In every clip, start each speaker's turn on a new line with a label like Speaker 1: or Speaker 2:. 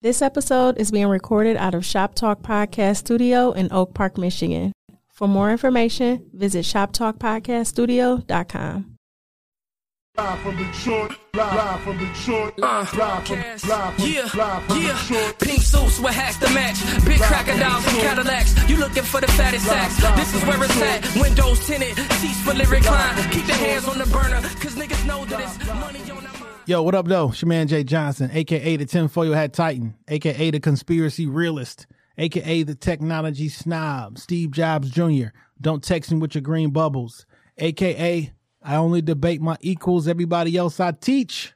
Speaker 1: This episode is being recorded out of Shop Talk Podcast Studio in Oak Park, Michigan. For more information, visit shoptalkpodcaststudio.com.
Speaker 2: Live from Detroit, live from Detroit, uh, live from, live from,
Speaker 3: yeah,
Speaker 2: live from
Speaker 3: yeah.
Speaker 2: Detroit.
Speaker 3: Pink suits with hats to match. Big crocodiles and Cadillacs. You looking for the fattest sacks. This is where it's at. Windows tinted, seats for lyric recline. Keep the hands on the burner, cause niggas know that it's money on the mind.
Speaker 4: Yo, what up, though? It's your man Jay Johnson, aka the tinfoil hat titan, aka the conspiracy realist, aka the technology snob, Steve Jobs Jr. Don't text me with your green bubbles, aka I only debate my equals, everybody else I teach.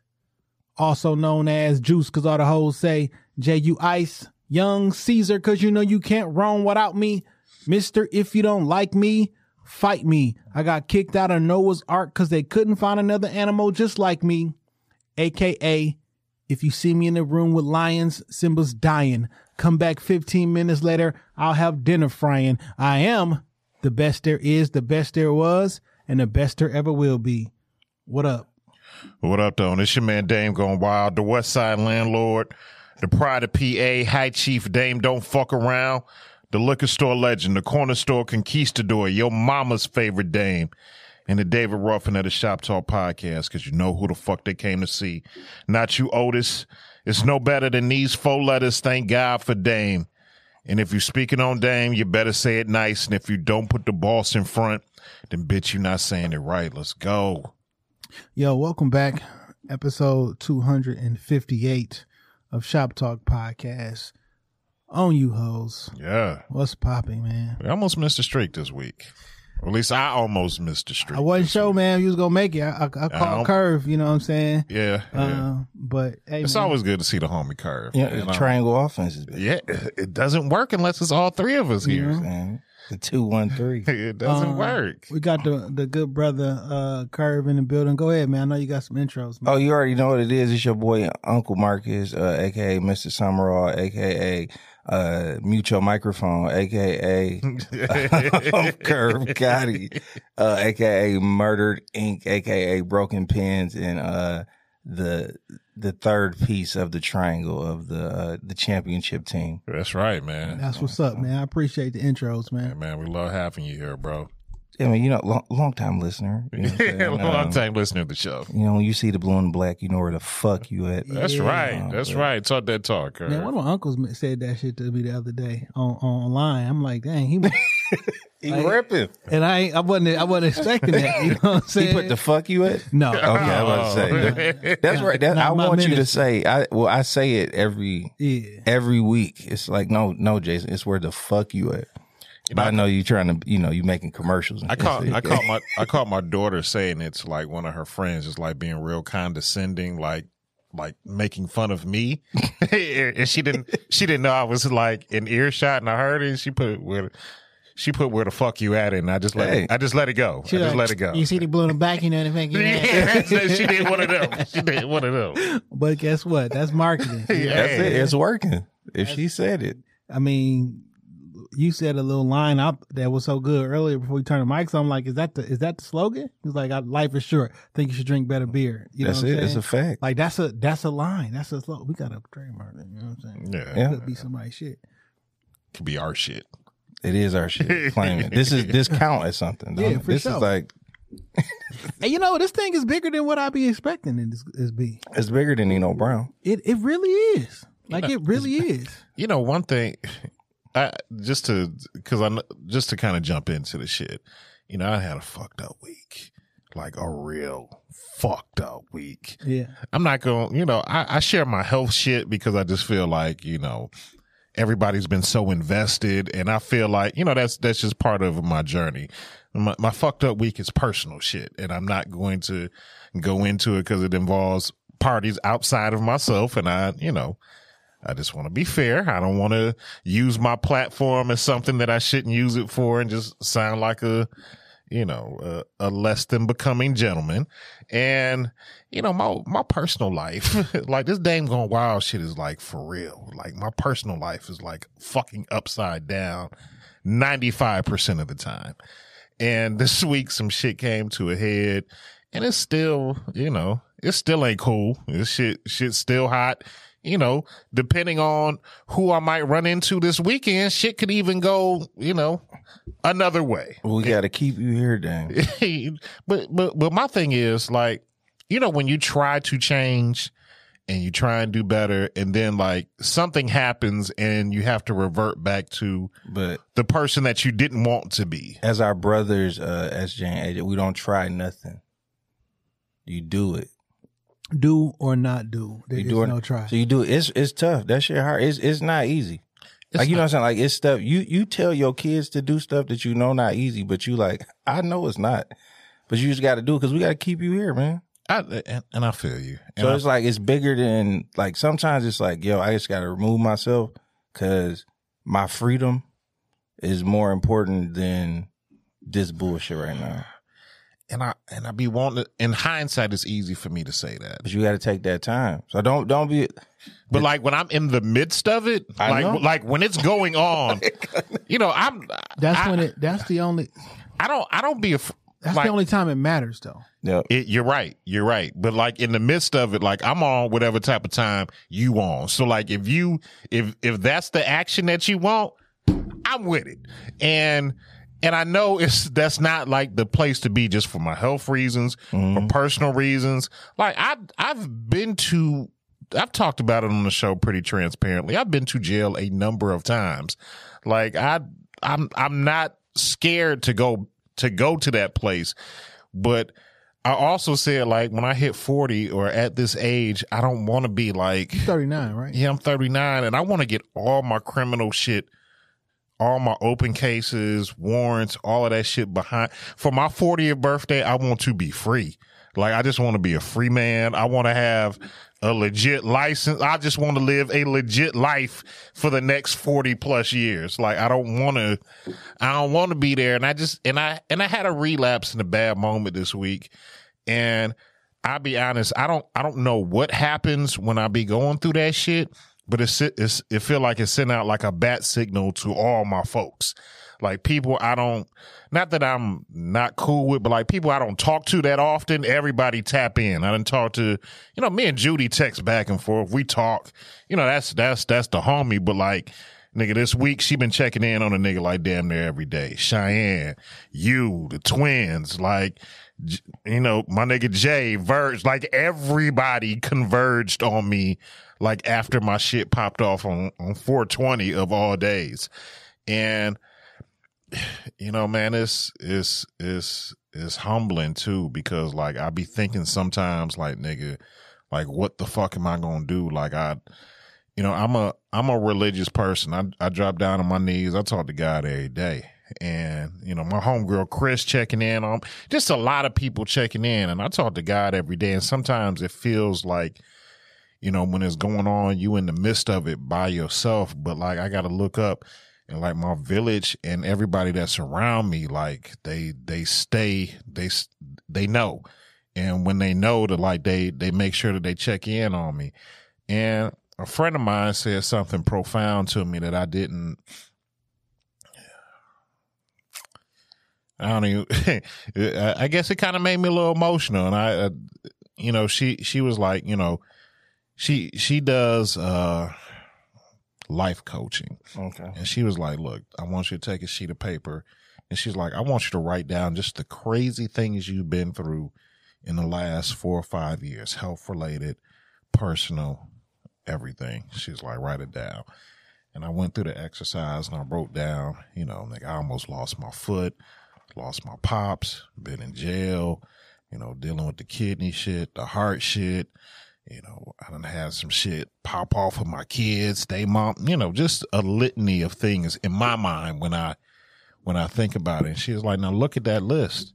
Speaker 4: Also known as Juice, cause all the hoes say J U Ice, Young Caesar, cause you know you can't roam without me. Mister, if you don't like me, fight me. I got kicked out of Noah's Ark cause they couldn't find another animal just like me aka if you see me in the room with lions, Simba's dying. Come back 15 minutes later, I'll have dinner frying. I am the best there is, the best there was, and the best there ever will be. What up?
Speaker 5: What up, though? This your man Dame going wild, the West Side landlord, the pride of PA, High Chief Dame, don't fuck around, the liquor store legend, the corner store conquistador, your mama's favorite Dame, and the David Ruffin of the Shop Talk podcast, because you know who the fuck they came to see. Not you, Otis. It's no better than these four letters. Thank God for Dame. And if you're speaking on Dame, you better say it nice. And if you don't put the boss in front, then bitch, you're not saying it right. Let's go.
Speaker 4: Yo, welcome back. Episode 258 of Shop Talk Podcast. On you hoes.
Speaker 5: Yeah.
Speaker 4: What's popping, man?
Speaker 5: We almost missed a streak this week. Or at least I almost missed the streak.
Speaker 4: I wasn't sure,
Speaker 5: week.
Speaker 4: man. You was gonna make it. I, I, I called
Speaker 5: don't-
Speaker 4: curve. You know what I'm saying?
Speaker 5: Yeah. yeah.
Speaker 4: Uh, but hey,
Speaker 5: it's
Speaker 4: man.
Speaker 5: always good to see the homie curve.
Speaker 6: Yeah,
Speaker 5: you know?
Speaker 6: triangle offense is big.
Speaker 5: Yeah, it doesn't work unless it's all three of us here.
Speaker 6: Man. The two one three.
Speaker 5: It doesn't
Speaker 4: Uh,
Speaker 5: work.
Speaker 4: We got the the good brother uh Curve in the building. Go ahead, man. I know you got some intros. Man.
Speaker 6: Oh, you already know what it is. It's your boy Uncle Marcus, uh, aka Mr. Summerall, aka uh, Mutual Microphone, aka Curve Gotti, uh, aka Murdered Ink, aka Broken Pins, and uh, the the third piece of the triangle of the uh, the championship team.
Speaker 5: That's right, man.
Speaker 4: That's what's up, man. I appreciate the intros,
Speaker 5: Yeah,
Speaker 4: man.
Speaker 5: man, we love having you here, bro.
Speaker 6: I mean, you know, long, long time listener. You know, what
Speaker 5: Long
Speaker 6: Um,
Speaker 5: time listener to the show.
Speaker 6: You know, when you see the blue and black, you know where the fuck you at.
Speaker 5: That's
Speaker 4: Yeah.
Speaker 5: right. That's
Speaker 6: Yeah.
Speaker 5: right. Talk that talk. Curve.
Speaker 4: Man, one of my uncles said that shit to me the other day on online. I'm like, dang, he
Speaker 6: He
Speaker 4: Like-
Speaker 6: ripping.
Speaker 4: and I I wasn't I wasn't expecting that. You know what I'm saying?
Speaker 6: He put the fuck you at?
Speaker 4: no.
Speaker 6: Okay, I was about to say. that- That's right. That, I
Speaker 4: my
Speaker 6: want you to say. I well, I say it every
Speaker 4: Yeah.
Speaker 6: every week. It's like no, no, Jason. It's where the fuck you at.
Speaker 5: You
Speaker 6: But
Speaker 5: know,
Speaker 6: I know you're trying to, you know, you're making commercials. And
Speaker 5: I
Speaker 6: shit.
Speaker 5: caught I caught my I caught my daughter saying it's like one of her friends is like being real condescending, like like making fun of me, and she didn't she didn't know I was like in earshot, and I heard it. And she put where she put where the fuck you at, it, and I just let
Speaker 6: Hey.
Speaker 5: it, I just let it go. I
Speaker 4: She
Speaker 5: just
Speaker 4: like,
Speaker 5: let it go.
Speaker 4: You see the blue in the back, you know the fact, you know.
Speaker 5: yeah, she did one of them. She did one of them.
Speaker 4: But guess what? That's marketing.
Speaker 5: Yeah.
Speaker 6: That's it. It's working. If she said it,
Speaker 4: I mean, you said a little line up that was so good earlier before we turned the mics. on. I'm like, is that the is that the slogan? He's like, life is short. Think you should drink better beer. You
Speaker 6: that's
Speaker 4: know what
Speaker 6: it.
Speaker 4: I'm
Speaker 6: It's
Speaker 4: saying?
Speaker 6: a fact.
Speaker 4: like that's a that's a line. That's a slogan. We got a trademark. You know what I'm saying?
Speaker 5: Yeah,
Speaker 6: Yeah.
Speaker 4: Could be somebody's shit.
Speaker 5: could be our shit.
Speaker 6: It is our shit. Claim it. This is this count as something. don't
Speaker 4: Yeah,
Speaker 6: it?
Speaker 4: for
Speaker 6: this
Speaker 4: sure.
Speaker 6: is like
Speaker 4: And you know, this thing is bigger than what I be expecting it is, is be.
Speaker 6: it's bigger than Nino Brown.
Speaker 4: It it really is. Like it really is.
Speaker 5: You know, one thing, I just to because I just to kind of jump into the shit. You know, I had a fucked up week, like a real fucked up week.
Speaker 4: Yeah.
Speaker 5: I'm not going. to You know, I, I share my health shit because I just feel like you know everybody's been so invested, and I feel like you know that's that's just part of my journey. My, my fucked up week is personal shit, and I'm not going to go into it because it involves parties outside of myself, and I, you know. I just want to be fair. I don't want to use my platform as something that I shouldn't use it for and just sound like a, you know, a, a less than becoming gentleman. And, you know, my, my personal life, like this damn going wild shit is like for real. Like my personal life is like fucking upside down 95% of the time. And this week some shit came to a head and it's still, you know, it still ain't cool. This shit, shit's still hot. You know, depending on who I might run into this weekend, shit could even go, you know, another way.
Speaker 6: We got to keep you here, Dan.
Speaker 5: but but but my thing is like, you know, when you try to change and you try and do better, and then like something happens and you have to revert back to
Speaker 6: But
Speaker 5: the person that you didn't want to be.
Speaker 6: as our brothers, uh, SJ and AJ, we don't try nothing. You do it.
Speaker 4: Do or not do. There
Speaker 6: You
Speaker 4: is
Speaker 6: do or,
Speaker 4: no try.
Speaker 6: So you do. It's it's tough. That shit hard. It's it's not easy. like you know what I'm saying? Like it's stuff you you tell your kids to do stuff that you know not easy, but you like I know it's not, but you just got to do it because we got to keep you here, man.
Speaker 5: I, and, and I feel you. And
Speaker 6: So
Speaker 5: I-
Speaker 6: it's like it's bigger than like sometimes it's like yo, I just got to remove myself because my freedom is more important than this bullshit right now.
Speaker 5: And I and I be wanting. To, in hindsight, it's easy for me to say that,
Speaker 6: But you got to take that time. So don't don't be.
Speaker 5: but like when I'm in the midst of it,
Speaker 6: I
Speaker 5: like
Speaker 6: know.
Speaker 5: like when it's going on, you know, I'm.
Speaker 4: That's
Speaker 5: I,
Speaker 4: when it. That's the only.
Speaker 5: I don't. I don't be. Af-
Speaker 4: That's
Speaker 5: like,
Speaker 4: the only time it matters, though.
Speaker 6: Yeah,
Speaker 5: It, you're right. You're right. But like in the midst of it, like I'm on whatever type of time you on. So like if you if if that's the action that you want, I'm with it. And and I know it's that's not like the place to be just for my health reasons, for mm-hmm. personal reasons. Like I I've been to I've talked about it on the show pretty transparently. I've been to jail a number of times. Like I I'm I'm not scared to go to go to that place. But I also said like when I hit 40 or at this age, I don't want to be like
Speaker 4: Thirty nine, right?
Speaker 5: yeah, I'm 39 and I want to get all my criminal shit, all my open cases, warrants, all of that shit behind. For my 40th birthday, I want to be free. Like, I just want to be a free man. I want to have a legit license. I just want to live a legit life for the next 40 plus years. Like, I don't want to, I don't want to be there. And I just, and I, and I had a relapse in a bad moment this week. And I'll be honest, I don't I don't know what happens when I be going through that shit, but it's it's it feel like it's sending out like a bat signal to all my folks. Like people I don't not that I'm not cool with, but like people I don't talk to that often, everybody tap in. I didn't talk to you know, me and Judy text back and forth. We talk. You know, that's that's that's the homie, but like Nigga, this week she been checking in on a nigga like damn near every day. Cheyenne, you, the twins, like, you know, my nigga Jay, Verge, like everybody converged on me, like after my shit popped off on, on 420 of all days. And, you know, man, it's, it's, it's, it's humbling too, because like I be thinking sometimes like, nigga, like what the fuck am I gonna do? Like I, you know, I'm a I'm a religious person. I I drop down on my knees. I talk to God every day. And, you know, my homegirl Chris checking in on just a lot of people checking in. And I talk to God every day. And sometimes it feels like, you know, when it's going on, you in the midst of it by yourself. But like I gotta look up and like my village and everybody that's around me, like they they stay, they they know. And when they know that like they they make sure that they check in on me. And a friend of mine said something profound to me that I didn't. I don't even. I guess it kind of made me a little emotional, and I, uh, you know, she she was like, you know, she she does uh life coaching,
Speaker 6: Okay.
Speaker 5: and she was like, "Look, I want you to take a sheet of paper," and she's like, "I want you to write down just the crazy things you've been through in the last four or five years, health related, personal, everything." She's like, "Write it down." And I went through the exercise and I wrote down, you know, like I almost lost my foot, lost my pops, been in jail, you know, dealing with the kidney shit, the heart shit. You know, I done had some shit pop off of my kids, they mom, you know, just a litany of things in my mind when I, when I think about it. And she was like, now look at that list.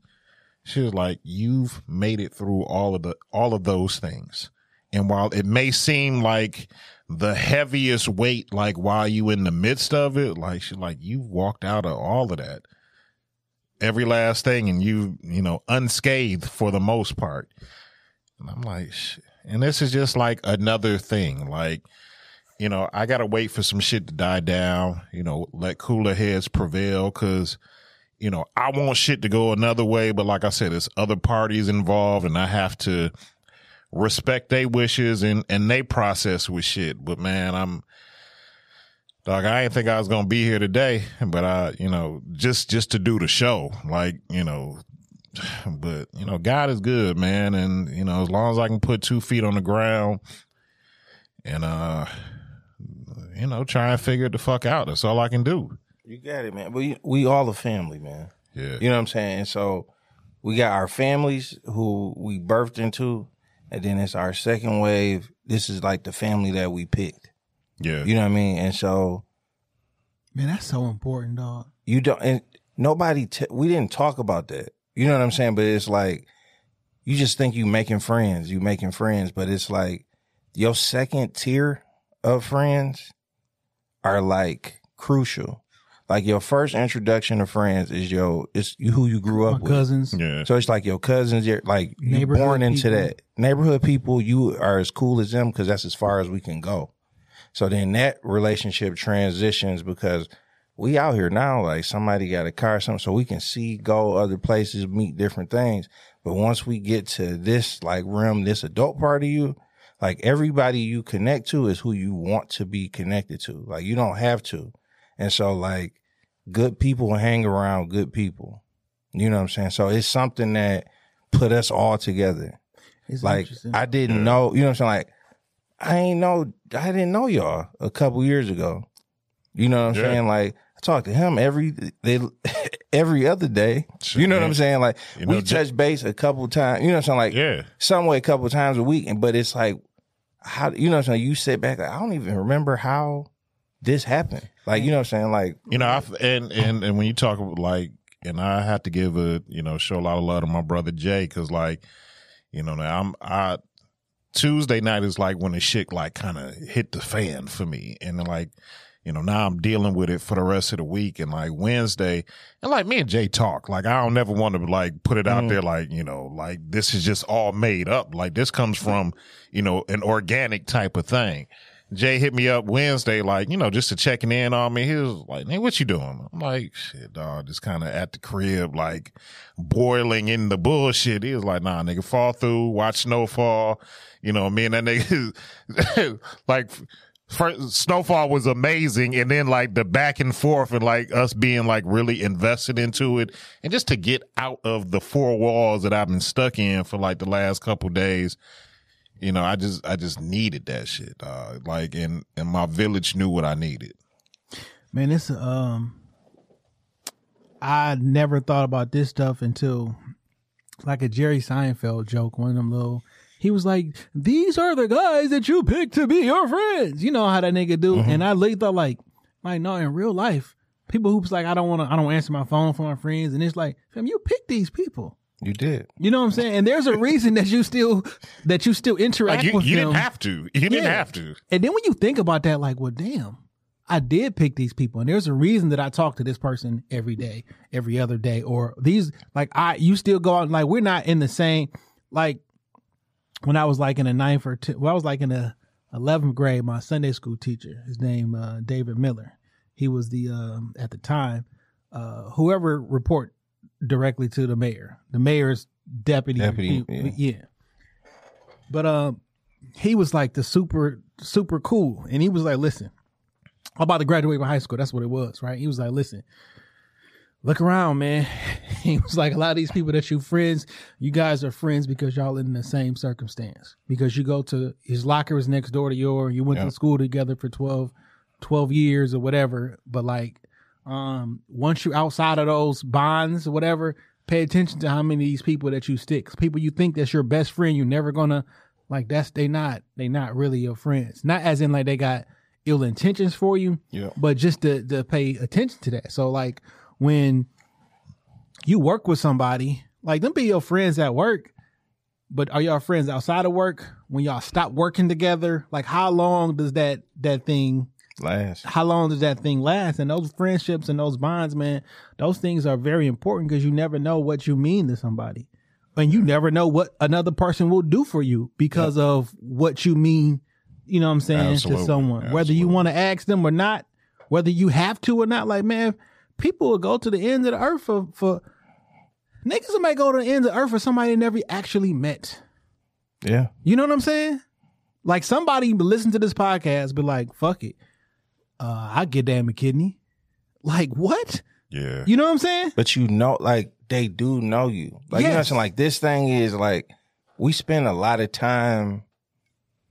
Speaker 5: She was like, you've made it through all of the, all of those things. And while it may seem like the heaviest weight, like while you in the midst of it, like she like you've walked out of all of that, every last thing, and you you know unscathed for the most part. And I'm like, shit. And this is just like another thing, like. You know, I gotta wait for some shit to die down. You know, let cooler heads prevail, because you know I want shit to go another way. But like I said, there's other parties involved, and I have to respect their wishes and and they process with shit. But man, I'm dog. I didn't think I was gonna be here today, but I, you know, just just to do the show, like you know. But you know, God is good, man, and you know, as long as I can put two feet on the ground, and uh, you know, try and figure it the fuck out. That's all I can do.
Speaker 6: You got it, man. We we all a family, man.
Speaker 5: Yeah.
Speaker 6: You know what I'm saying? And so we got our families who we birthed into, and then it's our second wave. This is like the family that we picked.
Speaker 5: Yeah.
Speaker 6: You know what I mean? And so
Speaker 4: Man, that's so important, dog.
Speaker 6: you don't and nobody t- we didn't talk about that you know what i'm saying but it's like you just think you making friends you making friends but it's like your second tier of friends are like crucial like your first introduction to friends is your it's who you grew
Speaker 4: My
Speaker 6: up with
Speaker 4: cousins.
Speaker 5: yeah.
Speaker 6: so it's like your cousins you're like you
Speaker 4: Neighborhood
Speaker 6: born into
Speaker 4: people.
Speaker 6: that neighborhood people you are as cool as them because that's as far as we can go so then that relationship transitions because we out here now, like somebody got a car or something, so we can see, go other places, meet different things. But once we get to this like realm, this adult part of you, like everybody you connect to is who you want to be connected to. Like you don't have to. And so like good people hang around good people. You know what I'm saying? So it's something that put us all together.
Speaker 4: It's
Speaker 6: Like. I didn't know, you know what I'm saying? Like I ain't know, I didn't know y'all a couple years ago. You know what I'm
Speaker 5: Yeah.
Speaker 6: saying? Like I talk to him every they every other day.
Speaker 5: Sure,
Speaker 6: you know what. I'm saying? Like
Speaker 5: You
Speaker 6: we
Speaker 5: ju-
Speaker 6: touch base a couple times. You know what I'm saying? Like
Speaker 5: Yeah.
Speaker 6: some way a couple times a week. And but it's like how you know what I'm saying? You sit back like I don't even remember how this happened. Like you know what I'm saying? Like
Speaker 5: You know, I've, and and and when you talk about like, and I have to give a you know show a lot of love to my brother Jay because like, you know, now I'm I Tuesday night is like when the shit like kind of hit the fan for me, and like, you know, now I'm dealing with it for the rest of the week, and like Wednesday, and like me and Jay talk, like I don't never want to like put it out mm. there like you know like this is just all made up, like this comes from you know an organic type of thing. Jay hit me up Wednesday, like, you know, just to checking in on me. He was like, hey, what you doing? I'm like, shit, dog, just kind of at the crib, like boiling in the bullshit. He was like, nah, nigga, fall through, watch snowfall. You know, me and that nigga, like, first, snowfall was amazing. And then like the back and forth and like us being like really invested into it and just to get out of the four walls that I've been stuck in for like the last couple days you know, I just I just needed that shit. Like, and and my village knew what I needed.
Speaker 4: Man, it's um I never thought about this stuff until like a Jerry Seinfeld joke, one of them little he was like, These are the guys that you picked to be your friends. You know how that nigga do. Mm-hmm. And I later thought like, like, no, in real life, people who's like, I don't wanna I don't answer my phone for my friends. And it's like, fam, you pick these people.
Speaker 6: you did.
Speaker 4: You know what I'm saying? And there's a reason that you still that you still interact
Speaker 5: Like, you,
Speaker 4: with
Speaker 5: you
Speaker 4: them.
Speaker 5: didn't have to. You didn't have to.
Speaker 4: And then when you think about that, like, well, damn, I did pick these people, and there's a reason that I talk to this person every day, every other day, or these, like, I, you still go out, like, we're not in the same, like, when I was like in a ninth or two, well, I was like in the eleventh grade, my Sunday school teacher, his name uh, David Miller, he was the um, at the time, uh, whoever report directly to the mayor, the mayor's deputy,
Speaker 6: Deputy,
Speaker 4: he-
Speaker 6: yeah.
Speaker 4: yeah. But um, he was like the super super cool, and he was like, "Listen, I'm about to graduate from high school. That's what it was, right?" He was like, "Listen, look around, man." he was like, "A lot of these people that you friends, you guys are friends because y'all in the same circumstance. Because you go to his locker is next door to yours. You went
Speaker 5: Yeah.
Speaker 4: to school together for 12, 12 years or whatever. But like, um, once you're outside of those bonds or whatever." Pay attention to how many of these people that you stick. People you think that's your best friend, you're never gonna like that's they not they not really your friends. Not as in like they got ill intentions for you,
Speaker 5: Yeah.
Speaker 4: but just to to pay attention to that. So like when you work with somebody, like them be your friends at work, but are y'all friends outside of work? When y'all stop working together, like how long does that that thing
Speaker 6: Last.
Speaker 4: how long does that thing last? And those friendships and those bonds, man, those things are very important because you never know what you mean to somebody. And you never know what another person will do for you because of what you mean, you know what I'm saying,
Speaker 5: Absolutely.
Speaker 4: to someone. Whether you want to ask them or not, whether you have to or not, like, man, people will go to the ends of the earth for, for niggas might go to the ends of the earth for somebody they never actually met.
Speaker 6: Yeah.
Speaker 4: You know what I'm saying? Like somebody listen to this podcast, be like, "Fuck it, uh, I get damn a kidney." Like what?
Speaker 5: Yeah.
Speaker 4: You know what I'm saying?
Speaker 6: But you know, like they do know you. Like you know what I'm saying? Like this thing is like we spend a lot of time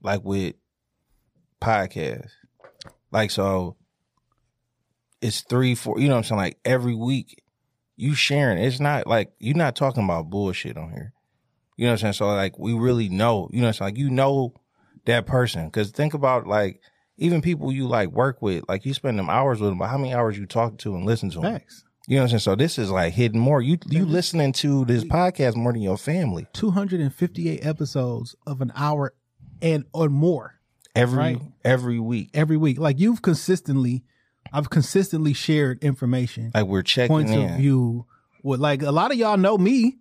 Speaker 6: like with podcasts. Like so it's three, four, you know what I'm saying? Like every week you sharing. It's not like you're not talking about bullshit on here. You know what I'm saying? So like we really know, you know what I'm saying? Like you know that person. Cause think about like even people you like work with, like you spend them hours with them, but how many hours you talk to and listen to them?
Speaker 4: Facts.
Speaker 6: You know what I'm saying? So this is like hidden more. You you listening to this podcast more than your family
Speaker 4: 258 episodes of an hour and or more
Speaker 6: every
Speaker 4: Right.
Speaker 6: every week.
Speaker 4: every week. Like you've consistently, I've consistently shared information,
Speaker 6: Like we're checking
Speaker 4: points
Speaker 6: in.
Speaker 4: of view. With like a lot of y'all know me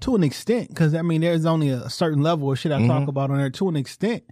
Speaker 4: to an extent, because I mean, there's only a certain level of shit I talk mm-hmm. about on there. To an extent,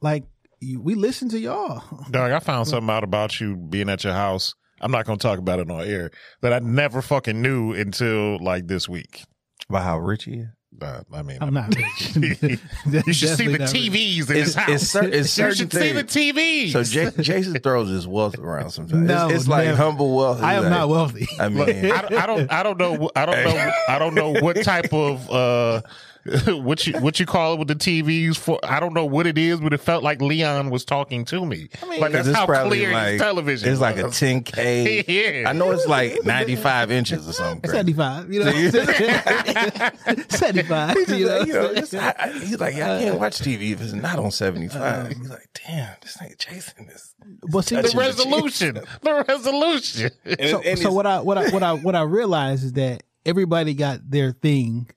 Speaker 4: like you, we listen to y'all.
Speaker 5: Dog, I found something out about you being at your house. I'm not going to talk about it on air that I never fucking knew until like this week.
Speaker 6: About how rich he is.
Speaker 5: Uh, I mean,
Speaker 4: I'm not rich.
Speaker 5: you should see the TVs in his house.
Speaker 6: It's, cer- it's
Speaker 5: you
Speaker 6: certain
Speaker 5: should see the. TVs.
Speaker 6: So J- Jason throws his wealth around sometimes.
Speaker 4: No,
Speaker 6: it's, it's like
Speaker 4: never.
Speaker 6: humble wealth.
Speaker 4: I am
Speaker 6: like-
Speaker 4: not wealthy.
Speaker 6: I mean,
Speaker 5: I, don't- I don't I don't know I don't know I don't know what type of uh what you what you call it with the TVs for I don't know what it is but it felt like Leon was talking to me I mean, like that's
Speaker 6: 'cause it's
Speaker 5: how
Speaker 6: probably
Speaker 5: clear
Speaker 6: like,
Speaker 5: his television
Speaker 6: It's like a 10k.
Speaker 5: Yeah.
Speaker 6: I know it's like 95 inches or something. crazy.
Speaker 4: 75, you know. 75,
Speaker 6: He's
Speaker 4: you know.
Speaker 6: like, you know, it's- I- I- he's like, yeah, I can't watch TV if it's not on 75. Uh-huh. he's like, damn, this nigga Jason is.
Speaker 4: But see,
Speaker 5: the
Speaker 6: touching the
Speaker 5: resolution the resolution
Speaker 4: so, so what I what I what I what I realize is that everybody got their thing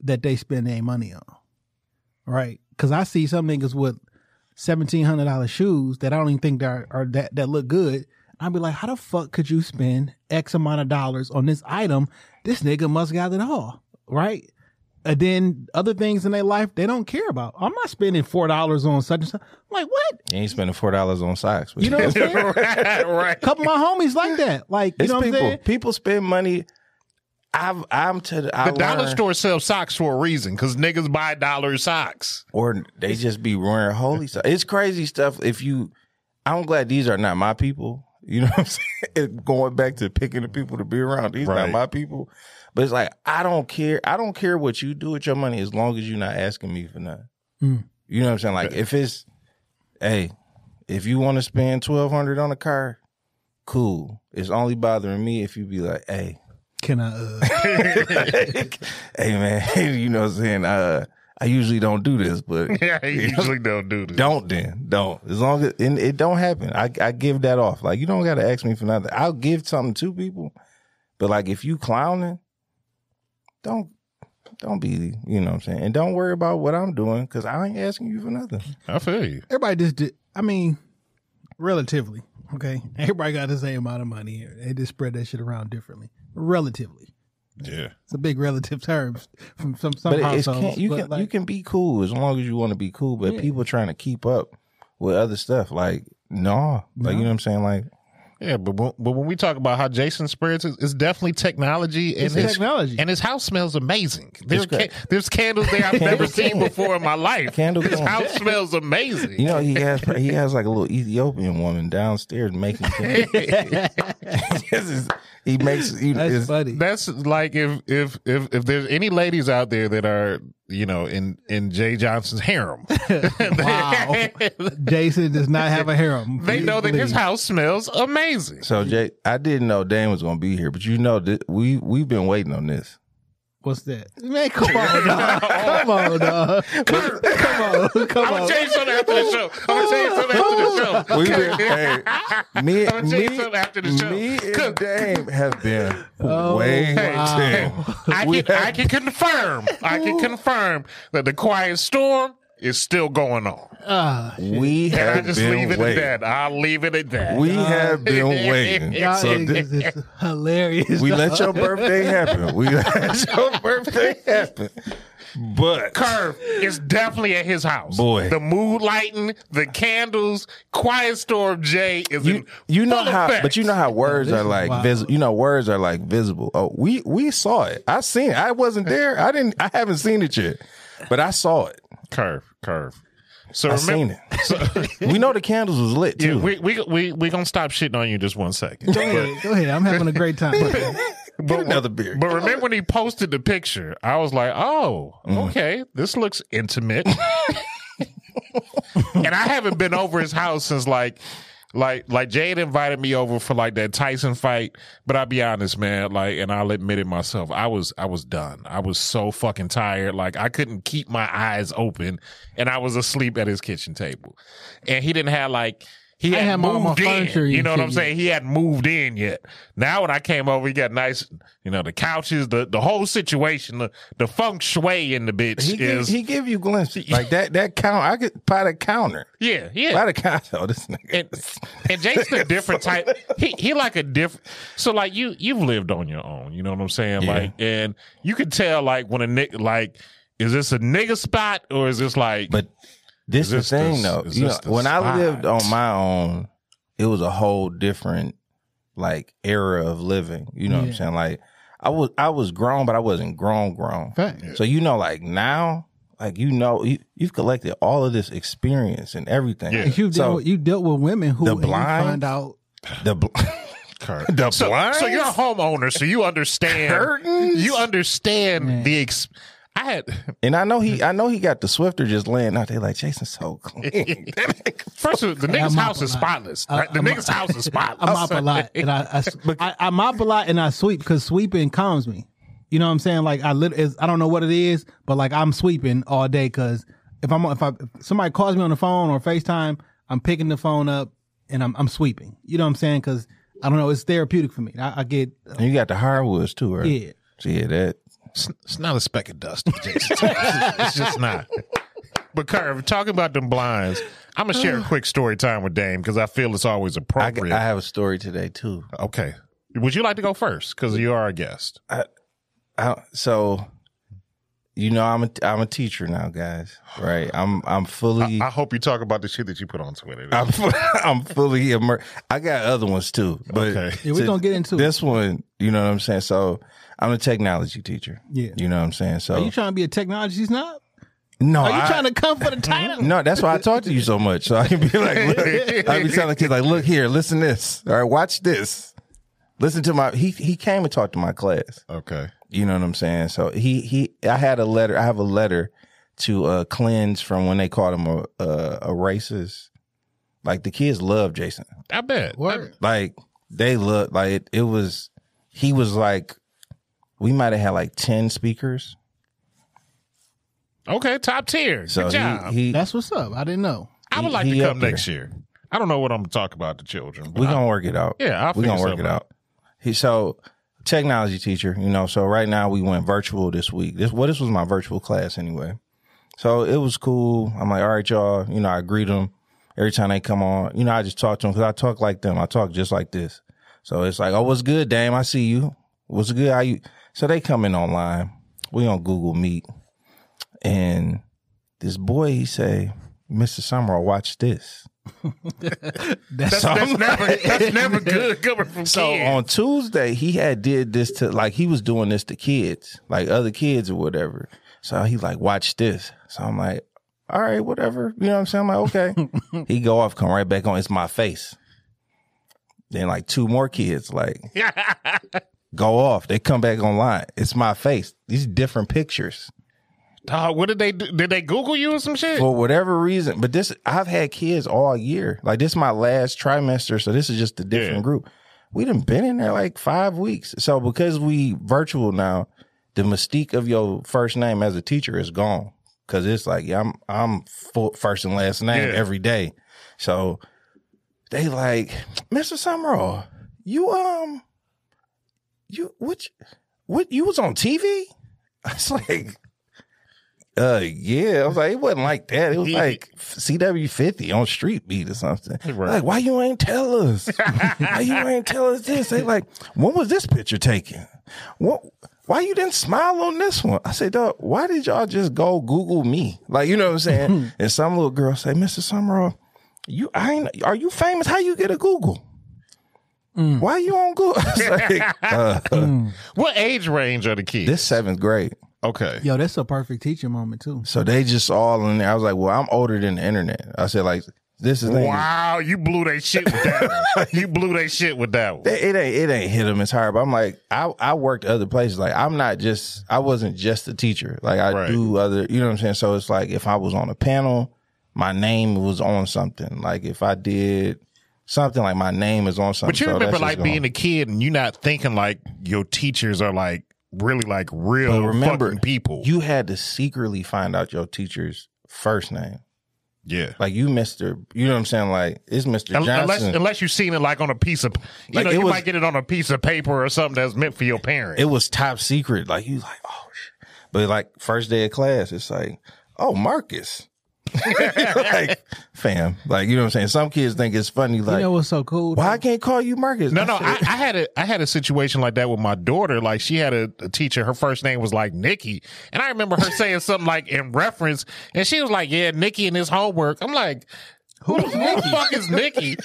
Speaker 4: that they spend their money on, right? Because I see some niggas with seventeen hundred dollar shoes that I don't even think that are, are that that look good. I'd be like, how the fuck could you spend X amount of dollars on this item? This nigga must got it all, right? And then other things in their life they don't care about. I'm not spending four dollars on such and such. I'm like, what?
Speaker 6: You ain't spending $4 on socks.
Speaker 4: You know what I'm saying?
Speaker 5: right right
Speaker 4: couple of my homies like that. Like, you
Speaker 6: It's
Speaker 4: know what
Speaker 6: people.
Speaker 4: I'm saying?
Speaker 6: People spend money. I've, I'm to the, I
Speaker 5: the dollar
Speaker 6: learned-
Speaker 5: store sells socks for a reason because niggas buy dollar socks
Speaker 6: or they just be wearing holy socks. It's crazy stuff. If you, I'm glad these are not my people. You know what I'm saying? Going back to picking the people to be around. These
Speaker 5: Right.
Speaker 6: not my people. But it's like I don't care. I don't care what you do with your money as long as you're not asking me for nothing.
Speaker 4: Mm.
Speaker 6: You know what I'm saying? Like if it's, hey, if you want to spend twelve hundred on a car, cool. It's only bothering me if you be like, hey,
Speaker 4: Can I? Uh,
Speaker 6: hey man, you know what I'm saying? Uh, I usually don't do this, but
Speaker 5: yeah I usually don't do this
Speaker 6: don't then. Don't. As long as and it don't happen. I I give that off. Like you don't gotta ask me for nothing. I'll give something to people. But like if you clowning, don't don't be, you know what I'm saying? And don't worry about what I'm doing because I ain't asking you for nothing.
Speaker 5: I feel you
Speaker 4: everybody just did. I mean, relatively, okay. Everybody got the same amount of money. They just spread that shit around differently. Relatively,
Speaker 5: yeah
Speaker 4: it's a big relative term from some some
Speaker 6: But
Speaker 4: households.
Speaker 6: can you
Speaker 4: but
Speaker 6: can
Speaker 4: like,
Speaker 6: you can be cool as long as you want to be cool. But
Speaker 4: Yeah.
Speaker 6: people trying to keep up with other stuff, like no, like you know what I'm saying? Like
Speaker 5: Yeah, but when, but when we talk about how Jason spreads, it's, it's definitely technology and
Speaker 4: It's
Speaker 5: his
Speaker 4: technology.
Speaker 5: and his house smells amazing. There's ca- there's candles there I've never seen before in my life.
Speaker 6: Candle
Speaker 5: his
Speaker 6: corn.
Speaker 5: house smells amazing.
Speaker 6: You know, he has he has like a little Ethiopian woman downstairs making candles. Is- he makes he,
Speaker 4: that's funny.
Speaker 5: That's like if if if if there's any ladies out there that are you know in in Jay Johnson's harem,
Speaker 4: Wow. Jason does not have a harem.
Speaker 5: they know that his house smells amazing.
Speaker 6: So Jay, I didn't know Dane was gonna be here, but you know that we we've been waiting on this.
Speaker 4: What's that? Man, come on, dog. Come on, dog. Come on, come
Speaker 5: I'm
Speaker 4: on.
Speaker 5: gonna tell you something after the show. I'm gonna tell you something after the show.
Speaker 6: We've been hey, me,
Speaker 5: I'm gonna tell you
Speaker 6: me,
Speaker 5: something after the show.
Speaker 6: me and
Speaker 5: 'Cause-
Speaker 6: Dame have been
Speaker 4: Oh,
Speaker 6: waiting.
Speaker 4: wow.
Speaker 5: I can,
Speaker 6: have-
Speaker 5: I can confirm. I can confirm that the quiet storm is still going on.
Speaker 4: Ah,
Speaker 6: We
Speaker 5: And I
Speaker 6: have
Speaker 5: just
Speaker 6: been
Speaker 5: leave it
Speaker 6: waiting.
Speaker 5: at that. I'll leave it at that.
Speaker 6: We have been waiting.
Speaker 4: y'all
Speaker 6: So
Speaker 4: niggas
Speaker 6: th-
Speaker 4: is hilarious.
Speaker 6: we
Speaker 4: dog.
Speaker 6: let your birthday happen. We let your birthday happen. But
Speaker 5: Curve is definitely at his house.
Speaker 6: Boy.
Speaker 5: the mood lighting, the candles, quiet storm. Jay is
Speaker 6: you
Speaker 5: in
Speaker 6: you know
Speaker 5: full
Speaker 6: how
Speaker 5: effect.
Speaker 6: but you know how words are like
Speaker 4: wild.
Speaker 6: vis- you know words are like visible oh we we saw it i seen it i wasn't there i didn't i haven't seen it yet but i saw it
Speaker 5: Curve, curve. So
Speaker 6: I
Speaker 5: remember,
Speaker 6: seen it. we know the candles was lit
Speaker 5: yeah,
Speaker 6: too.
Speaker 5: we we we we gonna stop shitting on you just one second.
Speaker 4: Go ahead. Go ahead. I'm having a great time.
Speaker 6: Get another beer.
Speaker 5: But remember when he posted the picture, I was like, "Oh,
Speaker 6: Mm.
Speaker 5: okay, this looks intimate." and I haven't been over his house since like, like, like Jade invited me over for like that Tyson fight. But I'll be honest, man, like, and I'll admit it myself, I was, I was done. I was so fucking tired, like I couldn't keep my eyes open, and I was asleep at his kitchen table, and he didn't have like. He
Speaker 4: I had
Speaker 5: moved in. You know what I'm saying? He hadn't moved in yet. Now when I came over, he got nice, you know, the couches, the the whole situation, the, the feng shui in the bitch
Speaker 6: he give,
Speaker 5: is
Speaker 6: he give you glimpses like that. That count. I could buy the counter.
Speaker 5: yeah, yeah.
Speaker 6: Buy the counter. Oh, this nigga.
Speaker 5: and and Jason a different type. He he like a different. So like you you've lived on your own. You know what I'm saying?
Speaker 6: Yeah.
Speaker 5: Like and you can tell like when a nigga like is this a nigga spot or is this like
Speaker 6: But this
Speaker 5: Is
Speaker 6: the
Speaker 5: this
Speaker 6: thing though. You know,
Speaker 5: this the
Speaker 6: when I lived on my own, it was a whole different like era of living. You know what I'm saying? Like I was I was grown, but I wasn't grown grown.
Speaker 4: Fact.
Speaker 6: So you know, like now, like you know, you, you've collected all of this experience and everything.
Speaker 5: Yeah.
Speaker 4: You dealt,
Speaker 6: So
Speaker 4: with, you dealt with women who
Speaker 6: The blind-
Speaker 4: find out
Speaker 6: the bl-
Speaker 5: Kurt?
Speaker 6: the
Speaker 5: So,
Speaker 6: blinds?
Speaker 5: so you're a homeowner, so you understand.
Speaker 6: Curtains?
Speaker 5: You understand
Speaker 4: Man.
Speaker 5: the. Ex- I had
Speaker 6: and I know he I know he got the Swiffer just laying out there like Jason's so clean.
Speaker 5: first of all, the nigga's house is spotless.
Speaker 4: I-
Speaker 5: right? The
Speaker 4: I
Speaker 5: nigga's house is spotless.
Speaker 4: I mop a lot, and I, I, I, I mop a lot, and I sweep because sweeping calms me. You know what I'm saying? Like I lit, I don't know what it is, but like I'm sweeping all day because if I'm if I if somebody calls me on the phone or FaceTime, I'm picking the phone up and I'm I'm sweeping. You know what I'm saying? Because I don't know, it's therapeutic for me. I, I get
Speaker 6: and you got the hardwoods too, right?
Speaker 4: yeah.
Speaker 6: So yeah, that
Speaker 5: It's, it's not a speck of dust, Jason. it's, just, it's just not. But Curve, talking about them blinds, I'm gonna share a quick story time with Dame because I feel it's always
Speaker 6: I,
Speaker 5: appropriate.
Speaker 6: I have a story today too.
Speaker 5: okay, would you like to go first because you are a guest?
Speaker 6: I, so you know I'm a I'm a teacher now, guys. Right? I'm I'm fully
Speaker 5: I hope you talk about the shit that you put on Twitter.
Speaker 6: I'm, I'm fully immersed. I got other ones too, but
Speaker 5: Okay.
Speaker 4: Yeah, we're gonna get into it.
Speaker 6: this one. You know what I'm saying? So I'm a technology teacher.
Speaker 4: Yeah.
Speaker 6: You know what I'm saying? So
Speaker 4: Are you trying to be a technology snob?
Speaker 6: no,
Speaker 4: Are you
Speaker 6: I-
Speaker 4: trying to come for the title?
Speaker 6: No, that's why I talk to you so much. So I can be like, look, I be telling kids like, look here, listen this. All right, watch this. Listen to my. He he came and talked to my class.
Speaker 5: Okay.
Speaker 6: You know what I'm saying? So he he I had a letter. I have a letter to uh cleanse from when they called him a a, a racist. Like the kids love Jason.
Speaker 5: I bet.
Speaker 4: Word.
Speaker 6: Like they look like it, it was. He was like, we might have had like ten speakers.
Speaker 5: Okay, top tier.
Speaker 6: So
Speaker 5: Good job.
Speaker 6: he, he
Speaker 4: That's what's up. I didn't know.
Speaker 5: I would
Speaker 6: he-
Speaker 5: like
Speaker 6: he
Speaker 5: to come next year. I don't know what I'm gonna talk about the children.
Speaker 6: We
Speaker 5: I-
Speaker 6: gonna work it out.
Speaker 5: Yeah, I'll
Speaker 6: we
Speaker 5: figure
Speaker 6: gonna work
Speaker 5: something
Speaker 6: it out. He so technology teacher, you know. So right now we went virtual this week. This well, this was my virtual class anyway. So it was cool. I'm like, all right, y'all. You know, I greet them every time they come on. You know, I just talk to them because I talk like them. I talk just like this. So it's like, oh, what's good, Dame? I see you. What's good? How you? So they come in online. We on Google Meet, and this boy he say, Mr. Summerall, watch this.
Speaker 5: That's, that's never that's never good coming from
Speaker 6: So
Speaker 5: kids.
Speaker 6: on Tuesday, he had did this to like he was doing this to kids, like other kids or whatever. So he like, watch this. So I'm like, all right, whatever. You know what I'm saying? I'm like, okay. he go off, come right back on. It's my face. Then like two more kids like go off. They come back online. It's my face. These different pictures
Speaker 5: Dog, what did they do? Did they Google you or some shit?
Speaker 6: for whatever reason. But this, I've had kids all year. Like this is my last trimester, so this is just a different
Speaker 5: Yeah.
Speaker 6: group. We done been in there like five weeks. So because we virtual now, the mystique of your first name as a teacher is gone. Cause it's like, yeah, I'm I'm full first and last name
Speaker 5: Yeah.
Speaker 6: every day. So they like, Mr. Summerall, you um, you what what you was on TV? I was like. Uh yeah, I was like, it wasn't like that. It was like CW fifty on Street Beat or something.
Speaker 5: Right.
Speaker 6: Like, why you ain't tell us? why you ain't tell us this? They like, when was this picture taken? What? Why you didn't smile on this one? I said, dog, why did y'all just go Google me? Like, you know what I'm saying? and some little girl say, Mr. Summerall, you I ain't, are you famous? How you get a Google? Why you on Google? Like, uh,
Speaker 5: what age range are the kids?
Speaker 6: this seventh grade.
Speaker 5: Okay.
Speaker 4: Yo, that's a perfect teaching moment too.
Speaker 6: So they just all in there. I was like, well, I'm older than the internet. I said, like, this is.
Speaker 5: Wow, you blew that shit with that one. you blew that shit with that one.
Speaker 6: It, it ain't it ain't hit them as hard. But I'm like, I I worked other places. Like I'm not just I wasn't just a teacher. Like I
Speaker 5: Right.
Speaker 6: do other. You know what I'm saying? So it's like if I was on a panel, my name was on something. Like if I did something, like my name is on something.
Speaker 5: But you
Speaker 6: So
Speaker 5: remember
Speaker 6: that's just
Speaker 5: like
Speaker 6: going-
Speaker 5: being a kid and you not thinking like your teachers are like really like real
Speaker 6: But remember,
Speaker 5: fucking people.
Speaker 6: You had to secretly find out your teacher's first name.
Speaker 5: yeah.
Speaker 6: Like you, Mister. You know what I'm saying? Like it's Mister
Speaker 5: Un- Unless, unless you've seen it like on a piece of, you
Speaker 6: Like,
Speaker 5: know, you
Speaker 6: was-
Speaker 5: might get it on a piece of paper or something that's meant for your parents.
Speaker 6: it was top secret. Like you like, oh shit. But like first day of class, it's like, oh Marcus. like, fam. Like, you know what I'm saying? Some kids think it's funny, like,
Speaker 4: you know what's so cool?
Speaker 6: why I can't call you Marcus?
Speaker 5: no, no, I, I had a I had a situation like that with my daughter. Like she had a, a teacher, her first name was like Nikki, and I remember her saying something like in reference, and she was like, "Yeah, Nikki and his homework." I'm like, "Who the fuck is Nikki?"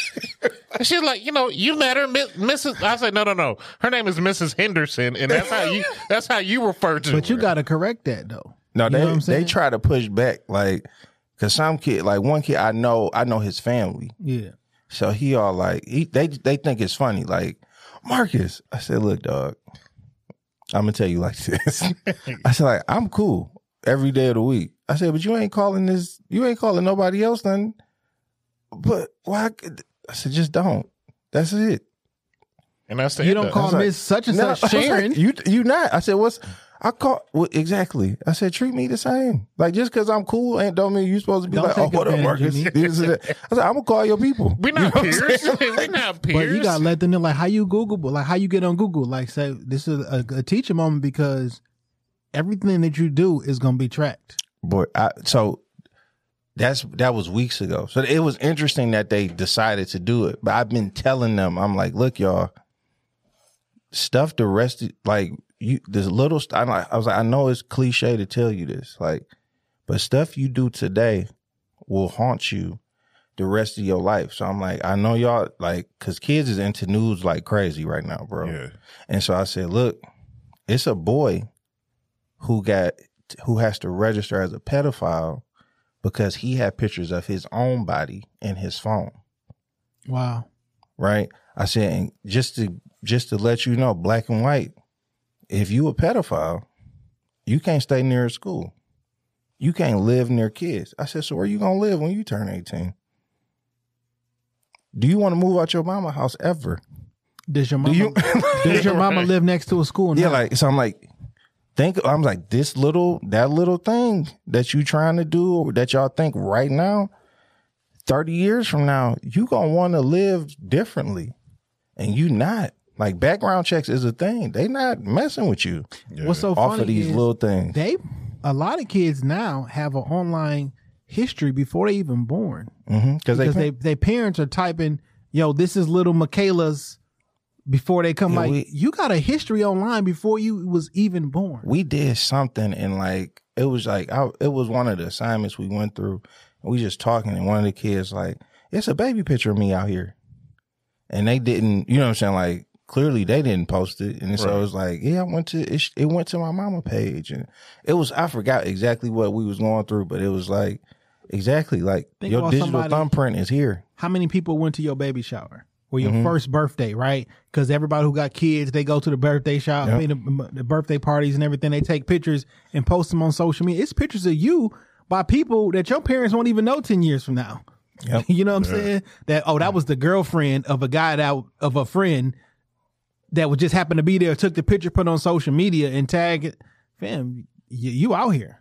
Speaker 5: And she's like, "You know, you met her, Mi- Mrs." I said, "No, no, no. Her name is Mrs. Henderson, and that's how you that's how you refer to
Speaker 4: But you got to correct that though.
Speaker 6: no,
Speaker 4: You
Speaker 6: they
Speaker 4: know what I'm
Speaker 6: they try to push back, like, cause some kid, like one kid, I know, I know his family,
Speaker 4: Yeah.
Speaker 6: so he all like, he they they think it's funny, like Marcus. I said, look, dog, I'm gonna tell you like this. I said, like, I'm cool every day of the week. I said, but you ain't calling this, you ain't calling nobody else nothing. But why? I said, just don't. That's it.
Speaker 5: and that's the
Speaker 4: You don't call
Speaker 6: was like,
Speaker 4: Miss such and
Speaker 6: No,
Speaker 4: such
Speaker 6: was like,
Speaker 4: Sharon.
Speaker 6: you you not. I said, what's I call well, exactly. I said, treat me the same. Like just because I'm cool ain't don't mean you supposed to be
Speaker 4: Don't
Speaker 6: like, oh, what up,
Speaker 4: advantage
Speaker 6: Marcus? This and that. I said, I'm gonna call your people.
Speaker 5: We're not
Speaker 6: You know
Speaker 5: peers. We're not peers.
Speaker 4: But you gotta let them know like how you Google, but like how you get on Google. Like say this is a, a teaching moment because everything that you do is gonna be tracked.
Speaker 6: Boy, I, so that's that was weeks ago. So it was interesting that they decided to do it. But I've been telling them, I'm like, look, y'all, stuff the rest of, like you this little st- I'm I was like, I know it's cliche to tell you this, like, but stuff you do today will haunt you the rest of your life. So I'm like, I know y'all like cause kids is into news like crazy right now, bro.
Speaker 5: Yeah.
Speaker 6: And so I said, look, it's a boy who got who has to register as a pedophile because he had pictures of his own body in his phone.
Speaker 4: Wow.
Speaker 6: Right? I said, and just to just to let you know, black and white, if you a pedophile, you can't stay near a school. You can't live near kids. I said, so where you gonna live when you turn 18? Do you want to move out your mama house ever?
Speaker 4: Does your mama
Speaker 6: you-
Speaker 4: does your mama live next to a school?
Speaker 6: Yeah,
Speaker 4: now?
Speaker 6: like so. I'm like, think. I'm like this little that little thing that you trying to do or that y'all think right now. Thirty years from now, you gonna want to live differently, and you not. Like background checks is a thing. They not messing with you
Speaker 4: what's so
Speaker 6: off
Speaker 4: funny
Speaker 6: of these
Speaker 4: is
Speaker 6: little things.
Speaker 4: they a lot of kids now have an online history before they even born
Speaker 6: Mm-hmm. Because
Speaker 4: because
Speaker 6: they,
Speaker 4: they they parents are typing, "Yo, this is little Michaela's." Before they come,
Speaker 6: Yeah,
Speaker 4: like
Speaker 6: we-
Speaker 4: you got a history online before you was even born.
Speaker 6: we did something and like it was like I, it was one of the assignments we went through and we just talking and one of the kids like it's a baby picture of me out here and they didn't you know what i'm saying like clearly they didn't post it and so
Speaker 5: Right.
Speaker 6: it was like yeah i went to it, it went to my mama page and it was i forgot exactly what we was going through but it was like exactly like
Speaker 4: Think
Speaker 6: your digital
Speaker 4: somebody-
Speaker 6: thumbprint is here
Speaker 4: How many people went to your baby shower or your
Speaker 6: Mhm.
Speaker 4: first birthday, right? Because everybody who got kids, they go to the birthday shop,
Speaker 6: Yep.
Speaker 4: I mean, the, the birthday parties and everything. They take pictures and post them on social media. It's pictures of you by people that your parents won't even know ten years from now.
Speaker 6: Yep.
Speaker 4: you know what I'm saying? That oh, that was the girlfriend of a guy that of a friend that would just happen to be there, took the picture, put on social media, and tag it. Fam, you, you out here.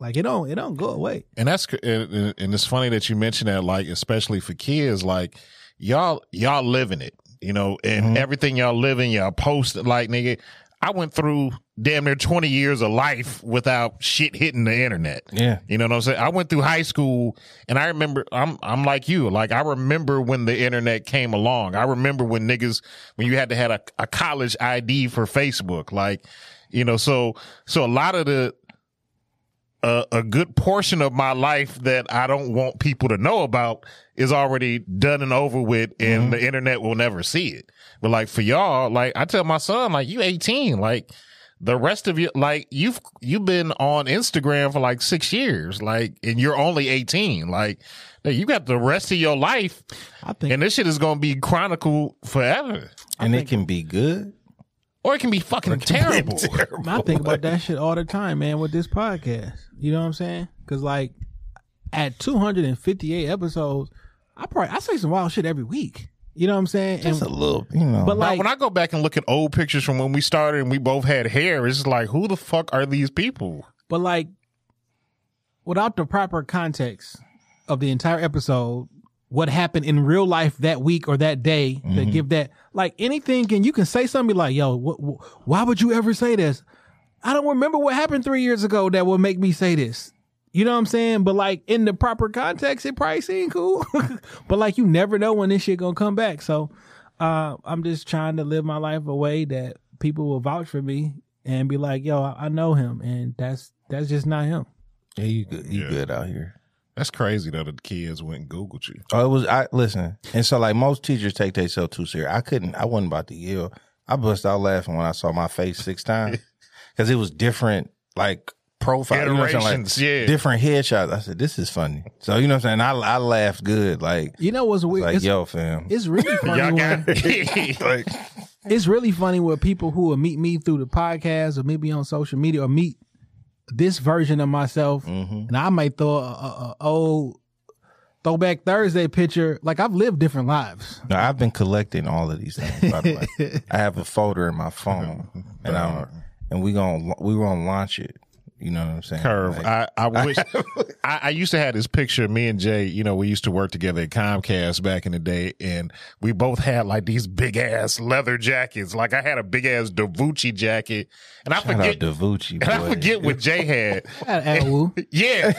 Speaker 4: Like it don't it don't go away.
Speaker 5: and that's and, and it's funny that you mentioned that like especially for kids like y'all y'all living it you know and
Speaker 6: Mm-hmm.
Speaker 5: everything y'all living y'all post like nigga i went through damn near 20 years of life without shit hitting the internet.
Speaker 6: Yeah.
Speaker 5: you know what i'm saying? I went through high school and i remember i'm i'm like you. Like i remember when the internet came along. I remember when niggas when you had to have a, a college id for facebook. Like you know so so a lot of the a, a good portion of my life that I don't want people to know about is already done and over with and mm-hmm. the internet will never see it. But like for y'all, like I tell my son, like you 18, like the rest of you, like you've you've been on Instagram for like six years, like, and you're only 18. Like, you got the rest of your life,
Speaker 4: I think
Speaker 5: and this shit is gonna be chronicled forever,
Speaker 6: and it can be good.
Speaker 5: or it can be fucking terrible.
Speaker 4: I think about that shit all the time, man, with this podcast. You know what I'm saying? Because like at 258 episodes, I probably I say some wild shit every week. You know what I'm saying?
Speaker 6: Just a little, you know.
Speaker 4: but
Speaker 5: Now,
Speaker 4: like,
Speaker 5: when I go back and look at old pictures from when we started and we both had hair, it's just like, who the fuck are these people?
Speaker 4: but like, without the proper context of the entire episode, what happened in real life that week or that day that mm-hmm. give that like anything can you can say something like, yo, wh- wh- why would you ever say this? I don't remember what happened three years ago that would make me say this. You know what I'm saying? But like in the proper context, it probably seemed cool. but like you never know when this shit gonna come back. So uh I'm just trying to live my life a way that people will vouch for me and be like, yo, I I know him and that's that's just not him.
Speaker 6: yeah, you good. You
Speaker 5: Yeah.
Speaker 6: good out here.
Speaker 5: That's crazy though. that the kids went and Googled you.
Speaker 6: Oh, it was. I listen, and so like most teachers take themselves too serious. I couldn't. I wasn't about to yell. I bust out laughing when I saw my face six times because it was different, like profile, you know what I'm saying? Like,
Speaker 5: yeah.
Speaker 6: different headshots. I said, "This is funny." So you know what I'm saying? I I laughed good. Like,
Speaker 4: You know what's weird?
Speaker 6: like
Speaker 4: it's,
Speaker 6: yo, fam.
Speaker 4: it's really funny.
Speaker 5: Y'all
Speaker 4: when-
Speaker 5: got
Speaker 6: like,
Speaker 4: it's really funny with people who will meet me through the podcast or maybe on social media or meet this version of myself,
Speaker 6: Mhm.
Speaker 4: and I might throw a, a, a old throwback Thursday picture. Like I've lived different lives.
Speaker 6: no, I've been collecting all of these things. By the way, I have a folder in my phone, and I'm and we gonna we gonna launch it. You know what I'm saying?
Speaker 5: curve.
Speaker 6: Like,
Speaker 5: I, I wish I, I used to have this picture of me and Jay, you know, we used to work together at Comcast back in the day, and we both had like these big ass leather jackets. Like I had a big ass Davucci jacket, and I
Speaker 6: shout out
Speaker 5: forget
Speaker 6: to Vucci,
Speaker 5: and I forget what Jay had.
Speaker 4: At Atwoo.
Speaker 5: Yeah.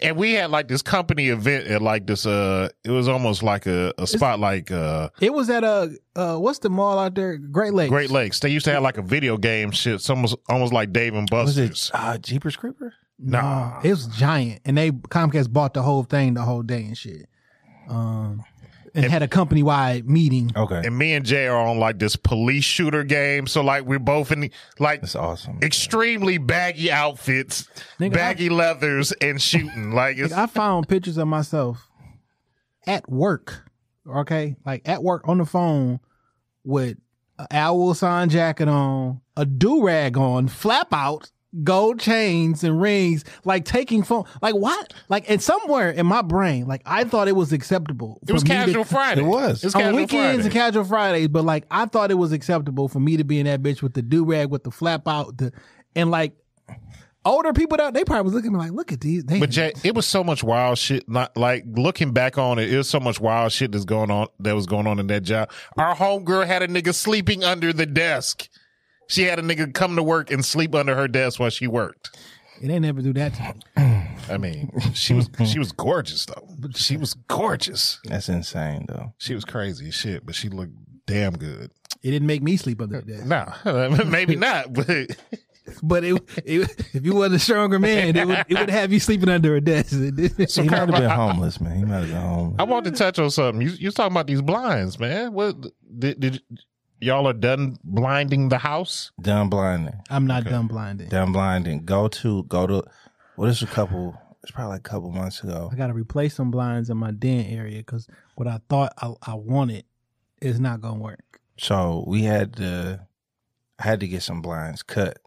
Speaker 5: And we had like this company event at like this uh it was almost like a, a spot like uh
Speaker 4: It was at a uh, what's the mall out there? Great Lakes.
Speaker 5: Great Lakes. They used to have like a video game shit, it's almost almost like Dave and
Speaker 6: Was
Speaker 5: Buster's.
Speaker 6: it uh, Jeepers Creeper?
Speaker 4: Nah, it was giant, and they Comcast bought the whole thing the whole day and shit. Um, and had a company wide meeting.
Speaker 6: Okay,
Speaker 5: And me and Jay are on like this police shooter game. So like we're both in the, like
Speaker 6: that's awesome.
Speaker 5: extremely baggy outfits,
Speaker 4: Nigga,
Speaker 5: baggy leathers, and shooting. Like it's
Speaker 4: I found pictures of myself at work. Okay, like at work on the phone with an owl sign jacket on, a do rag on, flap out, gold chains and rings, like taking phone. Like what? Like and somewhere in my brain, like I thought it was acceptable.
Speaker 5: it was
Speaker 4: for me to-
Speaker 5: casual Friday.
Speaker 6: It was.
Speaker 5: It's
Speaker 4: on
Speaker 5: casual
Speaker 4: weekends
Speaker 5: Friday.
Speaker 4: and casual Fridays, but like I thought it was acceptable for me to be in that bitch with the do rag with the flap out, the and like older people out, they probably was looking at me like, look at these. They,
Speaker 5: But Jay, it was so much wild shit. Not like looking back on it, it was so much wild shit that's going on that was going on in that job. Our homegirl had a nigga sleeping under the desk. She had a nigga come to work and sleep under her desk while she worked.
Speaker 4: And they never do that to me.
Speaker 5: I mean, she was she was gorgeous though. She was gorgeous.
Speaker 6: That's insane, though.
Speaker 5: She was crazy as shit, but she looked damn good.
Speaker 4: It didn't make me sleep under that.
Speaker 5: No, maybe not, but
Speaker 4: But it, it, if you wasn't a stronger man, it would, it would have you sleeping under a desk.
Speaker 6: He might have been homeless, man. He might have been homeless.
Speaker 5: I want to touch on something. You you talking about these blinds, man. What did, did y'all are done blinding the house?
Speaker 6: Done blinding.
Speaker 4: I'm not done blinding.
Speaker 6: Done blinding. Go to go to. Well, this was a couple. It's probably like a couple months ago.
Speaker 4: I got to replace some blinds in my den area because what I thought I, I wanted is not going to work.
Speaker 6: So we had to. I had to get some blinds cut.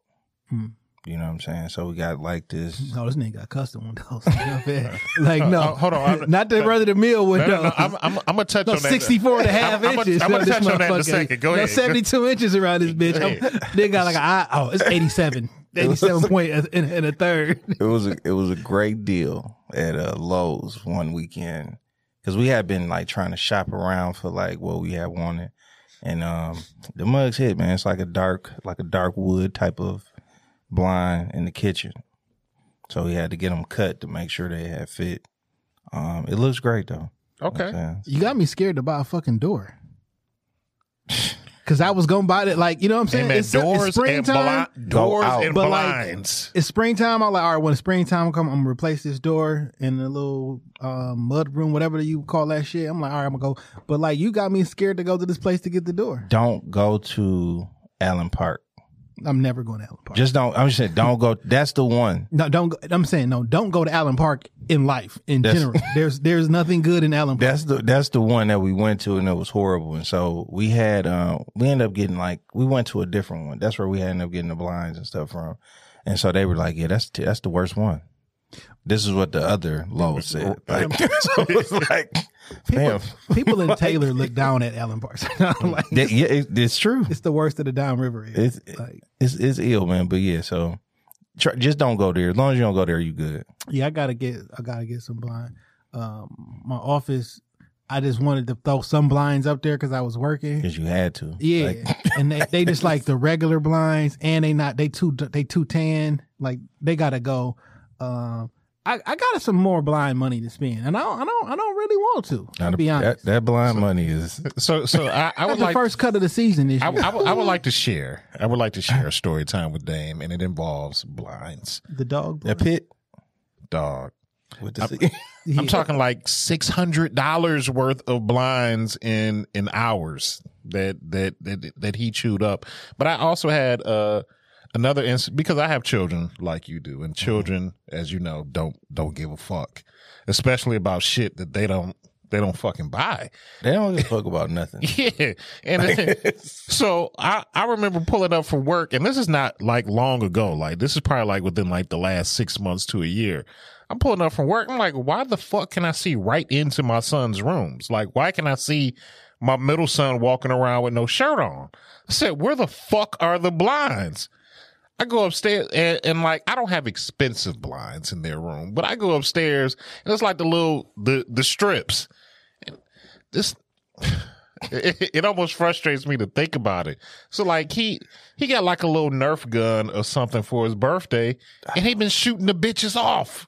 Speaker 4: Hmm.
Speaker 6: You know what I'm saying? So we got like this.
Speaker 4: No, this nigga got custom windows. You know what I'm saying? like, no.
Speaker 5: Uh, hold on. I'm-
Speaker 4: not the brother the mill
Speaker 5: No,
Speaker 4: windows.
Speaker 5: no, no. I'm, I'm, I'm gonna touch
Speaker 4: No,
Speaker 5: on that.
Speaker 4: 64 and a half
Speaker 5: I'm- I'm
Speaker 4: inches.
Speaker 5: I'm gonna
Speaker 4: This
Speaker 5: touch on that in a second. Go
Speaker 4: No,
Speaker 5: ahead.
Speaker 4: 72 inches around this bitch. They got like a, I- oh, it's 87. 87 point and, and a third.
Speaker 6: It was a, it was a great deal at uh, Lowe's one weekend because we had been like trying to shop around for like what we had wanted, and um the mugs hit man. It's like a dark like a dark wood type of blind in the kitchen, so we had to get them cut to make sure they had fit. Um, it looks great though.
Speaker 5: Okay.
Speaker 6: You know what I'm saying?
Speaker 4: You got me scared to buy a fucking door. Cause I was gonna buy it, like you know what I'm saying.
Speaker 5: And man,
Speaker 4: It's, it's
Speaker 5: doors and
Speaker 4: springtime.
Speaker 5: bli- doors
Speaker 6: out.
Speaker 5: and
Speaker 4: But, like,
Speaker 5: blinds.
Speaker 4: it's springtime. I'm like, all right, when springtime come, I'm gonna replace this door in the little uh, mud room, whatever you call that shit. I'm like, all right, I'm gonna go. But like, you got me scared to go to this place to get the door.
Speaker 6: Don't go to Allen Park.
Speaker 4: I'm never going to Allen Park.
Speaker 6: Just don't. I'm just saying, don't go. That's the one.
Speaker 4: no, don't. Go, I'm saying no. Don't go to Allen Park in life in
Speaker 6: That's-
Speaker 4: general. There's there's nothing good in Allen Park.
Speaker 6: That's the that's the one that we went to and it was horrible. And so we had uh, we ended up getting like we went to a different one. That's where we ended up getting the blinds and stuff from. And so they were like, "Yeah, that's that's the worst one." This is what the other low said. Like, so it's like,
Speaker 4: people, people in Taylor look down at Allen Park. Like,
Speaker 6: that- yeah, it, it's true.
Speaker 4: it's the worst of the downriver.
Speaker 6: It's
Speaker 4: like,
Speaker 6: it's it's ill, man. But yeah, so try, just don't go there. As long as you don't go there, you good.
Speaker 4: yeah, I gotta get I gotta get some blind. Um, my office, I just wanted to throw some blinds up there because I was working.
Speaker 6: Because you had to.
Speaker 4: Yeah,
Speaker 6: Like,
Speaker 4: and they, they just like the regular blinds, and they not they too they too tan. Like they gotta go. Um, I I got some more blind money to spend, and I don't I don't I don't really want to.
Speaker 6: now
Speaker 4: I'll be honest.
Speaker 6: That, that blind money is
Speaker 5: So, so I, I would
Speaker 4: the
Speaker 5: like.
Speaker 4: first cut of the season this
Speaker 5: I,
Speaker 4: year.
Speaker 5: I, would- I would like to share. I would like to share a story time with Dame, and it involves blinds.
Speaker 4: the dog.
Speaker 6: The pit
Speaker 5: Dog.
Speaker 6: with the
Speaker 4: Yeah.
Speaker 5: I'm talking like six hundred dollars worth of blinds in in hours that that that that he chewed up. But I also had uh another instance because I have children like you do, and mm-hmm. children, as you know, don't don't give a fuck, especially about shit that they don't they don't fucking buy.
Speaker 6: They don't give a fuck about nothing.
Speaker 5: Yeah. And so I, I remember pulling up for work and this is not like long ago. Like this is probably like within like the last six months to a year. I'm pulling up from work. I'm like, why the fuck can I see right into my son's rooms? Like, why can I see my middle son walking around with no shirt on? I said, where the fuck are the blinds? I go upstairs and, and like I don't have expensive blinds in their room, but I go upstairs and it's like the little the the strips. And this it, it almost frustrates me to think about it. So like he he got like a little Nerf gun or something for his birthday, and he been shooting the bitches off.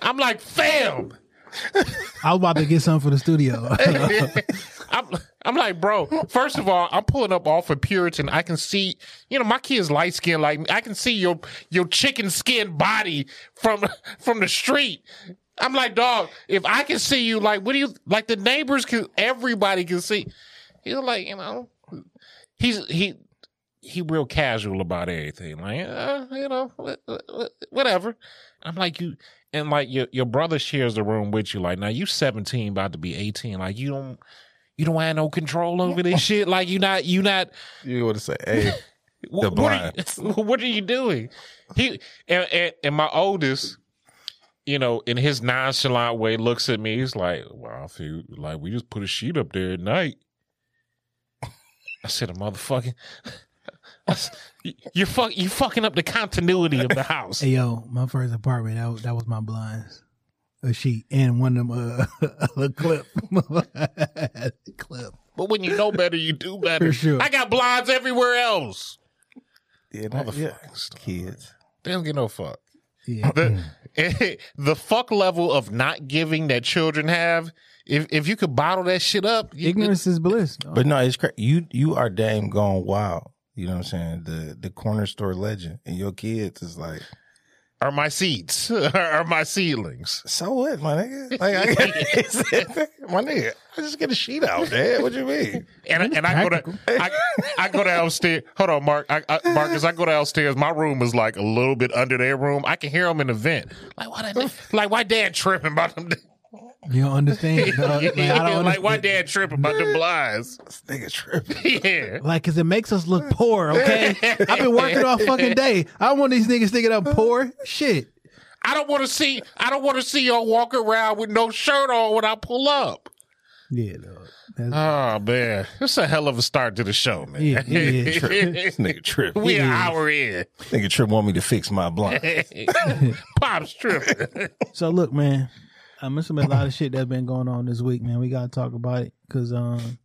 Speaker 5: I'm like, fam.
Speaker 4: I was about to get some for the studio.
Speaker 5: I'm I'm like, bro. First of all, I'm pulling up off of Puritan. I can see, you know, my kid's light skin. Like me. I can see your your chicken skin body from from the street. I'm like, dog. If I can see you, like, what do you like? The neighbors can, everybody can see. He's like, you know, he's he he real casual about everything. Like, uh, you know, wh- wh- whatever. I'm like you, and like your your brother shares the room with you. Like now, you 17, about to be 18. Like you don't you don't have no control over this shit. Like you not you not.
Speaker 6: You want to say, hey,
Speaker 5: wh-
Speaker 6: The
Speaker 5: what, are you, what are you doing? He and, and and my oldest. You know, in his nonchalant way, looks at me. He's like, "Well, I feel like we just put a sheet up there at night." I said, "A motherfucking, you're fuck, you fucking up the continuity of the house."
Speaker 4: hey yo, my first apartment that was, that was my blinds, a sheet and one of them uh, a clip, clip.
Speaker 5: But when you know better, you do better.
Speaker 4: For sure.
Speaker 5: I got blinds everywhere else.
Speaker 6: yeah, that- yeah.
Speaker 5: Motherfuckers.
Speaker 6: kids.
Speaker 5: They don't get no fuck.
Speaker 4: Yeah,
Speaker 5: The, the fuck level of not giving that children have, if if you could bottle that shit up, you,
Speaker 4: ignorance is bliss. dog.
Speaker 6: But no, it's cra- you. You are damn gone wild. You know what I'm saying? The the corner store legend, and your kids is like,
Speaker 5: are my seeds, are my seedlings.
Speaker 6: so what, my nigga? Like, I my nigga, I just get a sheet out, Dad. What do you mean?
Speaker 5: And and I go to I, I go downstairs. Hold on, Mark. I, I, Marcus, I go downstairs. My room is like a little bit under their room. I can hear them in the vent. Like why like why dad tripping about them?
Speaker 4: you don't understand. dog. Like, I don't
Speaker 5: like why
Speaker 4: understand.
Speaker 5: dad tripping about the blinds?
Speaker 6: This nigga tripping.
Speaker 5: Yeah.
Speaker 4: Like, cause it makes us look poor. Okay, I've been working all fucking day. I don't want these niggas thinking I'm poor. Shit.
Speaker 5: I don't want to see. I don't want to see y'all walk around with no shirt on when I pull up.
Speaker 4: Yeah, dog. That's,
Speaker 5: Oh man, it's a hell of a start to the show, man.
Speaker 4: Yeah, yeah,
Speaker 6: this nigga trip.
Speaker 5: we an hour in.
Speaker 6: Nigga trip want me to fix my blind.
Speaker 5: Pop's tripping.
Speaker 4: So look, man, um, there's been a lot of shit that's been going on this week, man. We gotta talk about it because um,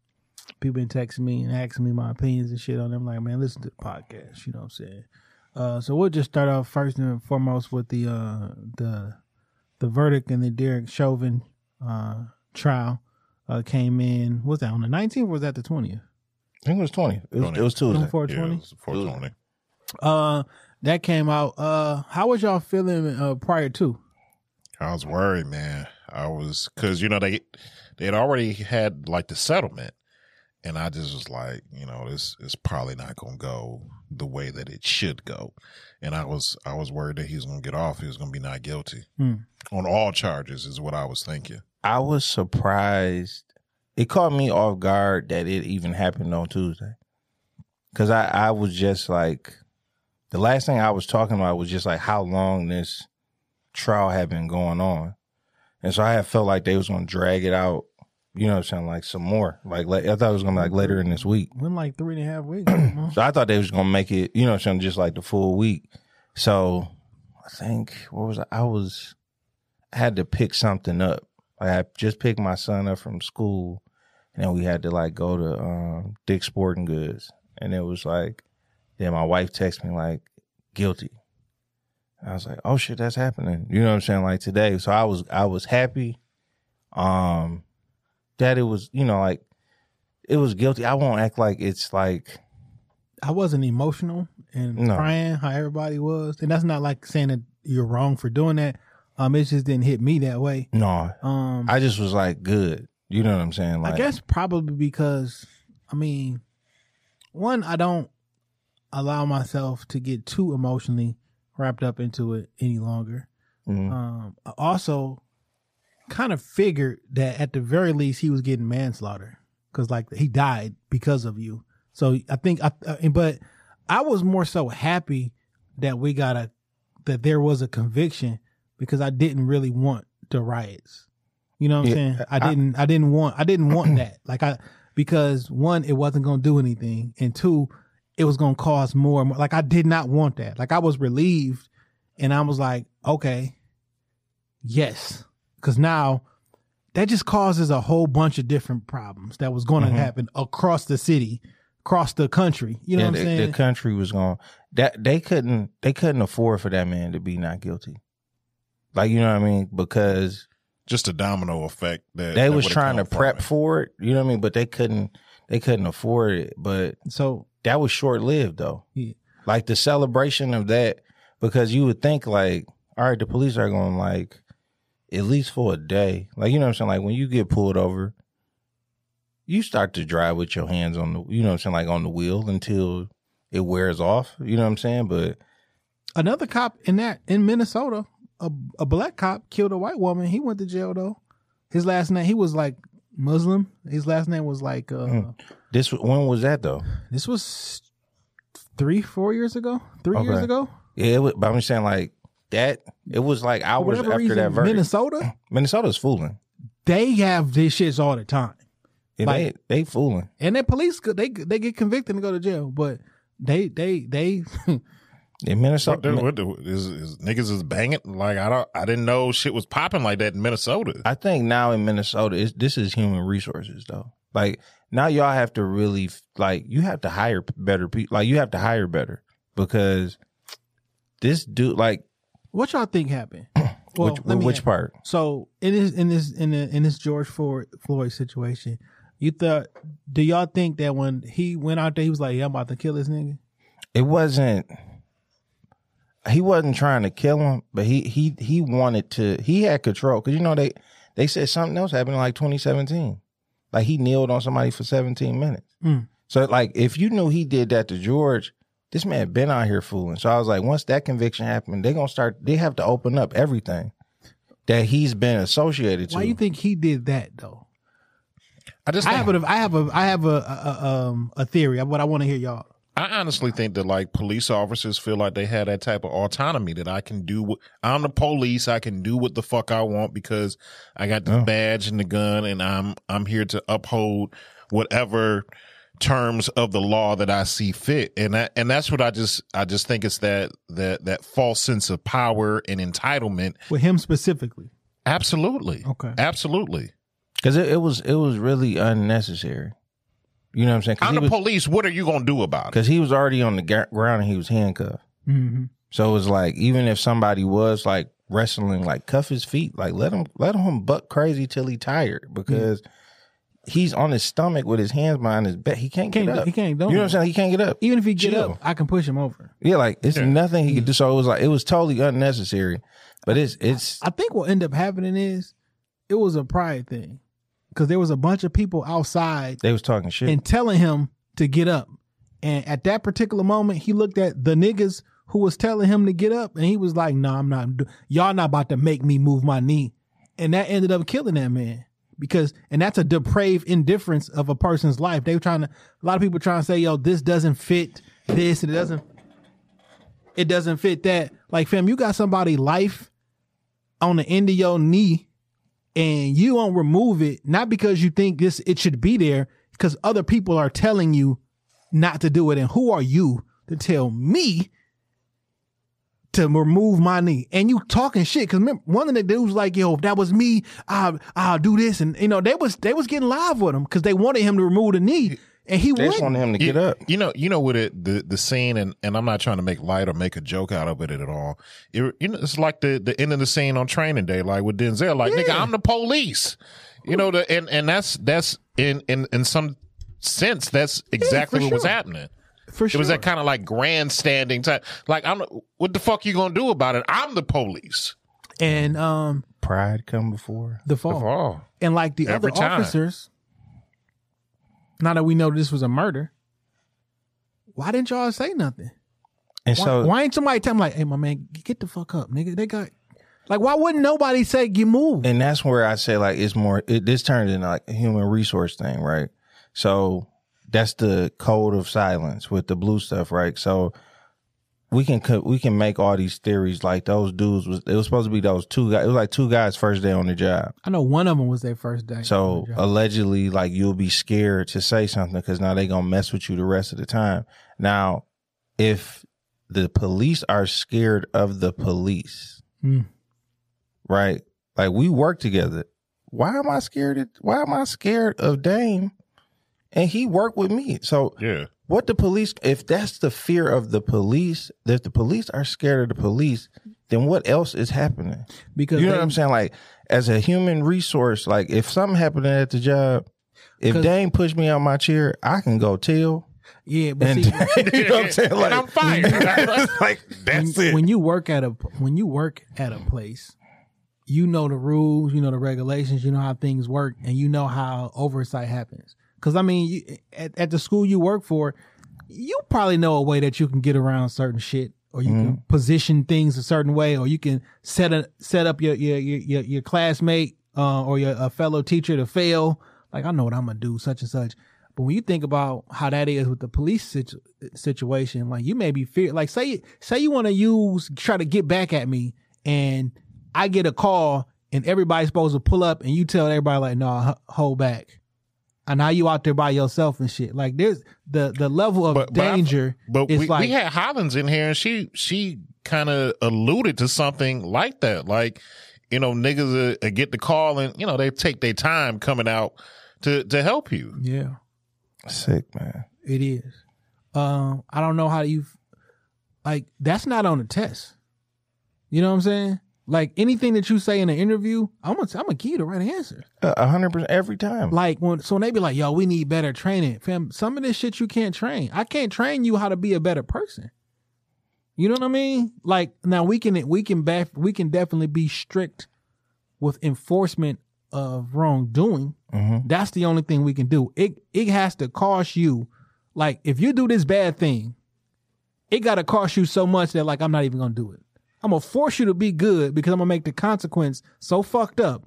Speaker 4: people been texting me and asking me my opinions and shit on them. Like, man, listen to the podcast. You know what I'm saying? Uh, so we'll just start off first and foremost with the uh, the the verdict in the Derek Chauvin uh, trial uh, came in. Was that on the 19th or was that the 20th?
Speaker 6: I think it was 20. It was, it was Tuesday.
Speaker 4: 420.
Speaker 5: Four twenty.
Speaker 4: Uh, that came out. Uh, how was y'all feeling uh, prior to?
Speaker 5: I was worried, man. I was because you know they they had already had like the settlement, and I just was like, you know, this is probably not gonna go the way that it should go, and I was I was worried that he was gonna get off. He was gonna be not guilty
Speaker 4: Hmm.
Speaker 5: on all charges, is what I was thinking.
Speaker 6: I was surprised. It caught me off guard that it even happened on Tuesday. Cause I, I was just like, the last thing I was talking about was just like how long this trial had been going on. And so I had felt like they was going to drag it out, you know what I'm saying? Like some more. Like, I thought it was going to be like later in this week.
Speaker 4: Went like three and a half weeks.
Speaker 6: So I thought they was gonna make it, you know, what I'm saying, just like the full week. So I think what was I? I was I had to pick something up. Like I just picked my son up from school, and then we had to like go to um, Dick's Sporting Goods, and it was like, then my wife texted me like, guilty. I was like, oh shit, that's happening. You know what I'm saying? Like today. So I was I was happy, um, that it was, you know, like it was guilty. I won't act like it's like.
Speaker 4: I wasn't emotional and
Speaker 6: No.
Speaker 4: crying how everybody was, and that's not like saying that you're wrong for doing that. Um, it just didn't hit me that way.
Speaker 6: No,
Speaker 4: Um,
Speaker 6: I just was like, good. You know what I'm saying? Like,
Speaker 4: I guess probably because, I mean, one, I don't allow myself to get too emotionally wrapped up into it any longer.
Speaker 6: Mhm.
Speaker 4: Um, I also kind of figured that at the very least he was getting manslaughter because like he died because of you. So I think I, uh, but I was more so happy that we got a, that there was a conviction because I didn't really want the riots. You know what I'm saying? I
Speaker 6: I-
Speaker 4: didn't, I didn't want, I didn't want that. Like I, because one, it wasn't going to do anything. And two, it was going to cause more and more. Like I did not want that. Like I was relieved and I was like, okay, yes. Cause now that just causes a whole bunch of different problems that was going to
Speaker 6: Mhm.
Speaker 4: happen across the city, across the country. You know
Speaker 6: yeah,
Speaker 4: what I'm
Speaker 6: the,
Speaker 4: saying?
Speaker 6: the country was going that they couldn't they couldn't afford for that man to be not guilty. Like you know what I mean? Because
Speaker 5: Just a domino effect that
Speaker 6: they
Speaker 5: that
Speaker 6: was trying to
Speaker 5: come from
Speaker 6: prep
Speaker 5: it.
Speaker 6: for it. You know what I mean? But they couldn't they couldn't afford it. But
Speaker 4: so
Speaker 6: that was short lived though.
Speaker 4: Yeah.
Speaker 6: Like the celebration of that, because you would think like, all right, the police are going like at least for a day. Like you know what I'm saying? Like when you get pulled over, you start to drive with your hands on the you know what I'm saying, like on the wheel until it wears off. You know what I'm saying? But
Speaker 4: another cop in that in Minnesota, a, a black cop killed a white woman. He went to jail though. His last name, he was like Muslim. His last name was like uh
Speaker 6: Mm. this when was that though?
Speaker 4: this was three, four years ago, three years ago.
Speaker 6: Yeah, it was, but I'm saying like that. It was like hours after
Speaker 4: reason,
Speaker 6: that verdict.
Speaker 4: Minnesota,
Speaker 6: Minnesota's fooling.
Speaker 4: they have these shits all the time,
Speaker 6: Yeah,
Speaker 4: Like-
Speaker 6: they they fooling.
Speaker 4: and their police they they get convicted and go to jail, but they they they
Speaker 6: In Minnesota,
Speaker 5: What, the- what the- is, is niggas is banging like I don't I didn't know shit was popping like that in Minnesota.
Speaker 6: I think now in Minnesota, it's, this is human resources though. Like now, y'all have to really like you have to hire better people. Like you have to hire better because this dude, like
Speaker 4: what y'all think happened? Well,
Speaker 6: which
Speaker 4: let me
Speaker 6: which
Speaker 4: ask-
Speaker 6: part?
Speaker 4: So in this in this in the, in this George Floyd, Floyd situation, you thought? Do y'all think that when he went out there, he was like, "Yeah, I'm about to kill this nigga"?
Speaker 6: It wasn't. He wasn't trying to kill him, but he he he wanted to. He had control because you know they they said something else happened in like 2017. Like he kneeled on somebody for 17 minutes.
Speaker 4: Mm.
Speaker 6: So like if you knew he did that to George, this man been out here fooling. So I was like, once that conviction happened, they gonna start. They have to open up everything that he's been associated to.
Speaker 4: Why you think he did that though?
Speaker 5: I just
Speaker 4: I have a I have a I have a, a, a um a theory. Of what I want to hear y'all.
Speaker 5: I honestly think that like police officers feel like they have that type of autonomy that I can do. What, I'm the police. I can do what the fuck I want because I got the
Speaker 6: Oh.
Speaker 5: badge and the gun, and I'm I'm here to uphold whatever terms of the law that I see fit. And that and that's what I just I just think it's that that that false sense of power and entitlement.
Speaker 4: With him specifically,
Speaker 5: Absolutely.
Speaker 4: Okay.
Speaker 5: Absolutely.
Speaker 6: Because it, it was it was really unnecessary. You know what I'm saying?
Speaker 5: I'm the
Speaker 6: was-
Speaker 5: police. What are you gonna do about it?
Speaker 6: Because he was already on the ga- ground and he was handcuffed.
Speaker 4: mm-hmm.
Speaker 6: So it was like even if somebody was like wrestling, like cuff his feet, like let him let him buck crazy till he tired because he's on his stomach with his hands behind his back. He can't,
Speaker 4: Can't
Speaker 6: get up.
Speaker 4: he can't do
Speaker 6: You know what I'm saying? He can't get up.
Speaker 4: even if he get
Speaker 6: Chill.
Speaker 4: up, I can push him over.
Speaker 6: Yeah, like it's
Speaker 5: Yeah.
Speaker 6: nothing he could do. So it was like it was totally unnecessary. But it's it's
Speaker 4: I think what ended up happening is it was a pride thing. Because there was a bunch of people outside
Speaker 6: They was talking shit.
Speaker 4: and telling him to get up. And at that particular moment, he looked at the niggas who was telling him to get up, and he was like, "No, I'm not. do- Y'all not about to make me move my knee." And that ended up killing that man because, and that's a depraved indifference of a person's life. They were trying to. A lot of people trying to say, "Yo, this doesn't fit this, and it doesn't." It doesn't fit that. Like, fam, you got somebody life on the end of your knee and you don't remove it not because you think this it should be there because other people are telling you not to do it. And who are you to tell me to remove my knee? And you talking shit because one of the dudes like yo if that was me I'll, I'll do this. And you know they was they was getting live with him because they wanted him to remove the knee and he
Speaker 6: they just
Speaker 4: wouldn't
Speaker 6: wanted him to
Speaker 5: you,
Speaker 6: get up.
Speaker 5: You know, you know what it the the scene and and I'm not trying to make light or make a joke out of it at all. It, you know, it's like the the end of the scene on Training Day, like with Denzel, like nigga, I'm the police. You know, the and and that's that's in in in some sense that's exactly
Speaker 4: for
Speaker 5: what was happening.
Speaker 4: for sure.
Speaker 5: It was that kind of like grandstanding type. Like I'm, what the fuck you gonna do about it? I'm the police.
Speaker 4: and um
Speaker 6: Pride come before.
Speaker 4: the fall
Speaker 5: Oh,
Speaker 4: and like the
Speaker 5: Every
Speaker 4: other
Speaker 5: time.
Speaker 4: officers now that we know this was a murder why didn't y'all say nothing
Speaker 6: And
Speaker 4: Why,
Speaker 6: so
Speaker 4: why ain't somebody tell me like, hey, my man, get the fuck up, nigga? They got like, why wouldn't nobody say get moved?
Speaker 6: and that's where I say like it's more it, this turns into like a human resource thing, right? So that's the code of silence with the blue stuff, right? So we can we can make all these theories like those dudes was it was supposed to be those two guys. It was like two guys first day on the job.
Speaker 4: I know one of them was their first day.
Speaker 6: So allegedly, like you'll be scared to say something because now they gonna mess with you the rest of the time. Now, if the police are scared of the police,
Speaker 4: Hmm.
Speaker 6: right? Like we work together. Why am I scared? Of, why am I scared of Dame? And he worked with me. So
Speaker 5: yeah.
Speaker 6: What the police? If that's the fear of the police, that the police are scared of the police, then what else is happening?
Speaker 4: because
Speaker 6: You know
Speaker 4: they-
Speaker 6: what I'm saying? Like, as a human resource, like if something happened at the job, if
Speaker 4: 'Cause-
Speaker 6: Dane pushed me on my chair, I can go tell.
Speaker 4: Yeah, but
Speaker 6: And
Speaker 4: see,
Speaker 6: you know what I'm saying? Like,
Speaker 5: I'm fired.
Speaker 6: like that's
Speaker 4: when,
Speaker 6: it.
Speaker 4: when you work at a when you work at a place, you know the rules, you know the regulations, you know how things work, and you know how oversight happens. Because I mean, you, at, at the school you work for, you probably know a way that you can get around certain shit, or you can position things a certain way, or you can set a set up your your your your, classmate uh, or your a fellow teacher to fail. Like I know what I'm gonna do, such and such. But when you think about how that is with the police situ- situation, like you may be fear, like say say you want to use try to get back at me, and I get a call, and everybody's supposed to pull up, and you tell everybody like, no, h- hold back. And now you out there by yourself and shit. Like there's the the level of
Speaker 5: But- but I-
Speaker 4: danger
Speaker 5: But
Speaker 4: is
Speaker 5: we,
Speaker 4: like
Speaker 5: we had Hollins in here, and she she kind of alluded to something like that. Like, you know, niggas uh, uh, get the call, and you know they take their time coming out to to help you.
Speaker 4: yeah.
Speaker 6: Sick man.
Speaker 4: It is. Um, I don't know how you like that's not on the test. You know what I'm saying? Like anything that you say in an interview, I'm gonna I'm gonna give you the right answer.
Speaker 6: A hundred percent every time.
Speaker 4: Like when so when they be like, yo, we need better training. Fam, some of this shit you can't train. I can't train you how to be a better person. You know what I mean? Like now we can we can back we can definitely be strict with enforcement of wrongdoing.
Speaker 6: Mhm.
Speaker 4: That's the only thing we can do. It it has to cost you. Like if you do this bad thing, it gotta cost you so much that like I'm not even gonna do it. I'm gonna force you to be good because I'm gonna make the consequence so fucked up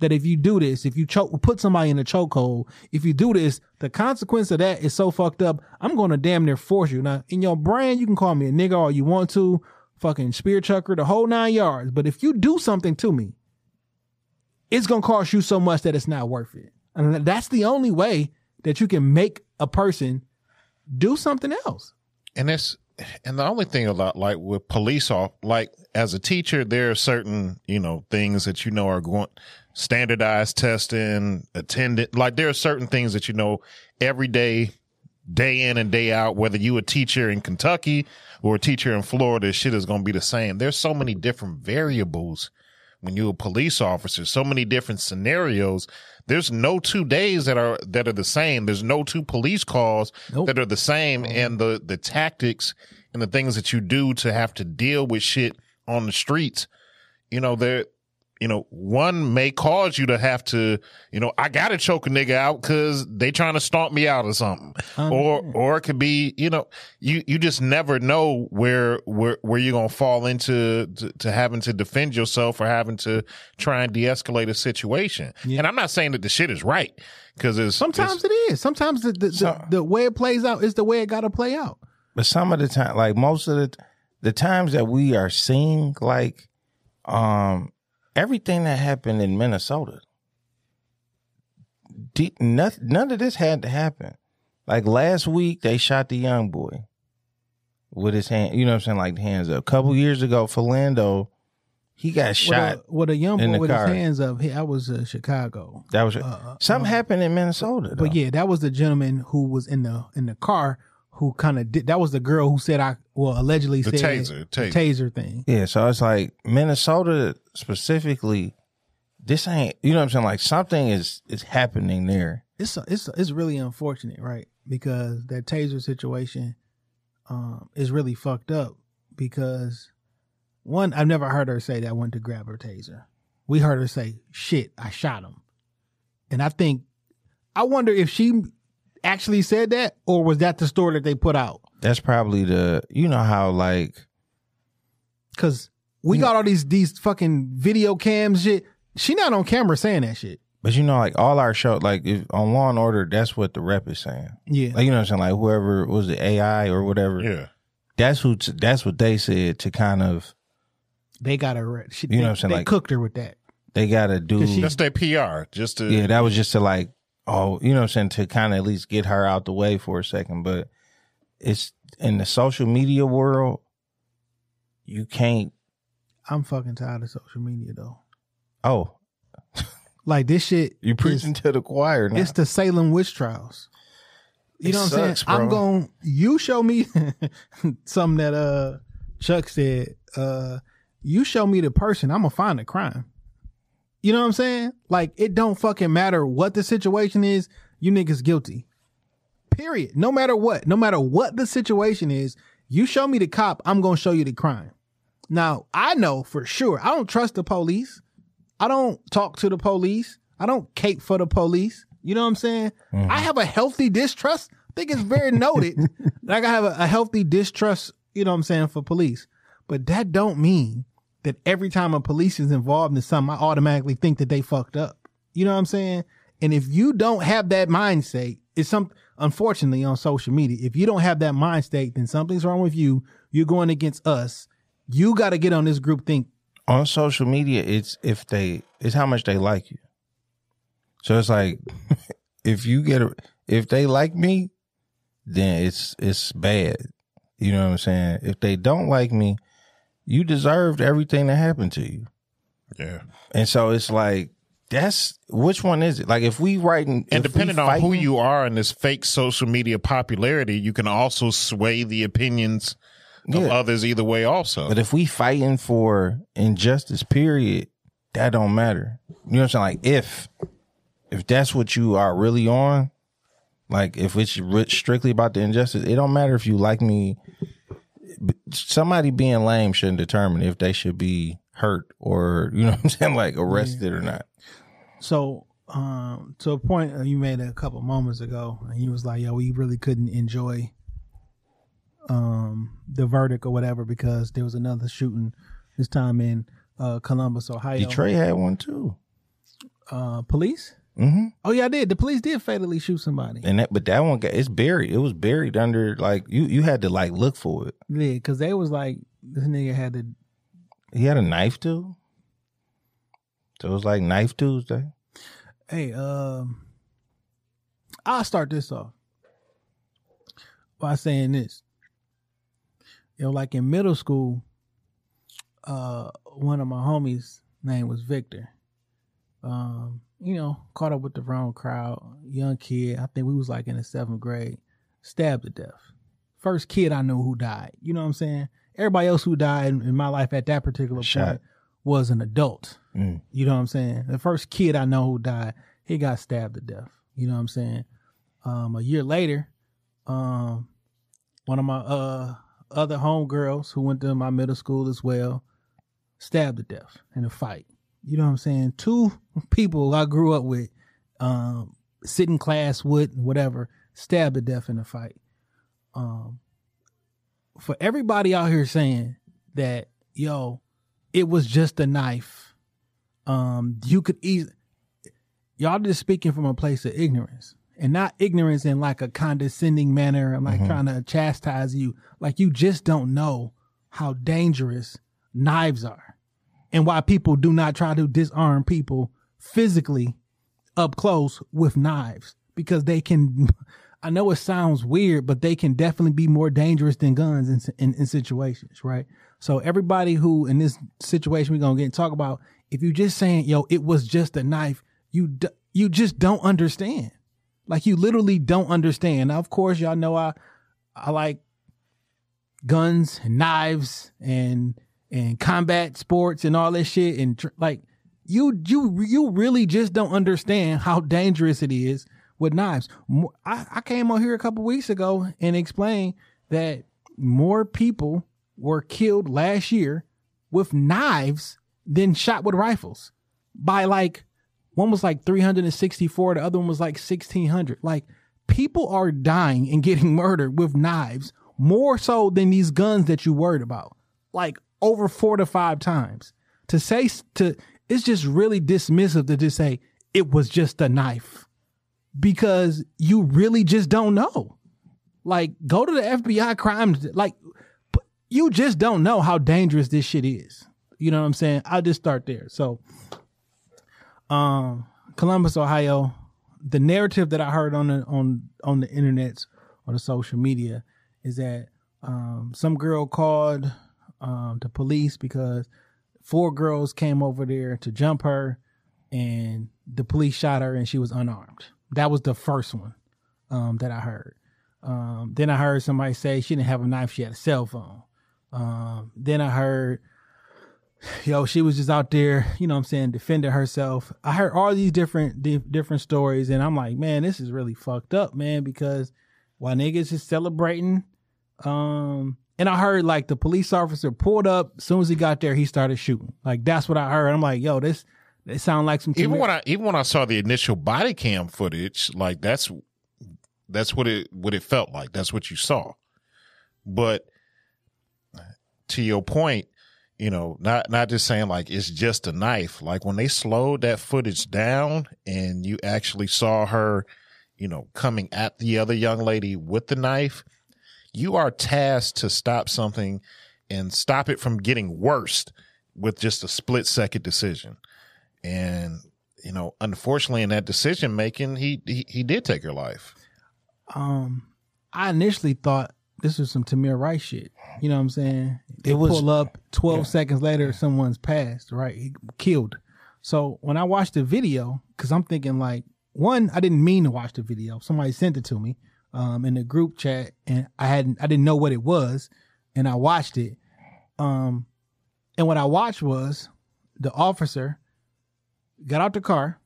Speaker 4: that if you do this, if you choke, put somebody in a chokehold, if you do this, the consequence of that is so fucked up. I'm gonna damn near force you. Now in your brain, you can call me a nigga all you want to, fucking spear chucker, the whole nine yards. But if you do something to me, it's gonna cost you so much that it's not worth it. And that's the only way that you can make a person do something else.
Speaker 5: and it's and the only thing about like with police off like as a teacher there are certain you know things that you know are going standardized testing attendant like there are certain things that you know every day day in and day out whether you a teacher in kentucky or a teacher in florida shit is going to be the same. There's so many different variables when you're a police officer so many different scenarios. There's no two days that are that are the same. There's no two police calls
Speaker 4: Nope.
Speaker 5: that are the same. Mm-hmm. And the the tactics and the things that you do to have to deal with shit on the streets you know there you know, one may cause you to have to, you know, I gotta choke a nigga out because they trying to stomp me out or something, or or it could be, you know, you you just never know where where where you're gonna fall into to, to having to defend yourself or having to try and de-escalate a situation. And I'm not saying that the shit is right because it's
Speaker 4: Sometimes
Speaker 5: it's-
Speaker 4: it is. Sometimes the the,
Speaker 6: So-
Speaker 4: the the way it plays out is the way it got to play out.
Speaker 6: but some of the time, like most of the the times that we are seeing, like um everything that happened in Minnesota, none, none of this had to happen. Like last week, they shot the young boy with his hand. You know what I'm saying? Like the hands up. A couple years ago, Philando, he got shot.
Speaker 4: with a, with a young boy with
Speaker 6: car.
Speaker 4: his hands up. He, I was uh, Chicago,
Speaker 6: that was
Speaker 4: uh,
Speaker 6: something happened in Minnesota.
Speaker 4: but yeah, that was the gentleman who was in the in the car who kind of did. That was the girl who said I well allegedly
Speaker 5: The
Speaker 4: said
Speaker 5: taser,
Speaker 4: the
Speaker 5: taser.
Speaker 4: taser thing.
Speaker 6: Yeah, so it's like Minnesota specifically. This ain't you know what I'm saying. Like something is is happening there.
Speaker 4: It's it's it's really unfortunate, right? Because that taser situation um, is really fucked up. Because one, I've never heard her say that I went to grab her taser. We heard her say, "Shit, I shot him," and I think I wonder if she actually said that, or was that the story that they put out?
Speaker 6: That's probably the you know how like
Speaker 4: Because we got all these these fucking video cams shit. She not on camera saying that shit.
Speaker 6: but you know like all our show like if, on Law and Order that's what the rep is saying.
Speaker 4: Yeah,
Speaker 6: Like you know what I'm saying. Like whoever was the AI or whatever.
Speaker 5: yeah.
Speaker 6: That's who. t- that's what they said to kind of
Speaker 4: they got her. re- She,
Speaker 6: You know
Speaker 4: they,
Speaker 6: what I'm saying,
Speaker 4: They
Speaker 6: like-
Speaker 4: cooked her with that.
Speaker 6: they got to do.
Speaker 4: 'Cause she-
Speaker 5: That's their PR, just to
Speaker 6: yeah, that was just to like oh you know what I'm saying to kind of at least get her out the way for a second. But it's in the social media world. You can't.
Speaker 4: I'm fucking tired of social media though.
Speaker 6: Oh,
Speaker 4: Like this shit.
Speaker 6: you
Speaker 4: is-
Speaker 6: preaching to the choir now.
Speaker 4: It's the Salem witch trials. You
Speaker 6: It
Speaker 4: know what I'm
Speaker 6: sucks,
Speaker 4: saying? I'm
Speaker 6: bro.
Speaker 4: going you show me something that uh Chuck said, uh you show me the person, I'm gonna find the crime. You know what I'm saying? Like it don't fucking matter what the situation is, you niggas guilty. Period. No matter what, no matter what the situation is, you show me the cop, I'm gonna show you the crime. Now, I know for sure, I don't trust the police. I don't talk to the police. I don't cape for the police. You know what I'm saying? Mm. I have a healthy distrust. I think it's very noted. like I have a, a healthy distrust, you know what I'm saying, for police. But that don't mean that every time a police is involved in something, I automatically think that they fucked up. You know what I'm saying? And if you don't have that mindset, it's some unfortunately on social media, if you don't have that mind state, then something's wrong with you. You're going against us. You got to get on this group think
Speaker 6: on social media, it's if they it's how much they like you. So it's like if you get a if they like me, then it's it's bad. You know what I'm saying? If they don't like me, you deserved everything that happened to you.
Speaker 5: yeah.
Speaker 6: And so it's like that's which one is it? Like if we writing
Speaker 5: And depending on who you are in this fake social media popularity, you can also sway the opinions of others either way. Also,
Speaker 6: But if we fighting for injustice, period, that don't matter. You know what I'm saying? Like if if that's what you are really on, like if it's strictly about the injustice, it don't matter if you like me. Somebody being lame shouldn't determine if they should be hurt or you know what I'm saying, like arrested or not.
Speaker 4: So, um, to a point uh, you made a couple moments ago, and you was like, "Yo, we really couldn't enjoy, um, the verdict or whatever because there was another shooting this time in uh, Columbus, Ohio.
Speaker 6: Detroit had one too.
Speaker 4: uh, police.
Speaker 6: Hmm
Speaker 4: Oh yeah, I did. The police did fatally shoot somebody.
Speaker 6: And that, but that one got it's buried. It was buried under like you. You had to like look for it.
Speaker 4: Yeah, because they was like, this nigga had to.
Speaker 6: He had a knife too. So it was like Knife Tuesday.
Speaker 4: Hey, um, I'll start this off by saying this. You know, like in middle school, uh, one of my homies' name was Victor. Um, you know, caught up with the wrong crowd, young kid. I think we was like in the seventh grade, stabbed to death. First kid I knew who died. You know what I'm saying? Everybody else who died in, my life at that particular
Speaker 6: Shot.
Speaker 4: point was an adult.
Speaker 6: Mm.
Speaker 4: You know what I'm saying? The first kid I know who died, he got stabbed to death. You know what I'm saying? Um, a year later, um, one of my uh other homegirls who went to my middle school as well, stabbed to death in a fight. You know what I'm saying? Two people I grew up with, um, sit in class with, whatever, stabbed to death in a fight. Um, for everybody out here saying that, yo, it was just a knife. Um, you could easily, y'all just speaking from a place of ignorance and not ignorance in like a condescending manner. I'm like trying to chastise you. Like you just don't know how dangerous knives are and why people do not try to disarm people physically up close with knives because they can. I know it sounds weird, but they can definitely be more dangerous than guns in, in, in situations, right? So everybody who in this situation we're gonna get and talk about, if you just saying, "Yo, it was just a knife," you d- you just don't understand. Like you literally don't understand. Now, of course, y'all know I I like guns and knives and and combat sports and all that shit and tr- like you you you really just don't understand how dangerous it is with knives. I, I came on here a couple weeks ago and explained that more people were killed last year with knives than shot with rifles by like one was like 364 the other one was like 1600 like people are dying and getting murdered with knives more so than these guns that you worried about like over four to five times. To say to it's just really dismissive to just say it was just a knife. Because you really just don't know. Like go to the fbi crime like you just don't know how dangerous this shit is. You know what i'm saying? I'll just start there. So um Columbus, Ohio, the narrative that I heard on the on on the internet or the social media is that um some girl called um the police because four girls came over there to jump her and the police shot her and she was unarmed. That was the first one um that I heard. Um then I heard somebody say she didn't have a knife, she had a cell phone. Um then I heard yo, she was just out there, you know what I'm saying, defending herself. I heard all these different di- different stories and I'm like, man, this is really fucked up, man, because while niggas is celebrating, um, and I heard like the police officer pulled up, as soon as he got there, he started shooting. Like that's what I heard. I'm like, yo, this it sound like some
Speaker 5: even when I even when I saw the initial body cam footage, like that's that's what it what it felt like. That's what you saw. But to your point, you know, not not just saying like it's just a knife. Like when they slowed that footage down and you actually saw her, you know, coming at the other young lady with the knife, you are tasked to stop something and stop it from getting worse with just a split second decision. And you know, unfortunately, in that decision making, he, he he did take her life.
Speaker 4: um I initially thought this was some Tamir Rice shit. You know what I'm saying? They
Speaker 6: It was-
Speaker 4: pull up 12
Speaker 6: yeah.
Speaker 4: seconds later, someone's passed, right? He killed. So when I watched the video, because I'm thinking like, one, I didn't mean to watch the video. Somebody sent it to me um, in the group chat, and I hadn't, I didn't know what it was, and I watched it. Um, and what I watched was the officer got out the car.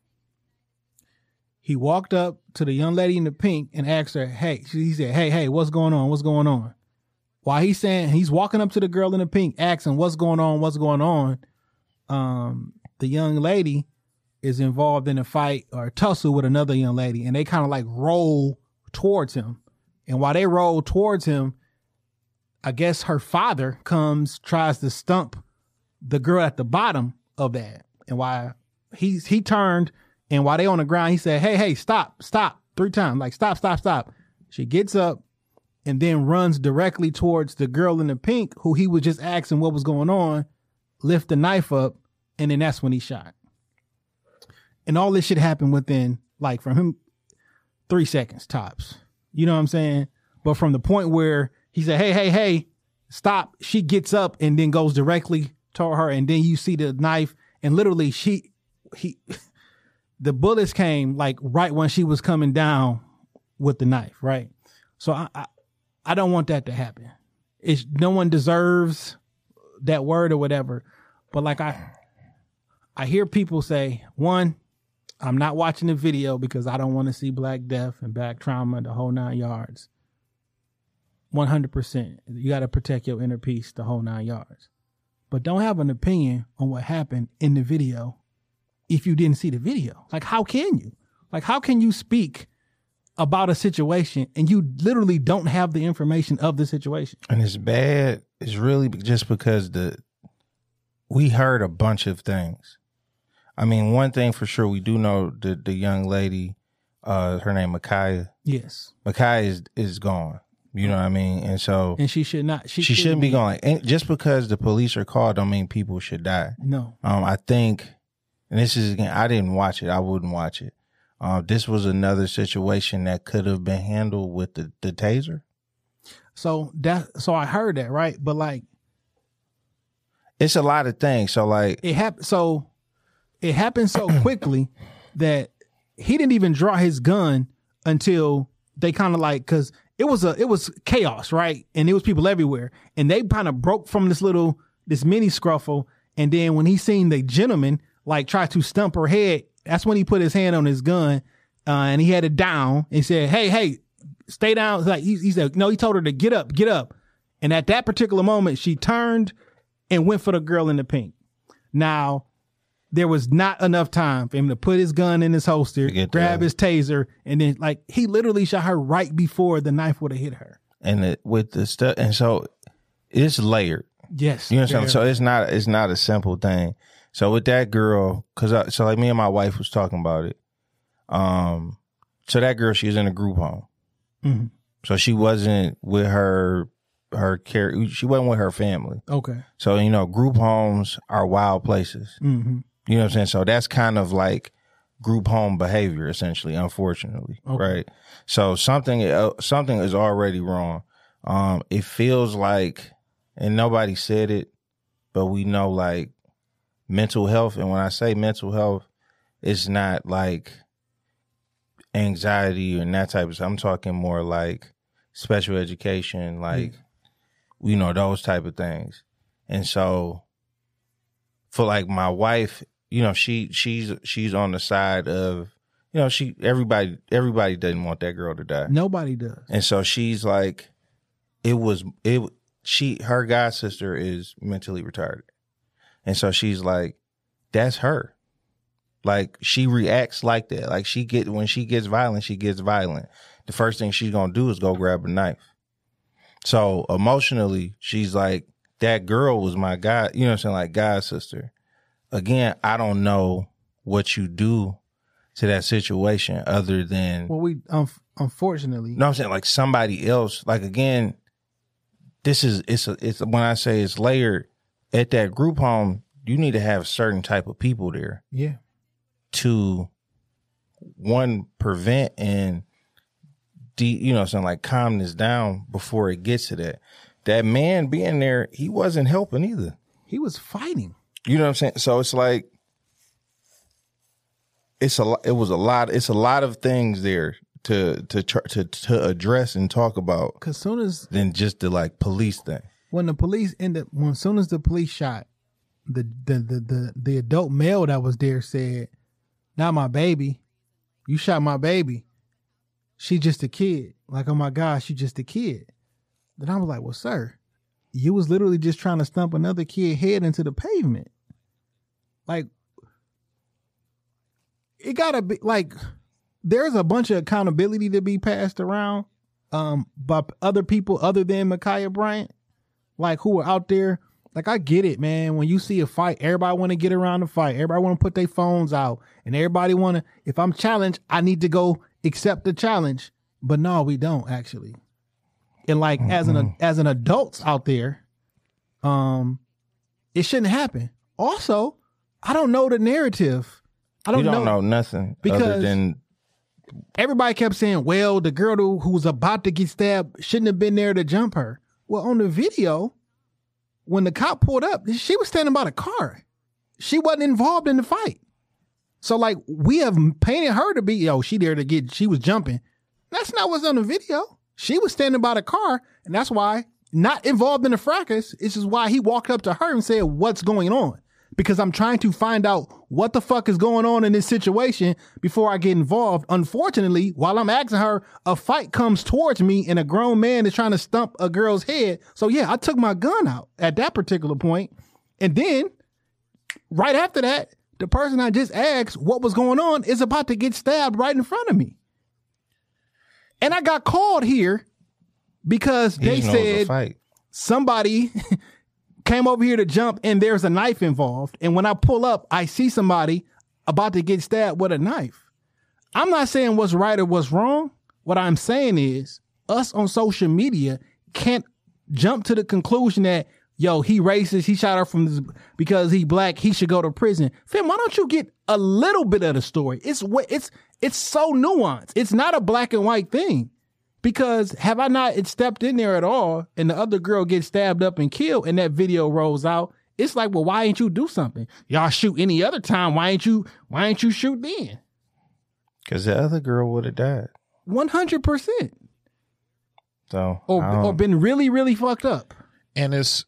Speaker 4: He walked up to the young lady in the pink and asked her, "Hey," he said, "Hey, hey, what's going on? What's going on?" While he's saying he's walking up to the girl in the pink, asking, "What's going on? What's going on?" Um, the young lady is involved in a fight or a tussle with another young lady, and they kind of like roll towards him. And while they roll towards him, I guess her father comes, tries to stump the girl at the bottom of that. And why he's he turned and while they on the ground, he said, Hey, hey, stop, stop, three times. Like, stop, stop, stop. She gets up and then runs directly towards the girl in the pink who he was just asking what was going on, lift the knife up, and then that's when he shot. And all this shit happened within like from him three seconds tops. You know what I'm saying? But from the point where he said, Hey, hey, hey, stop, she gets up and then goes directly toward her, and then you see the knife, and literally she he the bullets came like right when she was coming down with the knife, right? So I I, I don't want that to happen. It's no one deserves that word or whatever. But like I I hear people say, one, I'm not watching the video because I don't want to see black death and black trauma, the whole nine yards. 100%. You got to protect your inner peace, the whole nine yards. But don't have an opinion on what happened in the video if you didn't see the video? Like, how can you? Like, how can you speak about a situation and you literally don't have the information of the situation?
Speaker 6: And it's bad. It's really just because the we heard a bunch of things. I mean, one thing for sure, we do know the the young lady, uh, her name Ma'Khia.
Speaker 4: Yes.
Speaker 6: Ma'Khia is is gone. You know what I mean? And so
Speaker 4: And she should not. She,
Speaker 6: she shouldn't be gone. And just because the police are called, don't mean people should die.
Speaker 4: No.
Speaker 6: Um, I think, and this is again, I didn't watch it. I wouldn't watch it. Um, this was another situation that could have been handled with the, the taser.
Speaker 4: So that so I heard that right, but like
Speaker 6: It's a lot of things. So like,
Speaker 4: it happened. So it happened so quickly that he didn't even draw his gun until they kind of like because it was a it was chaos, right? And it was people everywhere, and they kind of broke from this little this mini scruffle. And then when he seen the gentleman like try to stump her head, that's when he put his hand on his gun uh, and he had it down and said, "Hey, hey, stay down." Like he, he said, no, he told her to get up, get up. And at that particular moment, she turned and went for the girl in the pink. Now, there was not enough time for him to put his gun in his holster, grab his taser, and then like he literally shot her right before the knife would have hit her.
Speaker 6: and it, with the stuff, and so it's layered.
Speaker 4: Yes,
Speaker 6: You understand?
Speaker 4: very-
Speaker 6: So it's not it's not a simple thing. So with that girl, cause I, so like me and my wife was talking about it. Um, so that girl, she was in a group home.
Speaker 4: Mhm.
Speaker 6: So she wasn't with her her care. She wasn't with her family.
Speaker 4: okay.
Speaker 6: So you know, group homes are wild places.
Speaker 4: hmm
Speaker 6: You know what I'm saying? So that's kind of like group home behavior, essentially. Unfortunately,
Speaker 4: Okay.
Speaker 6: right? So something uh, something is already wrong. Um, it feels like, and nobody said it, but we know like mental health. And when I say mental health, it's not like anxiety and that type of stuff. I'm talking more like special education, like you know those type of things. And so for like my wife, you know, she she's she's on the side of you know, she everybody everybody doesn't want that girl to die.
Speaker 4: Nobody does.
Speaker 6: And so she's like it was it she her god sister is mentally retarded. And so she's like that's her. Like she reacts like that. Like she get when she gets violent, she gets violent. The first thing she's to do is go grab a knife. So emotionally, she's like that girl was my god, you know what I'm saying, like god sister. Again, I don't know what you do to that situation other than
Speaker 4: Well, we um, unfortunately,
Speaker 6: no, I'm saying like somebody else. Like again, this is it's a, it's when I say it's layered at that group home. You need to have certain type of people there
Speaker 4: yeah,
Speaker 6: to one prevent and de, you know something like calm this down before it gets to that. That man being there, he wasn't helping either.
Speaker 4: he was fighting.
Speaker 6: You know what I'm saying? So it's like it's a it was a lot. It's a lot of things there to to to to address and talk about
Speaker 4: Cause soon as
Speaker 6: than just the like police thing.
Speaker 4: when the police ended, when soon as the police shot, the the the the, the adult male that was there said, "Not my baby. You shot my baby. She's just a kid. Like, oh my gosh, she's just a kid." Then I was like, "Well, sir, you was literally just trying to stump another kid head into the pavement. Like, it gotta be like." There's a bunch of accountability to be passed around um by other people other than Ma'Khia Bryant like who are out there. Like I get it, man. When you see a fight, everybody want to get around the fight. Everybody want to put their phones out, and everybody want to. If I'm challenged, I need to go accept the challenge. But no, we don't actually. And like as an as an adults out there, um, it shouldn't happen. Also, I don't know the narrative. I don't,
Speaker 6: don't
Speaker 4: know
Speaker 6: know nothing other
Speaker 4: Because-
Speaker 6: than
Speaker 4: everybody kept saying, well, the girl who, who was about to get stabbed shouldn't have been there to jump her. Well, on the video, when the cop pulled up, she was standing by the car. She wasn't involved in the fight. So, like, we have painted her to be, yo, she there to get, she was jumping. That's not what's on the video. She was standing by the car, and that's why, not involved in the fracas, this is why he walked up to her and said, what's going on? Because I'm trying to find out what the fuck is going on in this situation before I get involved. Unfortunately, while I'm asking her, a fight comes towards me and a grown man is trying to stump a girl's head. So yeah, I took my gun out at that particular point. And then right after that, the person I just asked what was going on is about to get stabbed right in front of me. And I got called here because
Speaker 6: He
Speaker 4: they
Speaker 6: just knows the
Speaker 4: said somebody came over here to jump and there's a knife involved. And when I pull up, I see somebody about to get stabbed with a knife. I'm not saying what's right or what's wrong. What I'm saying is us on social media can't jump to the conclusion that yo, he racist, he shot her from this because he black, he should go to prison. Fam, why don't you get a little bit of the story? It's what it's it's so nuanced. It's not a black and white thing. Because have I not stepped in there at all and the other girl gets stabbed up and killed and that video rolls out, it's like, well, why ain't you do something? Y'all shoot any other time. Why ain't you why ain't you shoot then?
Speaker 6: Because the other girl would have died.
Speaker 4: One hundred percent.
Speaker 6: So
Speaker 4: Or
Speaker 6: I
Speaker 4: or been really, really fucked up.
Speaker 5: and it's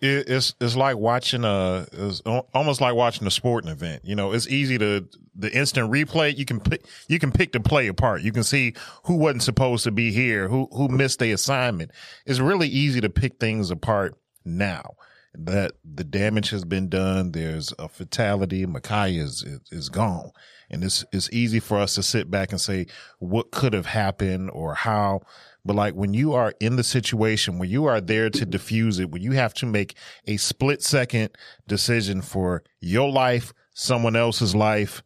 Speaker 5: it, it's it's like watching a it's almost like watching a sporting event. You know, it's easy to the instant replay. You can pick you can pick the play apart. You can see who wasn't supposed to be here, who who missed the assignment. It's really easy to pick things apart now. That the damage has been done. There's a fatality. Ma'Khia is is, is gone, and it's it's easy for us to sit back and say what could have happened or how. But like when you are in the situation, when you are there to diffuse it, when you have to make a split second decision for your life, someone else's life,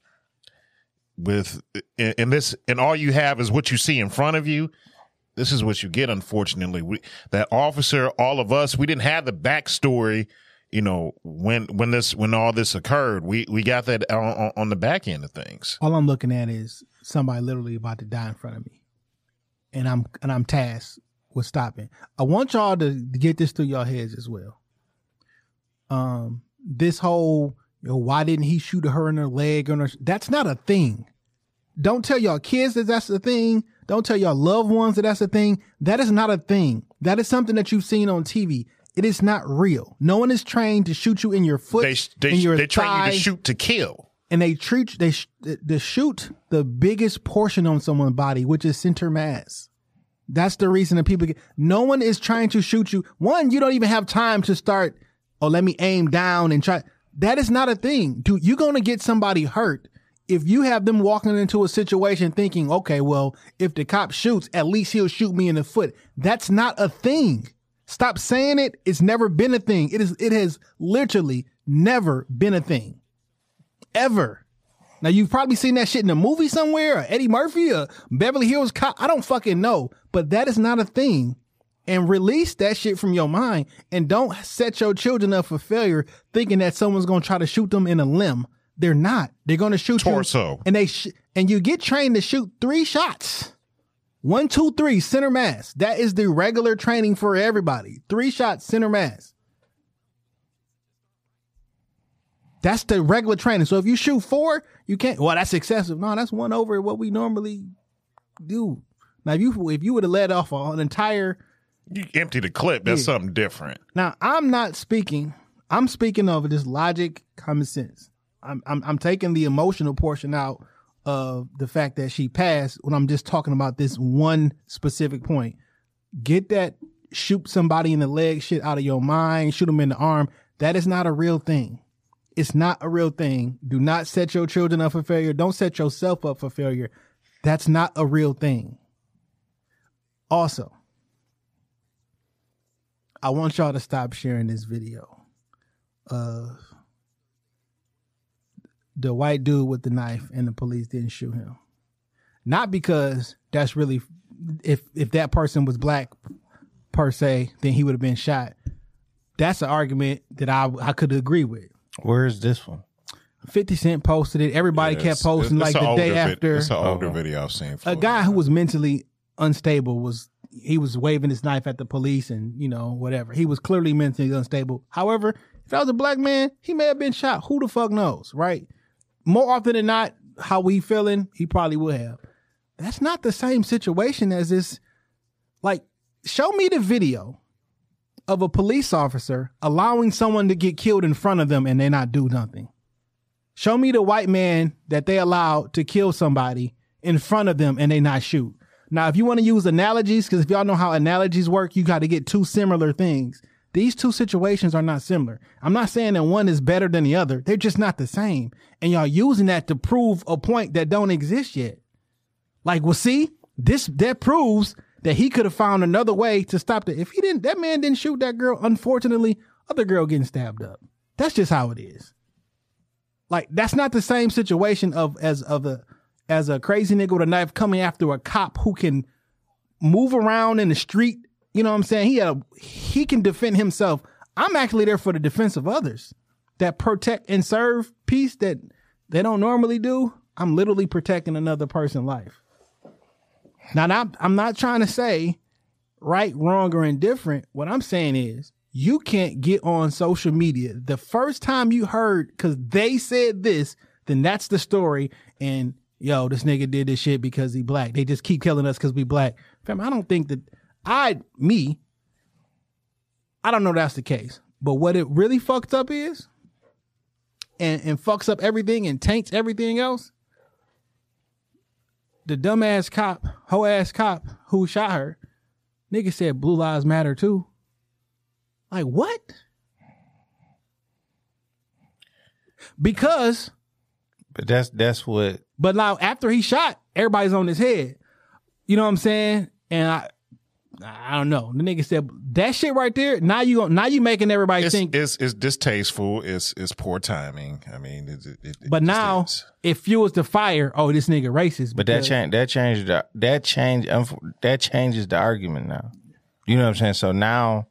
Speaker 5: with and this and all you have is what you see in front of you. This is what you get. Unfortunately, we, that officer, all of us, we didn't have the backstory. You know when when this when all this occurred, we we got that on- on the back end of things.
Speaker 4: All I'm looking at is somebody literally about to die in front of me. And I'm and I'm tasked with stopping. I want y'all to get this through your heads as well. Um, this whole you know, why didn't he shoot her in her leg or her, that's not a thing. Don't tell your kids that that's the thing. Don't tell your loved ones that that's a thing. That is not a thing. That is something that you've seen on TV. It is not real. No one is trained to shoot you in your foot,
Speaker 5: They they
Speaker 4: in your
Speaker 5: they train you to shoot to kill.
Speaker 4: And they treat they they shoot the biggest portion on someone's body, which is center mass. That's the reason that people get. No one is trying to shoot you. One, you don't even have time to start. Oh, let me aim down and try. That is not a thing, dude. You're gonna get somebody hurt if you have them walking into a situation thinking, okay, well, if the cop shoots, at least he'll shoot me in the foot. That's not a thing. Stop saying it. It's never been a thing. It is. It has literally never been a thing ever. Now you've probably seen that shit in a movie somewhere, or Eddie Murphy, or Beverly Hills Cop. I don't fucking know, but that is not a thing. And release that shit from your mind, and don't set your children up for failure, thinking that someone's gonna try to shoot them in a limb. They're not. They're gonna shoot
Speaker 5: Torso.
Speaker 4: you, and they sh- and you get trained to shoot three shots. One, two, three, center mass. That is the regular training for everybody. Three shots, center mass. That's the regular training. So if you shoot four, you can't. Well, that's excessive. No, that's one over what we normally do. Now, if you if you would have let off an entire.
Speaker 5: You empty the clip. That's
Speaker 4: Yeah.
Speaker 5: something different.
Speaker 4: Now, I'm not speaking. I'm speaking of just logic, common sense. I'm I'm, I'm taking the emotional portion out of the fact that she passed when I'm just talking about this one specific point. Get that shoot somebody in the leg shit out of your mind. Shoot them in the arm. That is not a real thing. It's not a real thing. Do not set your children up for failure. Don't set yourself up for failure. That's not a real thing. Also, I want y'all to stop sharing this video of the white dude with the knife and the police didn't shoot him. Not because that's really if if that person was black per se, then he would have been shot. That's an argument that I I could agree with.
Speaker 6: Where is this one?
Speaker 4: 50 Cent posted it. Everybody
Speaker 5: It's-
Speaker 4: kept posting
Speaker 5: it's
Speaker 4: like
Speaker 5: an
Speaker 4: the day
Speaker 5: older vid-
Speaker 4: after.
Speaker 5: It's an older
Speaker 6: Okay.
Speaker 5: video I've seen.
Speaker 4: a
Speaker 5: floating
Speaker 4: guy who was mentally unstable was he was waving his knife at the police and you know whatever he was clearly mentally unstable however if that was a black man he may have been shot who the fuck knows right more often than not how we feeling he probably would have that's not the same situation as this like show me the video of a police officer allowing someone to get killed in front of them and they not do nothing Show me the white man that they allowed to kill somebody in front of them and they not shoot. Now, if you want to use analogies, because if y'all know how analogies work, you got to get two similar things. These two situations are not similar. I'm not saying that one is better than the other. They're just not the same. And y'all using that to prove a point that don't exist yet. Like, well, see, this that proves that he could have found another way to stop that. If he didn't, that man didn't shoot that girl. Unfortunately, other girl getting stabbed up. That's just how it is. Like, that's not the same situation of as of a as a crazy nigga with a knife coming after a cop who can move around in the street. You know what I'm saying? He had a, he can defend himself. I'm actually there for the defense of others that protect and serve peace that they don't normally do. I'm literally protecting another person's life. Now, I'm, not trying to say right, wrong, or indifferent. What I'm saying is you can't get on social media. The first time you heard, because they said this, then that's the story. And yo, this nigga did this shit because he black. They just keep killing us because we black. Fam, I don't think that I, me, I don't know that's the case. But what it really fucked up is, and, and fucks up everything and taints everything else, the dumbass cop, hoe ass cop who shot her, nigga said blue lives matter too. Like what? Because,
Speaker 6: But that's that's what
Speaker 4: but now after he shot, everybody's on his head. You know what I'm saying? And I, I don't know. The nigga said that shit right there. Now you gon- now you making everybody
Speaker 5: It's,
Speaker 4: think.
Speaker 5: it's, it's distasteful. It's, it's poor timing. I mean, it, it, it
Speaker 4: but now
Speaker 5: is.
Speaker 4: it fuels the fire. Oh, this nigga racist.
Speaker 6: But that change that changed the, that change that changes the argument now. You know what I'm saying? So now,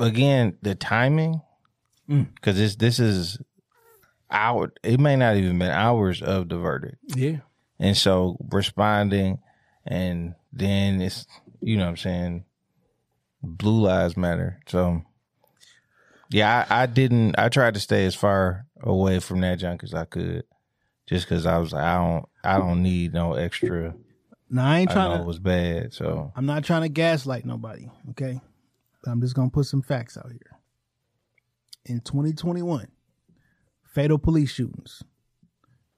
Speaker 6: again, the timing, mm. because this this is hour. It may not even been hours of the verdict,
Speaker 4: Yeah.
Speaker 6: and so responding, and then it's you know what I'm saying. Blue lives matter. So, yeah, I, I didn't. I tried to stay as far away from that junk as I could, just because I was like, I don't, I don't need no extra.
Speaker 4: No, I ain't
Speaker 6: I
Speaker 4: trying
Speaker 6: know
Speaker 4: to.
Speaker 6: it was bad. So
Speaker 4: I'm not trying to gaslight nobody, okay? But I'm just gonna put some facts out here. In 2021, fatal police shootings,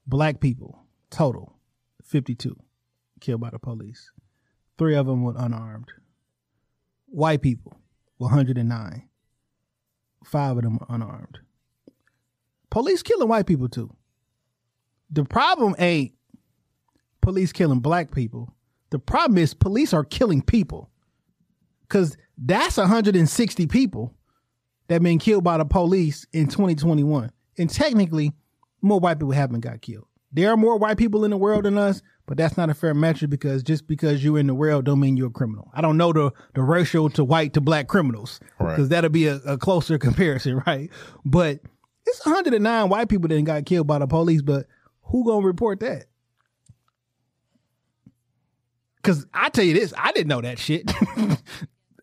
Speaker 4: black people total 52 killed by the police. Three of them were unarmed. White people 109. Five of them were unarmed. Police killing white people too. The problem ain't police killing black people. The problem is police are killing people. Cause that's 160 people that been killed by the police in 2021. And technically, more white people haven't got killed. There are more white people in the world than us, but that's not a fair metric because just because you're in the world don't mean you're a criminal. I don't know the, the ratio to white to black criminals
Speaker 5: Right.
Speaker 4: because that'll be a, a closer comparison, right? But it's 109 white people that got killed by the police, but who gonna report that? Cause I tell you this, I didn't know that shit.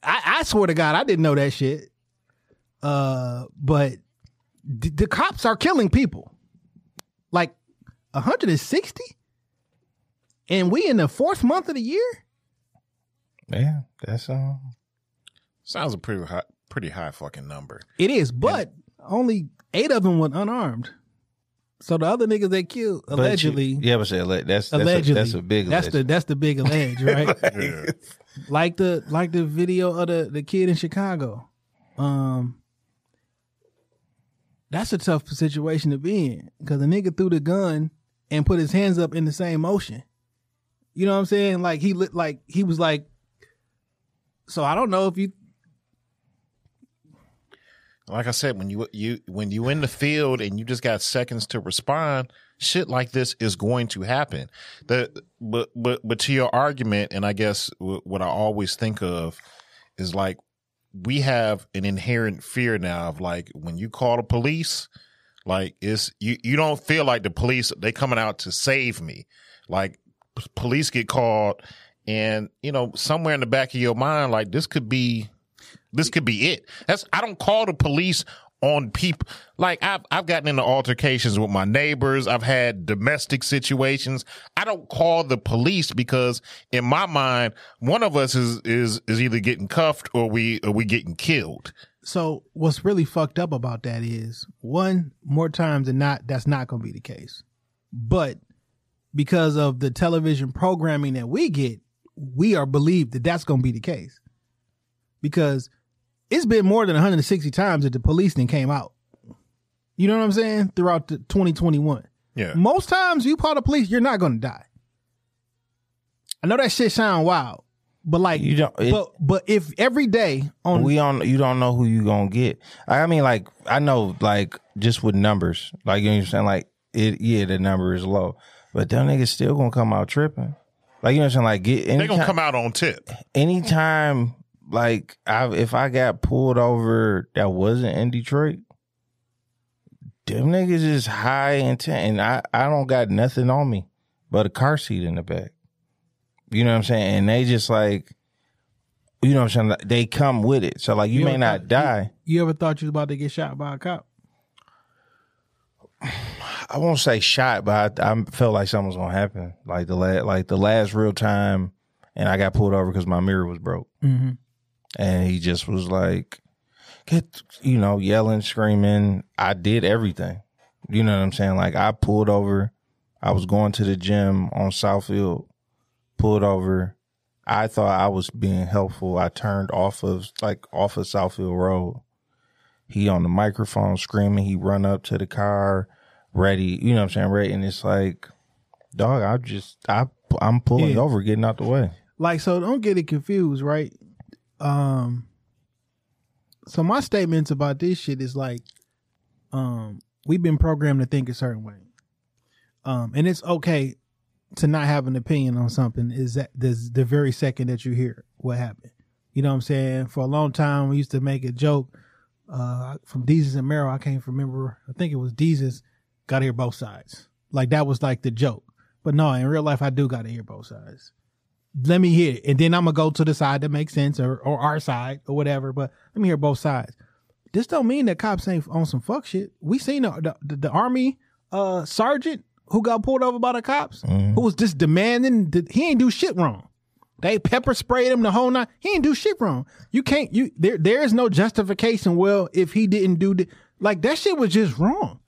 Speaker 4: I, I swear to God, I didn't know that shit. Uh, but d- the cops are killing people, like 160, and we in the fourth month of the year.
Speaker 6: yeah, that's um.
Speaker 5: sounds a pretty high, pretty high fucking number.
Speaker 4: It is, but only eight of them were unarmed. So the other niggas they killed
Speaker 6: but you-
Speaker 4: allegedly,
Speaker 6: yeah, but say alle- that's that's
Speaker 4: allegedly,
Speaker 6: a, that's a big.
Speaker 4: That's the
Speaker 6: alleged.
Speaker 4: that's the big allege, right?
Speaker 5: Yeah.
Speaker 4: like the like the video of the the kid in Chicago. Um, that's a tough situation to be in because the nigga threw the gun and put his hands up in the same motion. You know what I'm saying? Like he lit like he was like. So I don't know if you
Speaker 5: like I said, when you you when you in the field and you just got seconds to respond, shit like this is going to happen. The but but but to your argument, and I guess what I always think of is like we have an inherent fear now of like when you call the police, like it's you you don't feel like the police they coming out to save me, like police get called. And you know, somewhere in the back of your mind, like this could be this could be it. That's I don't call the police on people. Like I've I've gotten into altercations with my neighbors. I've had domestic situations. I don't call the police because in my mind, one of us is is is either getting cuffed or we or we getting killed.
Speaker 4: So what's really fucked up about that is one more times than not that's not going to be the case. But because of the television programming that we get, we are believed that that's going to be the case. Because it's been more than 160 times that the police then came out. You know what I'm saying? Throughout the 2021.
Speaker 5: Yeah.
Speaker 4: Most times you call the police, you're not gonna die. I know that shit sound wild, but like
Speaker 6: You don't- it-
Speaker 4: but but if every day on
Speaker 6: we don't you don't know who you gonna get. I mean, like I know, like just with numbers, like you know what I'm saying, like it. Yeah, the number is low, but them niggas still gonna come out tripping. Like you know what I'm saying, like get
Speaker 5: They're gonna come out on tip.
Speaker 6: anytime. Like I, if I got pulled over that wasn't in Detroit, them niggas is high intent, and I I don't got nothing on me but a car seat in the back. You know what I'm saying? And they just like, you know what I'm saying? They come with it. So like, you, may not
Speaker 4: thought-
Speaker 6: die.
Speaker 4: You ever thought you was about to get shot by a cop?
Speaker 6: I won't say shot, but I, I felt like something was gonna happen. Like the last, like the last real time, and I got pulled over because my mirror was broke,
Speaker 4: Mm-hmm.
Speaker 6: and he just was like, "Get," you know, yelling, screaming. I did everything. You know what I'm saying? Like I pulled over. I was going to the gym on Southfield. Pulled over. I thought I was being helpful. I turned off of like off of Southfield Road. He on the microphone screaming. He run up to the car, ready. You know what I'm saying? Ready, and it's like, dog. I just I I'm pulling
Speaker 4: Yeah.
Speaker 6: over, getting out the way.
Speaker 4: Like, so don't get it confused, right? Um, so my statements about this shit is like, um, we've been programmed to think a certain way. Um, and it's okay to not have an opinion on something is that this the very second that you hear what happened. You know what I'm saying? For a long time, we used to make a joke, uh, from Desus and Mero. I can't remember. I think it was Desus. Got to hear both sides. Like that was like the joke. But no, in real life, I do got to hear both sides let me hear it. And then I'm gonna go to the side that makes sense or, or our side or whatever. But let me hear both sides. This don't mean that cops ain't on some fuck shit. We seen the, the, the army uh sergeant who got pulled over by the cops who was just demanding that he ain't do shit wrong. They pepper sprayed him the whole night. He ain't do shit wrong. You can't you there there is no justification. Well, if he didn't do the like that shit was just wrong.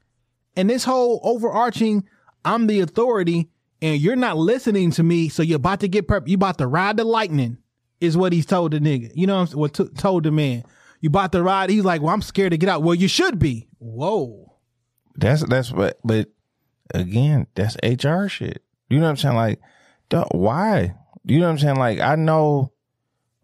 Speaker 4: And this whole overarching, I'm the authority and you're not listening to me, so you're about to get prep. You about to ride the lightning, is what he's told the nigga. You know what I'm what t- told the man. You about to ride. He's like, well, I'm scared to get out. Well, you should be. Whoa.
Speaker 6: That's that's what. But again, that's HR shit. You know what I'm saying? Like, duh, why? You know what I'm saying? Like, I know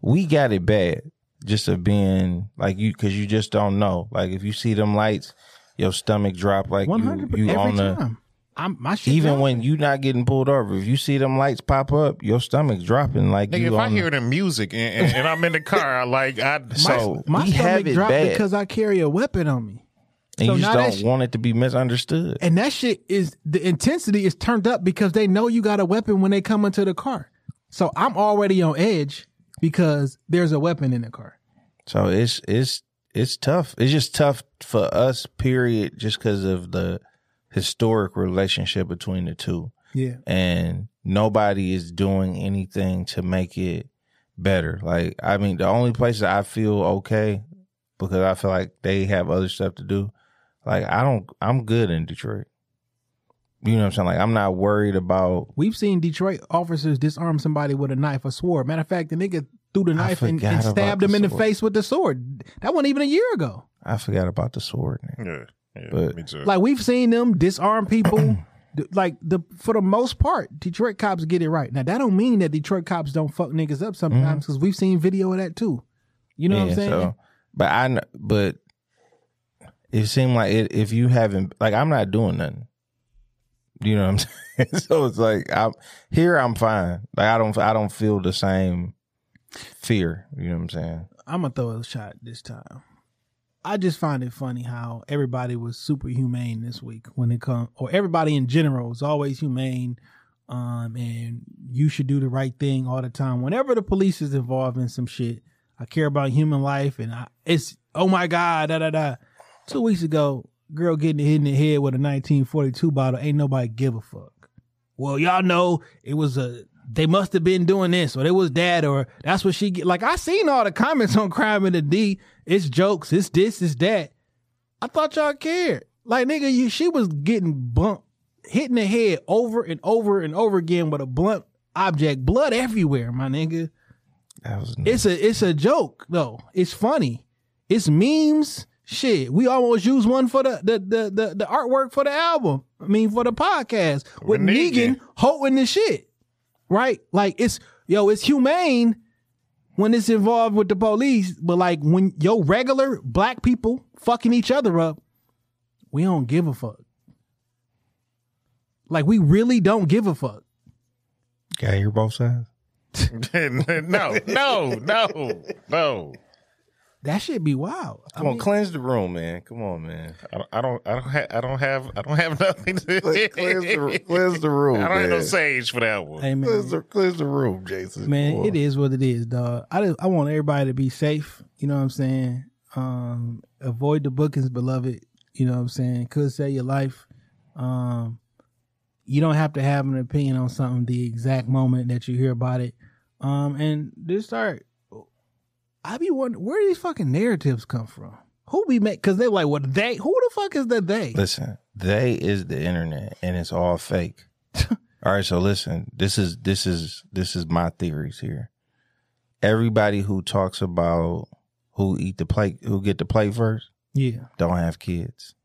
Speaker 6: we got it bad just of being like you because you just don't know. Like, if you see them lights, your stomach drop. Like
Speaker 4: One
Speaker 6: you,
Speaker 4: hundred
Speaker 6: you
Speaker 4: every
Speaker 6: on the.
Speaker 4: time. I'm my shit.
Speaker 6: Even
Speaker 4: dropping.
Speaker 6: when you not getting pulled over, if you see them lights pop up, your stomach's dropping. Like
Speaker 5: Nigga,
Speaker 6: you
Speaker 5: if I
Speaker 6: on
Speaker 5: hear the music and, and, and I'm in the car, I like I
Speaker 6: so
Speaker 4: my
Speaker 6: we have
Speaker 4: stomach
Speaker 6: it
Speaker 4: dropped
Speaker 6: bad,
Speaker 4: because I carry a weapon on me.
Speaker 6: and
Speaker 4: so
Speaker 6: you just don't
Speaker 4: sh-
Speaker 6: want it to be misunderstood.
Speaker 4: And that shit is the intensity is turned up because they know you got a weapon when they come into the car. So I'm already on edge because there's a weapon in the car.
Speaker 6: So it's it's it's tough. It's just tough for us. Period. Just because of the historic relationship between the two,
Speaker 4: Yeah.
Speaker 6: and nobody is doing anything to make it better. Like I mean, the only place that I feel okay because I feel like they have other stuff to do. Like I don't. I'm good in Detroit. You know what I'm saying? Like I'm not worried about.
Speaker 4: We've seen Detroit officers disarm somebody with a knife or sword. Matter of fact, the nigga threw the knife and, and stabbed
Speaker 6: the
Speaker 4: him in the face with the sword. That wasn't even a year ago.
Speaker 6: I forgot about the sword. nigga.
Speaker 5: yeah, yeah
Speaker 6: But-
Speaker 5: me too.
Speaker 4: Like we've seen them disarm people. like the for the most part, Detroit cops get it right. Now that don't mean that Detroit cops don't fuck niggas up sometimes mm-hmm. because we've seen video of that too. You know what I'm saying?
Speaker 6: So, but I, kn- but it seemed like it, if you haven't, like, I'm not doing nothing. You know what I'm saying? so it's like I'm here. I'm fine. Like I don't, I don't feel the same fear. You know what I'm saying?
Speaker 4: I'm gonna throw a shot this time. I just find it funny how everybody was super humane this week when it come, or everybody in general is always humane. Um, and you should do the right thing all the time. Whenever the police is involved in some shit, I care about human life, and I, it's oh my god, da da da. Two weeks ago, girl getting hit in the head with a 1942 bottle. Ain't nobody give a fuck. Well, y'all know it was a. They must have been doing this, or it was that, or that's what she get. Like I seen all the comments on Crime in the D. It's jokes. It's this. It's that. I thought y'all cared. Like nigga, you she was getting bumped, hitting the head over and over and over again with a blunt object, blood everywhere. My nigga,
Speaker 6: That was
Speaker 4: it's a it's a joke though. It's funny. It's memes. Shit, we almost used one for the the the the, the artwork for the album. I mean, for the podcast with
Speaker 5: With Negan.
Speaker 4: Negan holding the shit, right? Like it's yo, it's humane when it's involved with the police, but like when yo regular black people fucking each other up, we don't give a fuck. Like we really don't give a fuck.
Speaker 6: Gotta hear both sides.
Speaker 5: no, no, no, no.
Speaker 4: That should be wild. I
Speaker 6: Come on,
Speaker 4: mean,
Speaker 6: cleanse the room, man. Come on, man.
Speaker 5: I don't, I don't, I don't, ha- I don't have, I don't have nothing to
Speaker 6: Cleanse the, cleanse the room,
Speaker 5: I don't have no sage for that one.
Speaker 4: hey
Speaker 6: Cleanse
Speaker 4: man,
Speaker 6: the, cleanse the room, Jason.
Speaker 4: man,
Speaker 6: Come on.
Speaker 4: it is what it is, dog. I just, I want everybody to be safe. You know what I'm saying? Um, avoid the bookings, beloved. You know what I'm saying? Could save your life. Um, you don't have to have an opinion on something the exact moment that you hear about it. Um, and just start. I be wondering where these fucking narratives come from. Who be make? Because they're like, what they? Who the fuck is the they?
Speaker 6: Listen, they is the internet, and it's all fake. all right, so listen. This is this is this is my theories here. Everybody who talks about who eat the plate, who get the plate first,
Speaker 4: Yeah,
Speaker 6: don't have kids.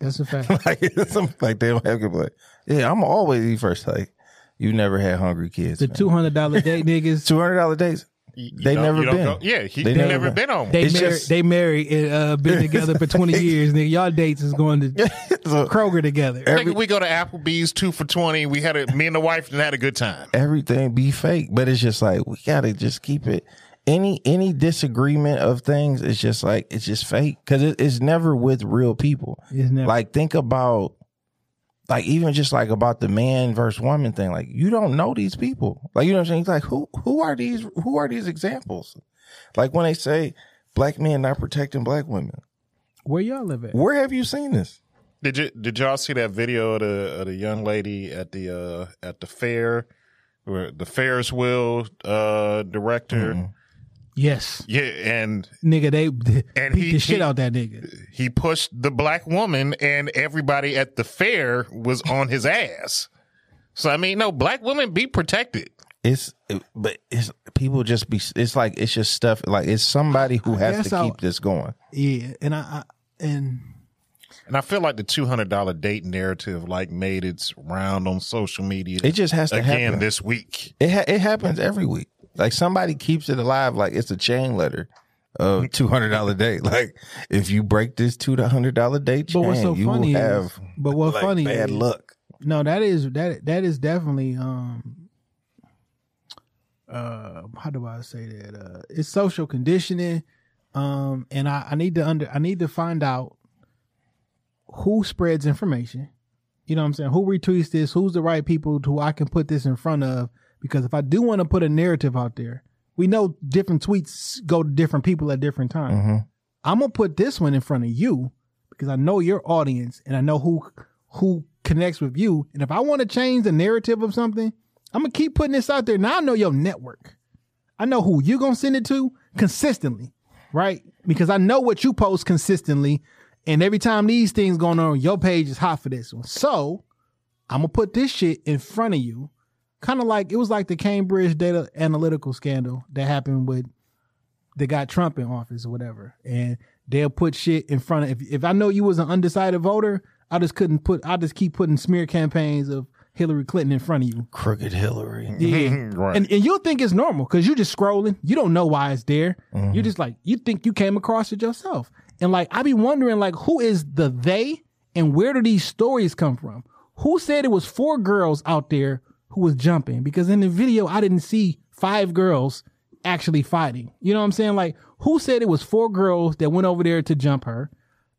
Speaker 4: that's a fact.
Speaker 6: like, it's like they don't have kids. Like, yeah, I'm always eat first. Like, you never had hungry kids.
Speaker 4: The two hundred dollar date niggas.
Speaker 6: two hundred dollar dates.
Speaker 5: You- you
Speaker 6: They
Speaker 5: don't-
Speaker 6: never
Speaker 5: you
Speaker 6: been.
Speaker 5: go- yeah, he
Speaker 6: They
Speaker 5: they
Speaker 6: never
Speaker 5: never
Speaker 6: been.
Speaker 5: been on.
Speaker 4: They
Speaker 6: It's
Speaker 4: married.
Speaker 6: just-
Speaker 4: they married and uh, been together for twenty years. Nigga, y'all dates is going to
Speaker 6: So
Speaker 4: Kroger together.
Speaker 5: Nigga, we go to Applebee's two for twenty. We had a me and the wife and had a good time.
Speaker 6: everything be fake, but it's just like we gotta just keep it. Any any disagreement of things, it's just like it's just fake because it, it's never with real people.
Speaker 4: It's never-
Speaker 6: Like think about, like even just like about the man versus woman thing. Like you don't know these people. Like you know what I'm saying? It's like who who are these who are these examples? Like when they say black men not protecting black women,
Speaker 4: Where y'all live at?
Speaker 6: where have you seen this?
Speaker 5: Did you did y'all see that video of the of the young lady at the uh at the fair, where the Ferris wheel uh director?
Speaker 4: Yes,
Speaker 5: Yeah, and
Speaker 4: nigga. They, they
Speaker 5: And
Speaker 4: beat
Speaker 5: he-
Speaker 4: the shit
Speaker 5: he-
Speaker 4: out that nigga.
Speaker 5: he pushed the black woman, and everybody at the fair was on his ass. So I mean, no, black women be protected.
Speaker 6: It's but it's people just be. It's like it's just stuff. Like it's somebody who has
Speaker 4: guess
Speaker 6: to
Speaker 4: I'll-
Speaker 6: keep this going.
Speaker 4: Yeah, and I, I and
Speaker 5: And I feel like the two hundred dollar date narrative like made its round on social media.
Speaker 6: It just has to
Speaker 5: again
Speaker 6: happen.
Speaker 5: this week.
Speaker 6: It ha- it happens every week. Like somebody keeps it alive. Like it's a chain letter of two hundred dollar day. Like if you break this two hundred dollar
Speaker 4: but
Speaker 6: chain,
Speaker 4: what's so
Speaker 6: you will
Speaker 4: funny is,
Speaker 6: have
Speaker 4: but what
Speaker 6: like,
Speaker 4: funny
Speaker 6: bad
Speaker 4: is,
Speaker 6: luck.
Speaker 4: No, that is that that is definitely um uh how do I say that? Uh it's social conditioning. Um and I, I need to under I need to find out who spreads information. You know what I'm saying? Who retweets this? Who's the right people who I can put this in front of? Because if I do want to put a narrative out there, we know different tweets go to different people at different times.
Speaker 6: Mm-hmm.
Speaker 4: I'm gonna put this one in front of you because I know your audience and I know who who connects with you. And if I want to change the narrative of something, I'm gonna keep putting this out there. Now I know your network. I know who you're gonna send it to consistently, right? Because I know what you post consistently, and every time these things going on, your page is hot for this one. So I'm gonna put this shit in front of you, kind of like it was like the Cambridge data analytical scandal that happened with that got Trump in office or whatever, and they'll put shit in front of. If if I know you was an undecided voter, I just couldn't put. I just keep putting smear campaigns of Hillary Clinton in front of you.
Speaker 6: Crooked Hillary.
Speaker 4: Yeah,
Speaker 5: Right.
Speaker 4: and and you'll think it's normal because you're just scrolling. You don't know why it's there.
Speaker 6: Mm-hmm.
Speaker 4: You're just like you think you came across it yourself, and like I be wondering like who is the they and where do these stories come from? Who said it was four girls out there who was jumping? Because in the video I didn't see five girls actually fighting. You know what I'm saying? Like who said it was four girls that went over there to jump her?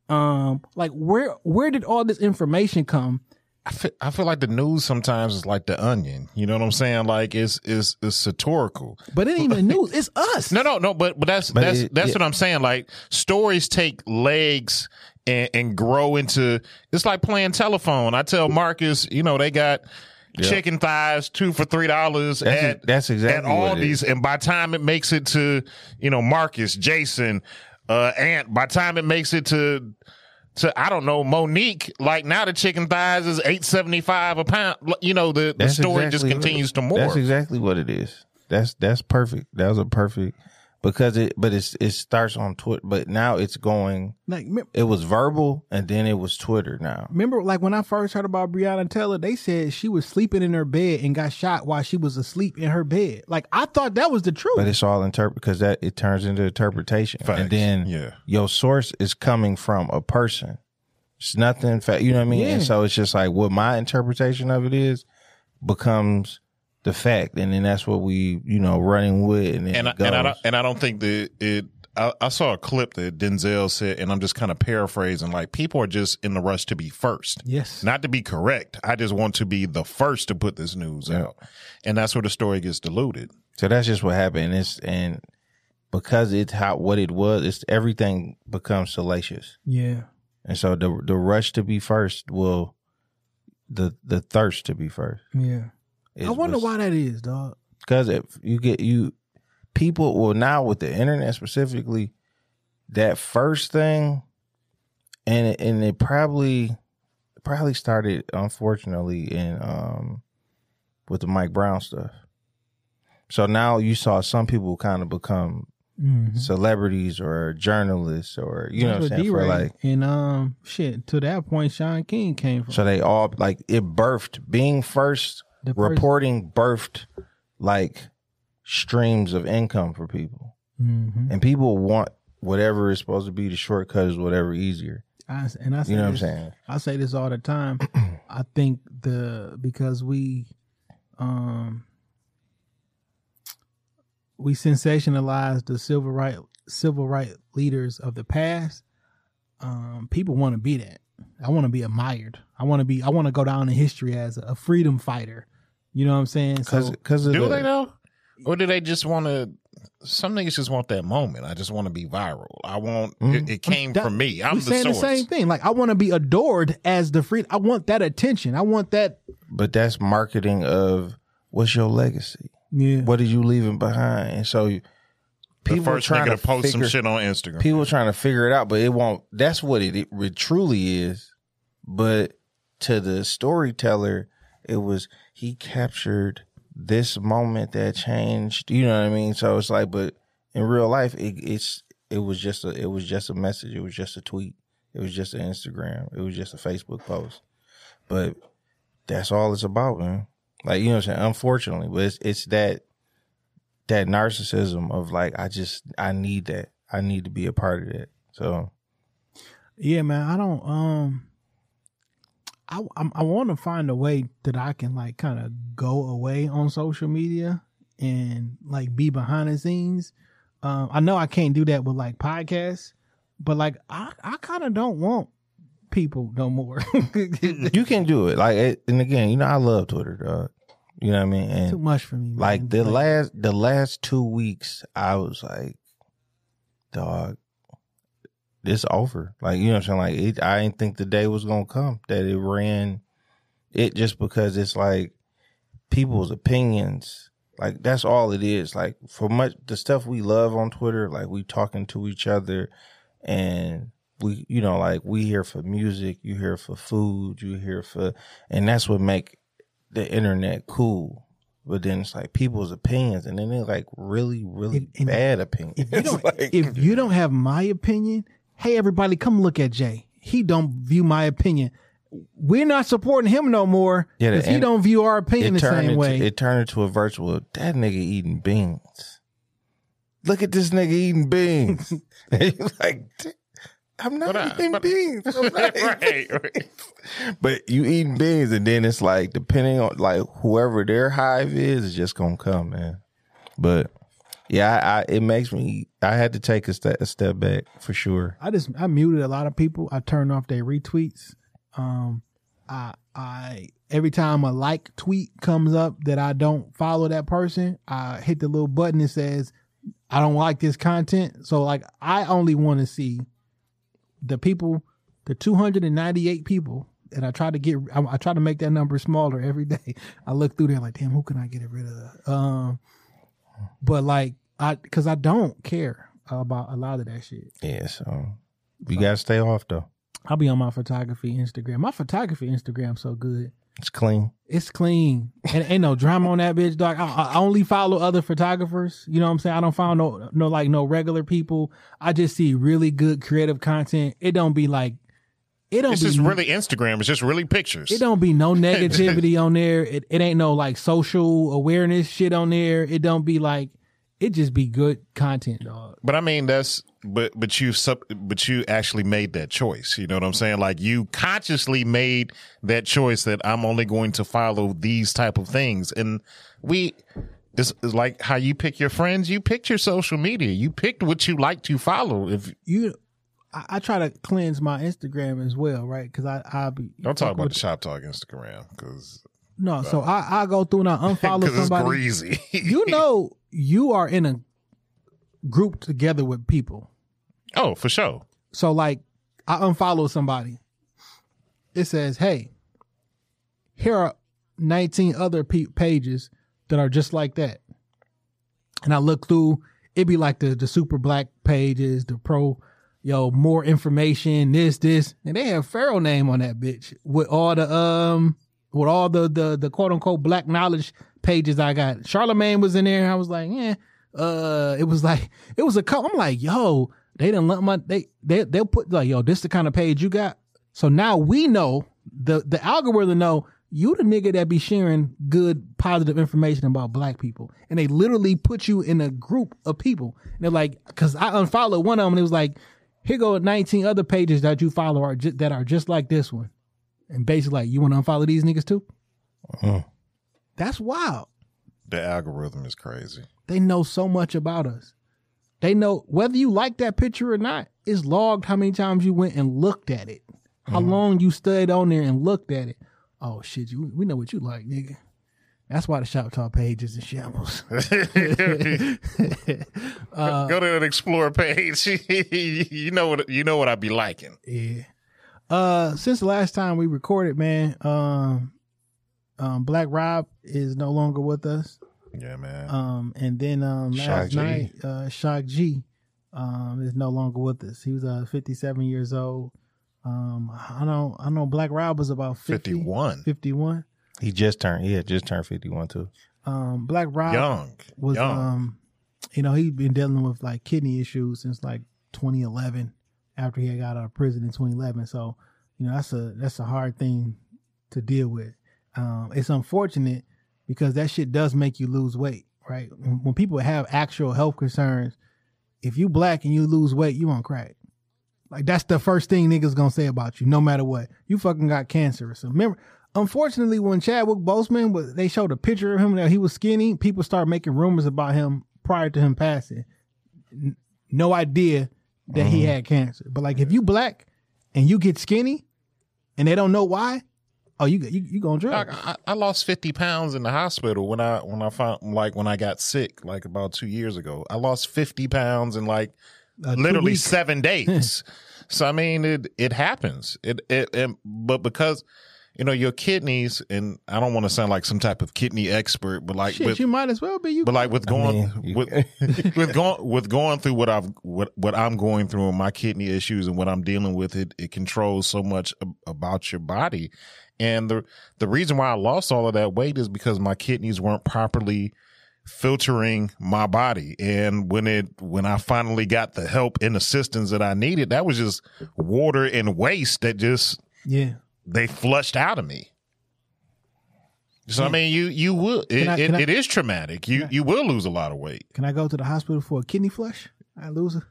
Speaker 4: Um, like where where did all this information come?
Speaker 5: I feel, I feel like the news sometimes is like the onion. You know what I'm saying? Like it's it's it's satirical.
Speaker 4: But it ain't even news. It's us.
Speaker 5: No, no, no. But but that's
Speaker 6: But
Speaker 5: that's
Speaker 6: it-
Speaker 5: that's
Speaker 6: yeah.
Speaker 5: what I'm saying. Like stories take legs and, and grow into. It's like playing telephone. I tell Marcus, you know, they got chicken thighs two for three dollars at
Speaker 6: that's exactly
Speaker 5: at Aldi's, and by time it makes it to you know Marcus, Jason, uh, Ant, by time it makes it to to I don't know Monique, like now the chicken thighs is eight seventy five a pound. You know the the
Speaker 6: That's
Speaker 5: story just
Speaker 6: exactly it
Speaker 5: continues to morph.
Speaker 6: That's exactly what it is. That's that's perfect. That was a perfect. Because it but it's it starts on Twitter, but now it's going.
Speaker 4: Like, me-
Speaker 6: It was verbal and then it was Twitter. Now
Speaker 4: remember, like when I first heard about Breonna Taylor, they said she was sleeping in her bed and got shot while she was asleep in her bed. Like I thought that was the truth.
Speaker 6: but it's all interpret because that it turns into interpretation,
Speaker 5: Facts.
Speaker 6: and then
Speaker 5: Yeah.
Speaker 6: your source is coming from a person. It's nothing. Fa- you know what I mean?
Speaker 4: Yeah.
Speaker 6: And so it's just like what my interpretation of it is becomes the fact, and then that's what we you know running with, and
Speaker 5: and I, and I don't, and I don't think that it. I, I saw a clip that Denzel said, and I'm just kind of paraphrasing. Like people are just in the rush to be first,
Speaker 4: yes.
Speaker 5: not to be correct. I just want to be the first to put this news out, and that's where the story gets diluted.
Speaker 6: So that's just what happened. It's and because it's how what it was, it's everything becomes salacious.
Speaker 4: yeah.
Speaker 6: And so the the rush to be first will the the thirst to be first.
Speaker 4: Yeah. I wonder why that is, dog.
Speaker 6: Because if you get you people well now with the internet specifically, that first thing and it, and it probably probably started unfortunately in um with the Mike Brown stuff. So now you saw some people kind of become
Speaker 4: Mm-hmm.
Speaker 6: celebrities or journalists or you know what I'm saying for like
Speaker 4: and um shit to that point Shaun King came from.
Speaker 6: so they all like it birthed being first
Speaker 4: The
Speaker 6: reporting birthed like streams of income for people
Speaker 4: Mhm.
Speaker 6: and people want whatever is supposed to be the shortcut is whatever easier
Speaker 4: I, and I say
Speaker 6: you know what i'm
Speaker 4: this-
Speaker 6: saying
Speaker 4: I say this all the time. I think the because we um we sensationalize the civil right civil right leaders of the past. Um, people want to be that. I want to be admired. I want to be. I want to go down in history as a freedom fighter. You know what I'm saying?
Speaker 6: because
Speaker 4: So
Speaker 6: because of
Speaker 5: Do
Speaker 6: the,
Speaker 5: they though, or do they just want to? Some niggas just want that moment. I just want to be viral. I want it, mm-hmm. it came
Speaker 4: that-
Speaker 5: from me. I'm the
Speaker 4: saying
Speaker 5: source.
Speaker 4: the same thing. Like I want to be adored as the free. I want that attention. I want that.
Speaker 6: but that's marketing of what's your legacy
Speaker 4: Yeah.
Speaker 6: what are you leaving behind and so you-
Speaker 5: The
Speaker 6: people
Speaker 5: first
Speaker 6: trying
Speaker 5: nigga
Speaker 6: to
Speaker 5: to post some shit on Instagram.
Speaker 6: people trying to figure it out, but it won't. That's what it, it, it truly is. But to the storyteller, it was he captured this moment that changed. You know what I mean? So it's like, but in real life, it, it's it was just a it was just a message. It was just a tweet. It was just an Instagram. It was just a Facebook post. But that's all it's about, man. Like you know what I'm saying? Unfortunately, but it's it's that that narcissism of like I just I need that. I need to be a part of that. So
Speaker 4: Yeah, man. I don't. Um, I I'm, I want to find a way that I can like kind of go away on social media and like be behind the scenes. Um, I know I can't do that with like podcasts, but like I I kind of don't want people no more.
Speaker 6: you can do it. Like it, and again, you know I love Twitter, dog. You know what I mean? And Too
Speaker 4: much for me. Man.
Speaker 6: like the last the last two weeks, I was like, dog, it's over. Like you know what I'm saying? Like it, I didn't think the day was gonna come that it ran. It just because it's like people's opinions. Like that's all it is. Like for much the stuff we love on Twitter, like we talking to each other and we you know, like we here for music, you here for food, you here for and that's what make the internet cool. But then it's like people's opinions and then they're like really, really
Speaker 4: And- and
Speaker 6: bad opinions.
Speaker 4: if you don't
Speaker 6: Like-
Speaker 4: if you don't have my opinion, hey everybody, come look at Jay. He don't view my opinion. We're not supporting him no more
Speaker 6: Yeah,
Speaker 4: he don't view our opinion the
Speaker 6: it turned
Speaker 4: same
Speaker 6: into,
Speaker 4: way.
Speaker 6: It turned into a virtual. That nigga eating beans. Look at this nigga eating beans. like, I'm not
Speaker 5: But I-
Speaker 6: eating
Speaker 5: but- uh,
Speaker 6: beans. I'm not
Speaker 5: right, right.
Speaker 6: But you eating beans, and then it's like depending on like whoever their hive is, is just gonna come, man. But yeah, I, it makes me. I had to take a step a step back for sure.
Speaker 4: I just I muted a lot of people. I turned off their retweets. Um, I I every time a like tweet comes up that I don't follow that person, I hit the little button that says I don't like this content. So like I only want to see the people, the two hundred and ninety eight people. And I try to get, I, I try to make that number smaller every day. I look through there like, damn, who can I get rid of? Um, but like, I, cause I don't care about a lot of that shit.
Speaker 6: Yeah, so we gotta stay off though.
Speaker 4: I'll be on my photography Instagram. My photography Instagram so good.
Speaker 6: It's clean.
Speaker 4: It's clean and ain't no drama on that bitch, dog. I, I only follow other photographers. You know what I'm saying? I don't follow no no like no regular people. I just see really good creative content. It don't be like it don't
Speaker 5: It's
Speaker 4: be
Speaker 5: just really Instagram. It's just really pictures.
Speaker 4: it don't be no negativity on there. It it ain't no like social awareness shit on there. It don't be like it just be good content, dog.
Speaker 5: But I mean, that's but but you sub but you actually made that choice. You know what I'm saying? Like you consciously made that choice that I'm only going to follow these type of things, and we. It's, it's like how you pick your friends. You picked your social media. You picked what you like to follow. If
Speaker 4: You I, I try to cleanse my Instagram as well, right? Because I I be
Speaker 5: don't talk about the shop talk Instagram because
Speaker 4: no. So I I go through and I unfollow
Speaker 5: it's
Speaker 4: somebody.
Speaker 5: greasy.
Speaker 4: you know you are in a group together with people.
Speaker 5: oh, for sure.
Speaker 4: So like I unfollow somebody. It says, "Hey, here are 19 other pe- pages that are just like that." And I look through, it'd be like the the super black pages, the pro yo, more information, this, this, and they have Pharaoh name on that bitch with all the um with all the the the quote unquote black knowledge pages I got. Charlemagne was in there. I was like, yeah. Uh, it was like it was a couple. I'm like, yo, they didn't let my they they they'll put like, yo, this the kind of page you got. So now we know the the algorithm know you the nigga that be sharing good positive information about black people, and they literally put you in a group of people. And they're like, because I unfollowed one of them, and it was like, here go 19 other pages that you follow are ju- that are just like this one, and basically like, you want to unfollow these niggas too?
Speaker 6: Uh-huh.
Speaker 4: That's wild.
Speaker 5: The algorithm is crazy.
Speaker 4: They know so much about us. They know whether you like that picture or not. It's logged how many times you went and looked at it, how long you stayed on there and looked at it. Oh shit, you we know what you like, nigga. That's why the shop talk page is in shambles. Uh,
Speaker 5: Go to that explore page. you know what you know what I'd be liking.
Speaker 4: yeah. Uh, since the last time we recorded, man, um, um, Black Rob is no longer with us.
Speaker 5: Yeah, man.
Speaker 4: Um, and then um,
Speaker 6: Shock
Speaker 4: last
Speaker 6: G.
Speaker 4: night, uh, Shock G, um, is no longer with us. He was uh 57 years old. Um, I know, I know Black Rob was about 50,
Speaker 5: 51.
Speaker 4: 51.
Speaker 6: He just turned. He had just turned fifty one too.
Speaker 4: Um, Black Rob
Speaker 5: Young.
Speaker 4: was
Speaker 5: Young.
Speaker 4: um, you know, he'd been dealing with like kidney issues since like 2011. After he had got out of prison in 2011, so you know that's a that's a hard thing to deal with. Um, it's unfortunate because that shit does make you lose weight, right? When, when people have actual health concerns, if you black and you lose weight, you on crack. Like that's the first thing niggas gonna say about you, no matter what. You fucking got cancer. So remember, unfortunately, when Chadwick Boseman was, they showed a picture of him that he was skinny. People started making rumors about him prior to him passing. N- No idea that he had cancer. But like, if you black and you get skinny, and they don't know why, oh, you you you gonna drug?
Speaker 5: I, I lost 50 pounds in the hospital when I when I found like when I got sick like about two years ago. I lost 50 pounds in like
Speaker 4: Uh,
Speaker 5: literally seven days. so I mean it it happens. It, it it but because you know your kidneys and I don't want to sound like some type of kidney expert, but like
Speaker 4: Shit,
Speaker 5: with,
Speaker 4: you might as well be. You
Speaker 5: but like with going
Speaker 6: mean,
Speaker 5: with with going with going through what I've what what I'm going through and my kidney issues and what I'm dealing with it it controls so much about your body. And the the reason why I lost all of that weight is because my kidneys weren't properly filtering my body. And when it when I finally got the help and assistance that I needed, that was just water and waste that just
Speaker 4: yeah.
Speaker 5: They flushed out of me. So I mean, you you will it,
Speaker 4: I-
Speaker 5: it,
Speaker 4: I-
Speaker 5: it is traumatic. You you will lose a lot of weight.
Speaker 4: Can I go to the hospital for a kidney flush? I lose it.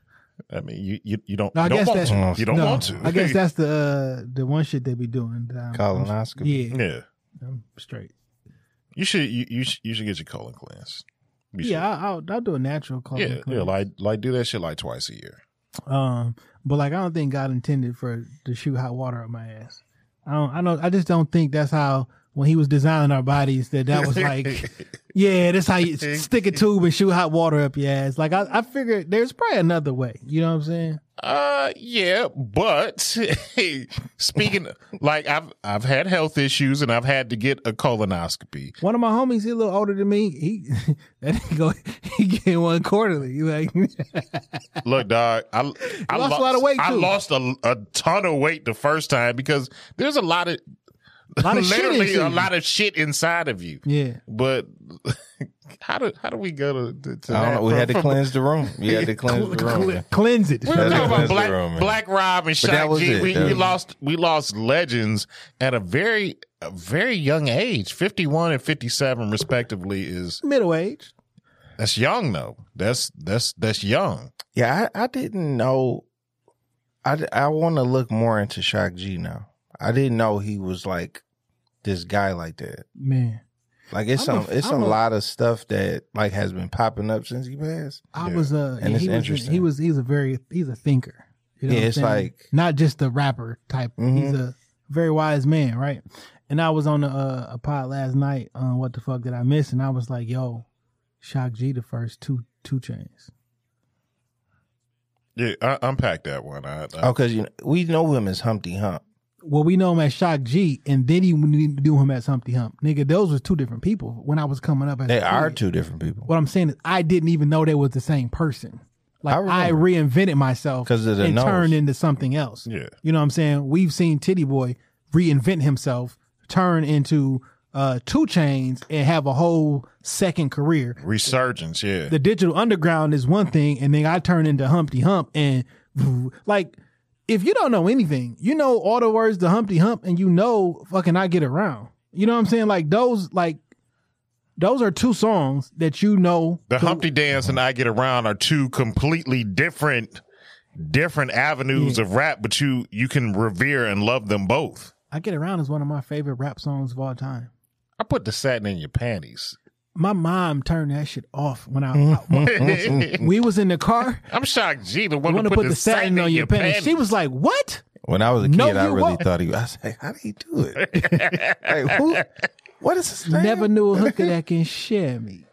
Speaker 5: I mean, you you, you don't
Speaker 4: No, I
Speaker 5: you don't
Speaker 4: guess
Speaker 5: want
Speaker 4: that-
Speaker 5: to. You don't
Speaker 4: no,
Speaker 5: want to.
Speaker 4: I guess that's the uh, the one shit they be doing. Um,
Speaker 6: Colonoscopy.
Speaker 4: Yeah,
Speaker 5: yeah.
Speaker 4: I'm straight.
Speaker 5: You should you you should, you should get your colon cleansed. You.
Speaker 4: Yeah, I, I'll, I'll do a natural colon
Speaker 5: yeah, yeah. Like like do that shit like twice a year.
Speaker 4: Um, but like I don't think God intended for to shoot hot water up my ass. I don't. I don't. I just don't think that's how when he was designing our bodies that that was like, yeah, that's how you stick a tube and shoot hot water up your ass. Like I, I figured there's probably another way. You know what I'm saying?
Speaker 5: Uh, yeah, but speaking like I've I've had health issues and I've had to get a colonoscopy.
Speaker 4: One of my homies, he a little older than me. He that nigga go, he get one quarterly. He like,
Speaker 5: Look, dog, I, I
Speaker 4: lost a lot of weight,
Speaker 5: I
Speaker 4: too.
Speaker 5: lost a, a ton of weight the first time because there's a lot of
Speaker 4: A lot of
Speaker 5: literally
Speaker 4: inside
Speaker 5: a lot of shit inside of you.
Speaker 4: Yeah.
Speaker 5: But how do how do we go to, to, to
Speaker 6: I don't
Speaker 5: that?
Speaker 6: know. We
Speaker 5: From-
Speaker 6: had to
Speaker 5: from-
Speaker 6: cleanse the room. We had to cleanse the room.
Speaker 4: Cleanse it.
Speaker 5: We were talking about Black,
Speaker 6: the room.
Speaker 5: Black Rob and
Speaker 6: But Shock
Speaker 5: G.
Speaker 6: it.
Speaker 5: We, we lost we lost legends at a very a very young age. Fifty one and fifty seven respectively is
Speaker 4: Middle age.
Speaker 5: that's young though. That's that's that's young.
Speaker 6: Yeah, I, I didn't know. I, I want to look more into Shock G now. I didn't know he was like this guy like that.
Speaker 4: Man.
Speaker 6: Like it's
Speaker 4: I'm a-
Speaker 6: some it's
Speaker 4: I'm
Speaker 6: a
Speaker 4: a-
Speaker 6: lot of stuff that like has been popping up since he passed.
Speaker 4: I
Speaker 5: Yeah.
Speaker 4: was uh
Speaker 6: And it's
Speaker 4: he was
Speaker 6: interesting.
Speaker 4: he was he's a very he's a thinker. You know
Speaker 6: Yeah,
Speaker 4: what I'm
Speaker 6: it's
Speaker 4: saying?
Speaker 6: like-
Speaker 4: not just a rapper type.
Speaker 6: Mhm.
Speaker 4: He's a very wise man, right? And I was on a, uh, a pod last night on what the fuck did I miss? And I was like, yo, Shock G the first two 2 Chainz.
Speaker 5: Yeah, I, unpack that one. I, I,
Speaker 6: Oh, because you know, we know him as Humpty Hump.
Speaker 4: Well, we know him as Shock G, and then he knew him as Humpty Hump. Nigga, those was two different people when I was coming up. As
Speaker 6: They are two different people
Speaker 4: What I'm saying is, I didn't even know they was the same person. Like
Speaker 6: I
Speaker 4: I, reinvented myself
Speaker 6: 'Cause of the
Speaker 4: and
Speaker 6: nose.
Speaker 4: turned into something else.
Speaker 5: Yeah.
Speaker 4: you know what I'm saying. We've seen Tity Boi reinvent himself, turn into uh, 2 Chainz, and have a whole second career.
Speaker 5: resurgence. Yeah,
Speaker 4: The Digital Underground is one thing, and then I turn into Humpty Hump, and like. If you don't know anything, you know all the words to Humpty Hump, and you know fucking I get around. You know what I'm saying? Like those, like those are two songs that you know.
Speaker 5: the Humpty Dance and I Get Around are two completely different different avenues of rap, but you you can revere and love them both.
Speaker 4: I Get Around is one of my favorite rap songs of all time.
Speaker 5: I put the satin in your panties.
Speaker 4: My mom turned that shit off when I, I- we was in the car.
Speaker 5: I'm shocked. G, the one
Speaker 4: want
Speaker 5: to
Speaker 4: to put the satin on your panties? She was like, "What?
Speaker 6: When I was a kid,
Speaker 4: No,
Speaker 6: I really
Speaker 4: won't.
Speaker 6: thought he. I was like, how did he do it? like who? What is his name?
Speaker 4: Never knew a hooker that can share me."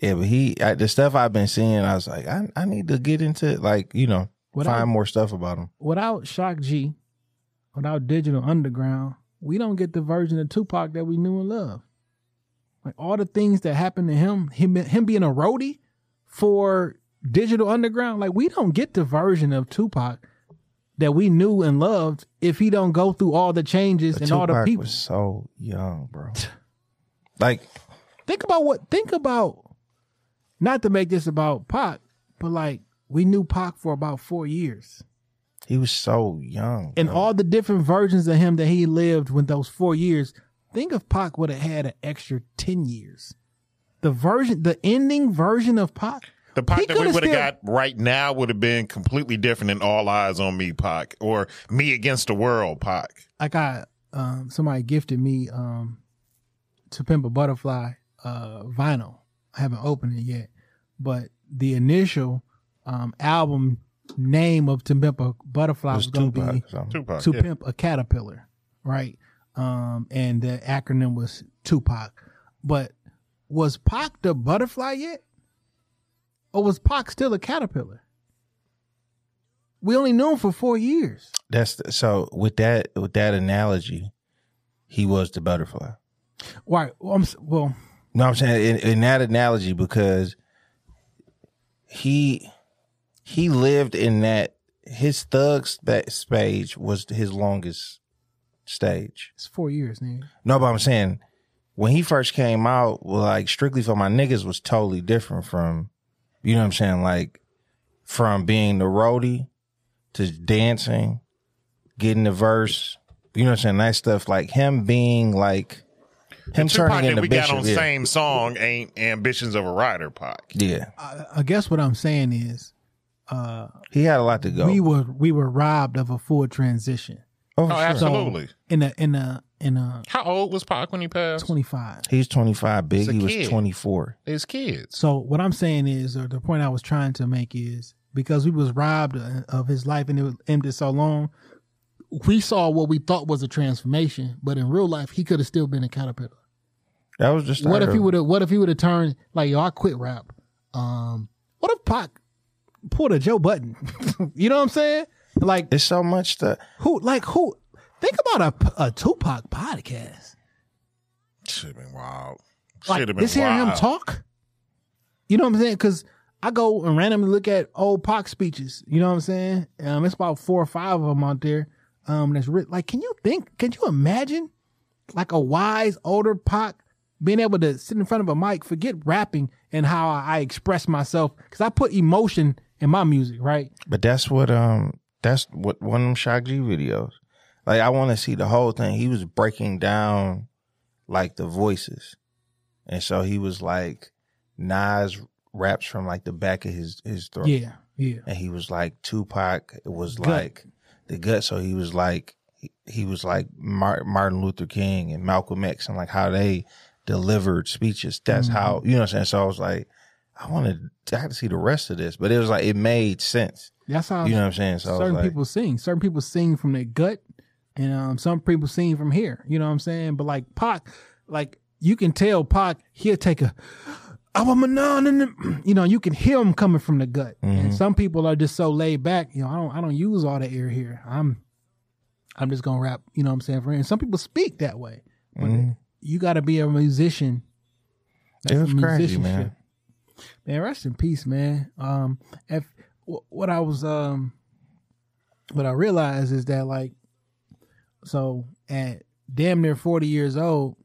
Speaker 6: Yeah, but he I, the stuff I've been seeing, I was like, I I need to get into it. Like you know,
Speaker 4: What
Speaker 6: find more stuff about him.
Speaker 4: Without Shock G, without Digital Underground, we don't get the version of Tupac that we knew and loved. Like all the things that happened to him, him him being a roadie for Digital Underground, like we don't get the version of Tupac that we knew and loved if he don't go through all the changes
Speaker 6: But
Speaker 4: and all the people.
Speaker 6: was so young, bro. Like
Speaker 4: Think about what think about not to make this about Pac, but like we knew Pac for about four years.
Speaker 6: he was so young,
Speaker 4: And
Speaker 6: bro.
Speaker 4: all the different versions of him that he lived with those four years, think if Pac would have had an extra ten years. The version the ending version of Pac.
Speaker 5: The
Speaker 4: he
Speaker 5: Pac that we would have got right now would have been completely different than All Eyez on Me, Pac, or Me Against the World, Pac.
Speaker 4: I got um somebody gifted me um to Pimp a Butterfly uh vinyl. I haven't opened it yet. But the initial um album name of To Pimp a Butterfly was,
Speaker 6: was
Speaker 4: gonna be
Speaker 6: or something.
Speaker 5: Tupac.
Speaker 4: To
Speaker 5: yeah.
Speaker 4: Pimp a Caterpillar, right? Um and the acronym was Tupac. But was Pac the butterfly yet? Or was Pac still a caterpillar? We only knew him for four years.
Speaker 6: That's the, so with that with that analogy, he was the butterfly.
Speaker 4: Why? Well, I'm, well
Speaker 6: No, I'm saying in, in that analogy because he he lived in that his thug spa- stage was his longest stage.
Speaker 4: it's four years, nigga.
Speaker 6: No, but I'm saying when he first came out, like strictly for my niggas was totally different from, you know what I'm saying, like from being the roadie to dancing, getting the verse, you know what I'm saying, that stuff. Like him being like him
Speaker 5: And Tupac
Speaker 6: turning
Speaker 5: that
Speaker 6: into
Speaker 5: we
Speaker 6: Bishop.
Speaker 5: got on
Speaker 6: yeah.
Speaker 5: same song ain't Ambitions of a Rider, Pac.
Speaker 6: yeah,
Speaker 4: I, I guess what I'm saying is uh,
Speaker 6: he had a lot to go.
Speaker 4: we were we were robbed of a full transition.
Speaker 6: Oh,
Speaker 5: Oh,
Speaker 6: sure.
Speaker 5: absolutely.
Speaker 4: In a in a in a
Speaker 5: How old was Pac when he passed?
Speaker 4: 25.
Speaker 6: He's 25. Big.
Speaker 5: He's a
Speaker 6: He was 24.
Speaker 5: His kids.
Speaker 4: So what I'm saying is, or the point I was trying to make is, because we was robbed uh, of his life and it was ended so long, we saw what we thought was a transformation, but in real life, he could have still been a caterpillar.
Speaker 6: That was just
Speaker 4: What if he would have? What if he would have turned like, yo, I quit rap. Um, what if Pac pulled a Joe Budden? you know what I'm saying? Like
Speaker 6: It's so much that
Speaker 4: who? Like who? Think about a, a Tupac podcast.
Speaker 5: Should have been wild. Should
Speaker 4: Like
Speaker 5: have been
Speaker 4: just hearing him talk. You know what I'm saying? Because I go and randomly look at old Pac speeches. You know what I'm saying? Um, it's about four or five of them out there. Um, that's written. Like, can you think? Can you imagine like a wise older Pac being able to sit in front of a mic, forget rapping and how I, I express myself because I put emotion in my music, right?
Speaker 6: But that's what um that's what one of them Shock G videos. Like I want to see the whole thing. He was breaking down like the voices, and so he was like Nas raps from like the back of his his throat.
Speaker 4: Yeah, yeah.
Speaker 6: and he was like Tupac. It was
Speaker 4: Gut.
Speaker 6: like the gut. So he was like he, was like Mar- Martin Luther King and Malcolm X and like how they delivered speeches. That's
Speaker 4: Mm-hmm.
Speaker 6: how you know what I'm saying. So I was like, I wanted I had to see the rest of this, but it was like it made sense.
Speaker 4: That's how
Speaker 6: You know what I'm saying? So
Speaker 4: certain
Speaker 6: like,
Speaker 4: people sing. Certain people sing from their gut, and um, some people sing from here. You know what I'm saying? But like Pac, like you can tell Pac, he'll take a. I'm a non, and you know you can hear him coming from the gut. And some people are just so laid back. You know, I don't, I don't use all the air here. I'm, I'm just gonna rap. You know what I'm saying? For and some people speak that way. But you got to be a musician.
Speaker 6: it was crazy, man.
Speaker 4: Man, rest in peace, man. Um, if what I was um, what I realized is that like, so at damn near forty years old,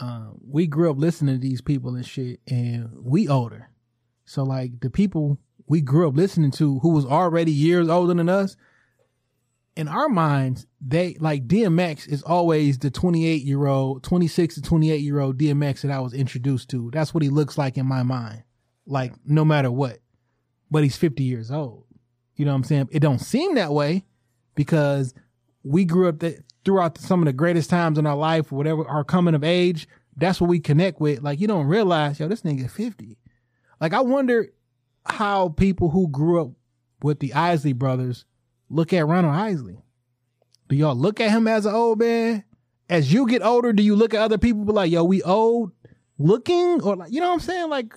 Speaker 4: uh, we grew up listening to these people and shit, and we older. So like the people we grew up listening to, who was already years older than us, in our minds, they like DMX is always the 28 year old, 26 to 28 year old DMX that I was introduced to. That's what he looks like in my mind. Like no matter what. But he's 50 years old. You know what I'm saying? It don't seem that way because we grew up that throughout some of the greatest times in our life, whatever our coming of age, that's what we connect with. Like you don't realize, yo, this nigga 50. Like I wonder how people who grew up with the Isley brothers look at Ronald Isley. Do y'all look at him as an old man? As you get older, do you look at other people be like, yo, we old looking? Or like, you know what I'm saying? Like,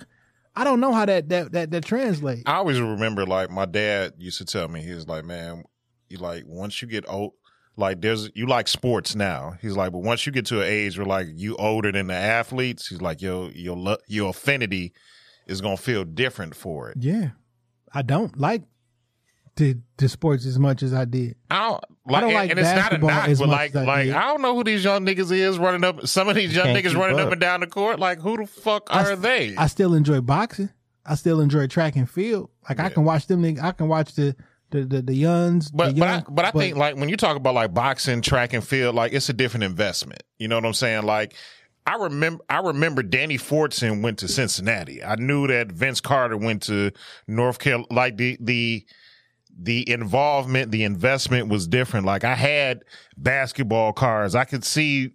Speaker 4: I don't know how that that that, that translates.
Speaker 5: I always remember like my dad used to tell me, he was like, man, you like once you get old, like there's you like sports now. He's like, but once you get to an age where like you older than the athletes, he's like, yo, your your affinity is gonna feel different for it.
Speaker 4: Yeah. I don't like the the sports as much as I did.
Speaker 5: I don't like,
Speaker 4: don't
Speaker 5: and,
Speaker 4: like
Speaker 5: and it's not a knock,
Speaker 4: as
Speaker 5: but
Speaker 4: much
Speaker 5: like,
Speaker 4: I
Speaker 5: like
Speaker 4: did.
Speaker 5: I don't know who these young niggas is running up. Some of these young
Speaker 6: Can't
Speaker 5: niggas running up.
Speaker 6: up.
Speaker 5: and down the court. Like, who the fuck
Speaker 4: I
Speaker 5: are they?
Speaker 4: I still enjoy boxing. I still enjoy track and field. Like I can watch them. I can watch the the the, the youngs.
Speaker 5: But
Speaker 4: the
Speaker 5: but I, but I think like when you talk about like boxing, track and field, like it's a different investment. You know what I'm saying? Like I remember I remember Danny Fortson went to Cincinnati. I knew that Vince Carter went to North Carolina. Like the the the involvement, the investment was different. Like I had basketball cards. I could see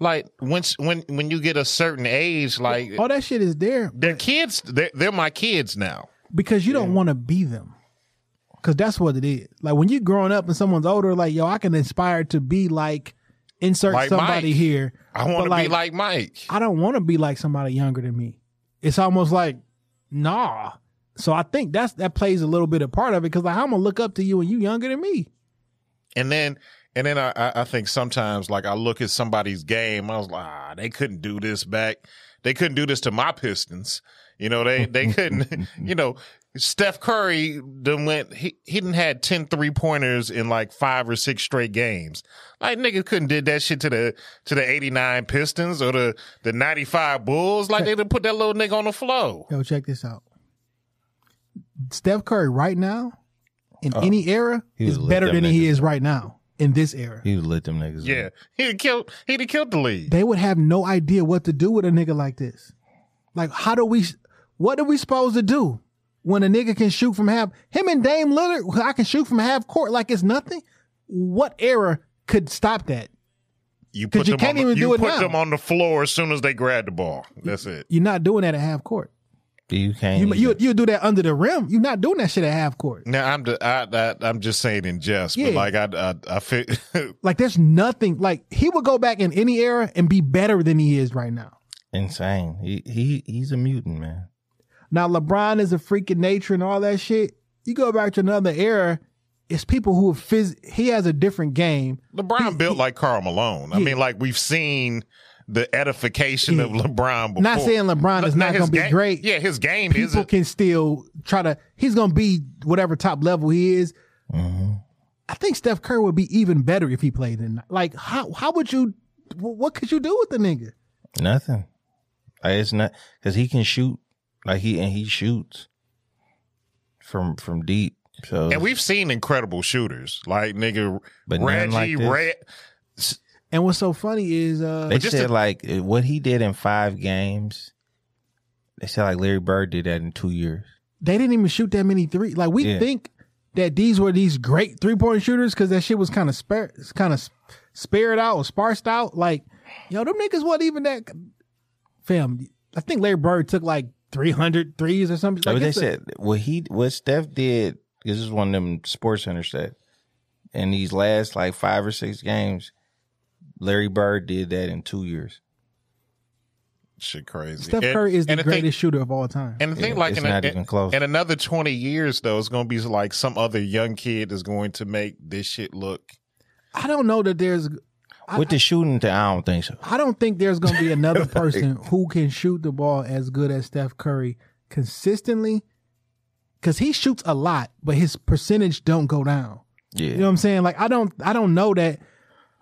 Speaker 5: like once when when you get a certain age, like
Speaker 4: all that shit is there
Speaker 5: they're kids. They're, they're my kids now.
Speaker 4: because you don't want to be them. Because that's what it is. Like when you're growing up and someone's older, like yo, I can aspire to be like insert
Speaker 5: Like
Speaker 4: somebody
Speaker 5: Mike.
Speaker 4: here.
Speaker 5: I want
Speaker 4: But,
Speaker 5: to be like Mike.
Speaker 4: I don't want to be like somebody younger than me. It's almost like nah. So I think that's that plays a little bit of part of it because like I'm gonna look up to you and you younger than me.
Speaker 5: And then, and then I, I- I think sometimes like I look at somebody's game, I was like, ah, they couldn't do this back. They couldn't do this to my Pistons. You know, they, they couldn't, you know, Steph Curry then went, he, he didn't had 10 three pointers in like five or six straight games. Like niggas couldn't did that shit to the, to the 89 Pistons or the, the 95 Bulls. Like they done put that little nigga on the floor.
Speaker 4: Yo, check this out. Steph Curry right now in any oh,
Speaker 6: era
Speaker 4: is better
Speaker 6: them
Speaker 4: than he is right now in this era.
Speaker 6: He was lit them niggas.
Speaker 5: Yeah. He'd have killed, he'd have killed the league.
Speaker 4: They would have no idea what to do with a nigga like this. Like, how do we? What are we supposed to do when a nigga can shoot from half? Him and Dame Lillard, I can shoot from half court like it's nothing. What era could stop that?
Speaker 5: You
Speaker 4: 'Cause
Speaker 5: put
Speaker 4: you
Speaker 5: them
Speaker 4: can't
Speaker 5: on the,
Speaker 4: even
Speaker 5: you
Speaker 4: do it
Speaker 5: put
Speaker 4: now.
Speaker 5: them on the floor as soon as they grab the ball. That's it.
Speaker 4: You're not doing that at half court.
Speaker 6: You can't.
Speaker 4: You you you do that under the rim. You're not doing that shit at half court.
Speaker 5: Now I'm the, I, I, I'm just saying in jest,
Speaker 4: Yeah.
Speaker 5: but like I I, I feel
Speaker 4: Like there's nothing. Like he would go back in any era and be better than he is right now.
Speaker 6: insane. He he he's a mutant, man.
Speaker 4: Now LeBron is a freak of nature and all that shit. You go back to another era, it's people who are phys- he has a different game.
Speaker 5: LeBron built like Karl Malone. I mean, like we've seen the edification of LeBron before.
Speaker 4: Not saying LeBron is
Speaker 5: Now,
Speaker 4: not going to be great.
Speaker 5: Yeah, his game
Speaker 4: People
Speaker 5: isn't.
Speaker 4: can still try to. He's going to be whatever top level he is.
Speaker 6: Mm-hmm.
Speaker 4: I think Steph Curry would be even better if he played in. Like how how would you what could you do with the nigga?
Speaker 6: Nothing. It's not because he can shoot. Like he and he shoots from from deep. So
Speaker 5: And we've seen incredible shooters like nigga
Speaker 6: But none
Speaker 5: Reggie
Speaker 6: like this.
Speaker 5: Red.
Speaker 4: And what's so funny is uh
Speaker 6: they
Speaker 5: just
Speaker 6: said
Speaker 5: to-
Speaker 6: like what he did in five games. They said like Larry Bird did that in two years.
Speaker 4: they didn't even shoot that many three. Like we
Speaker 6: Yeah.
Speaker 4: think that these were these great three point shooters because that shit was kind of spare, kind of spared out or sparsed out. Like, yo, them niggas wasn't even that. Fam, I think Larry Bird took like 300 threes or something.
Speaker 6: Like
Speaker 4: Like
Speaker 6: they
Speaker 4: it's a-
Speaker 6: said what he what Steph did this is one of them sports center stats. In these last like five or six games, Larry Bird did that in two years.
Speaker 5: Shit crazy.
Speaker 4: Steph
Speaker 5: And-
Speaker 4: Curry is the
Speaker 5: and the thing-
Speaker 4: greatest shooter of all time.
Speaker 5: And the thing,
Speaker 6: Yeah,
Speaker 5: like,
Speaker 6: it's
Speaker 5: in, a-
Speaker 6: not even close.
Speaker 5: in another 20 years, though, it's going to be like some other young kid is going to make this shit look.
Speaker 4: I don't know that there's. I-
Speaker 6: With the shooting, thing, I don't think so.
Speaker 4: I don't think there's going to be another person who can shoot the ball as good as Steph Curry consistently because he shoots a lot, but his percentage don't go down.
Speaker 6: Yeah,
Speaker 4: You know what I'm saying? Like I don't, I don't know that.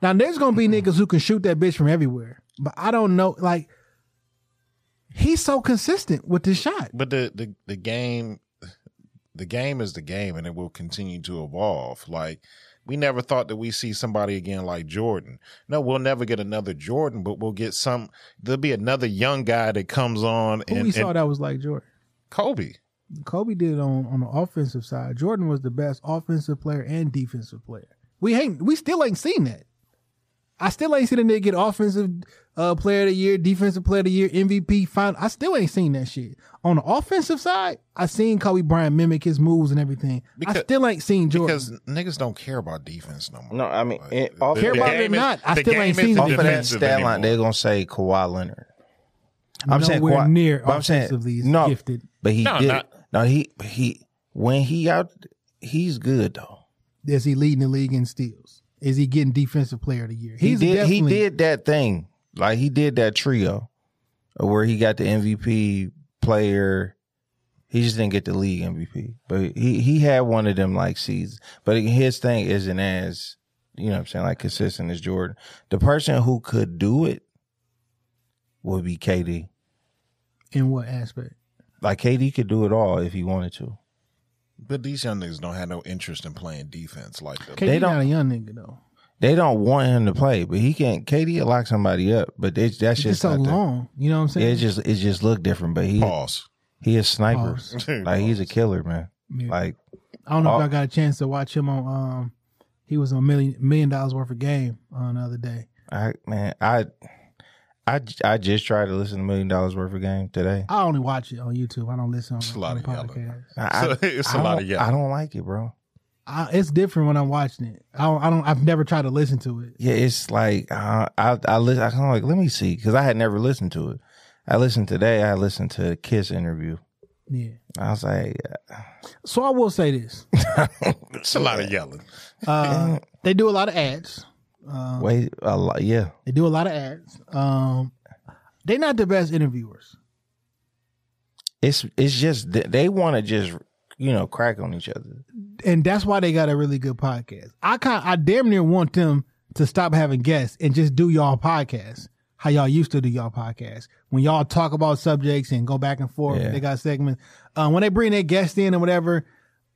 Speaker 4: Now there's going to be niggas who can shoot that bitch from everywhere, but I don't know. Like he's so consistent with the shot.
Speaker 5: But the, the, the game, the game is the game and it will continue to evolve. Like, we never thought that we see somebody again like Jordan. No, we'll never get another Jordan, but we'll get some. There'll be another young guy that comes on
Speaker 4: Who
Speaker 5: and,
Speaker 4: we saw
Speaker 5: and
Speaker 4: that was like Jordan.
Speaker 5: Kobe.
Speaker 4: Kobe did it on on the offensive side. Jordan was the best offensive player and defensive player. We ain't we still ain't seen that. I still ain't seen a nigga get offensive uh, player of the year, defensive player of the year, MVP. Final. I still ain't seen that shit. On the offensive side, I seen Kobe Bryant mimic his moves and everything. I still ain't seen Jordan.
Speaker 5: Because niggas don't care about defense no more.
Speaker 6: No, I mean,
Speaker 5: Like,
Speaker 6: it-
Speaker 5: the-
Speaker 6: off
Speaker 5: the
Speaker 4: Care about it
Speaker 5: game
Speaker 4: or
Speaker 5: is-
Speaker 4: not, I still ain't seen it.
Speaker 6: off of that
Speaker 5: defensive
Speaker 6: stat line, they're gonna say Kawhi Leonard. I'm saying
Speaker 4: Nowhere
Speaker 6: Kawhi,
Speaker 4: near
Speaker 6: but I'm saying-
Speaker 4: offensively
Speaker 6: no,
Speaker 4: gifted.
Speaker 6: but he
Speaker 5: No,
Speaker 6: did.
Speaker 5: not-
Speaker 6: no, he he when he out, he's good though.
Speaker 4: Is he leading the league in steals? Is he getting defensive player of the year?
Speaker 6: He did. He did that thing. Like he did that trio, where he got the MVP player. He just didn't get the league MVP, but he he had one of them like seasons. But his thing isn't as you know what I'm saying like consistent as Jordan. The person who could do it would be KD.
Speaker 4: in what aspect?
Speaker 6: Like KD could do it all if he wanted to.
Speaker 5: But these young niggas don't have no interest in playing defense like that.
Speaker 4: KD
Speaker 6: don't-
Speaker 4: not a young nigga though.
Speaker 6: They don't want him to play, but he can't. KD will lock somebody up, but they, that's
Speaker 4: It's
Speaker 6: just
Speaker 4: just so
Speaker 6: not the-
Speaker 4: long. You know what I'm saying?
Speaker 6: It just it just look different, but he
Speaker 5: Pause.
Speaker 6: he is sniper.
Speaker 4: Pause.
Speaker 6: Like he's a killer, man.
Speaker 4: Yeah.
Speaker 6: Like
Speaker 4: I don't know if
Speaker 6: Oh.
Speaker 4: I got a chance to watch him on. Um, he was on million million dollars worth of game on the other day.
Speaker 6: I man, I I I just tried to listen to Million Dollars Worth of Game today.
Speaker 4: I only watch it on YouTube. I don't listen on,
Speaker 5: It's a lot
Speaker 4: the
Speaker 5: of yelling.
Speaker 6: I,
Speaker 5: it's a
Speaker 6: I
Speaker 5: lot
Speaker 6: don't-
Speaker 5: of yelling.
Speaker 6: I don't like it, bro.
Speaker 4: I, it's different when I'm watching it. I don't, I don't. I've never tried to listen to it.
Speaker 6: Yeah, it's like uh, I I listen. I kind of like let me see because I had never listened to it. I listened today. I listened to the Kiss interview.
Speaker 4: Yeah.
Speaker 6: I was like,
Speaker 4: So I will say this:
Speaker 5: It's a lot of yelling.
Speaker 4: uh, they do a lot of ads. Um,
Speaker 6: wait, a lot, yeah.
Speaker 4: They do a lot of ads. Um, they're not the best interviewers.
Speaker 6: It's it's just th- they want to just you know crack on each other.
Speaker 4: and that's why they got a really good podcast. I kind I damn near want them to stop having guests and just do y'all podcast how y'all used to do y'all podcast when y'all talk about subjects and go back and forth.
Speaker 6: Yeah.
Speaker 4: They got segments uh, when they bring their guests in and whatever.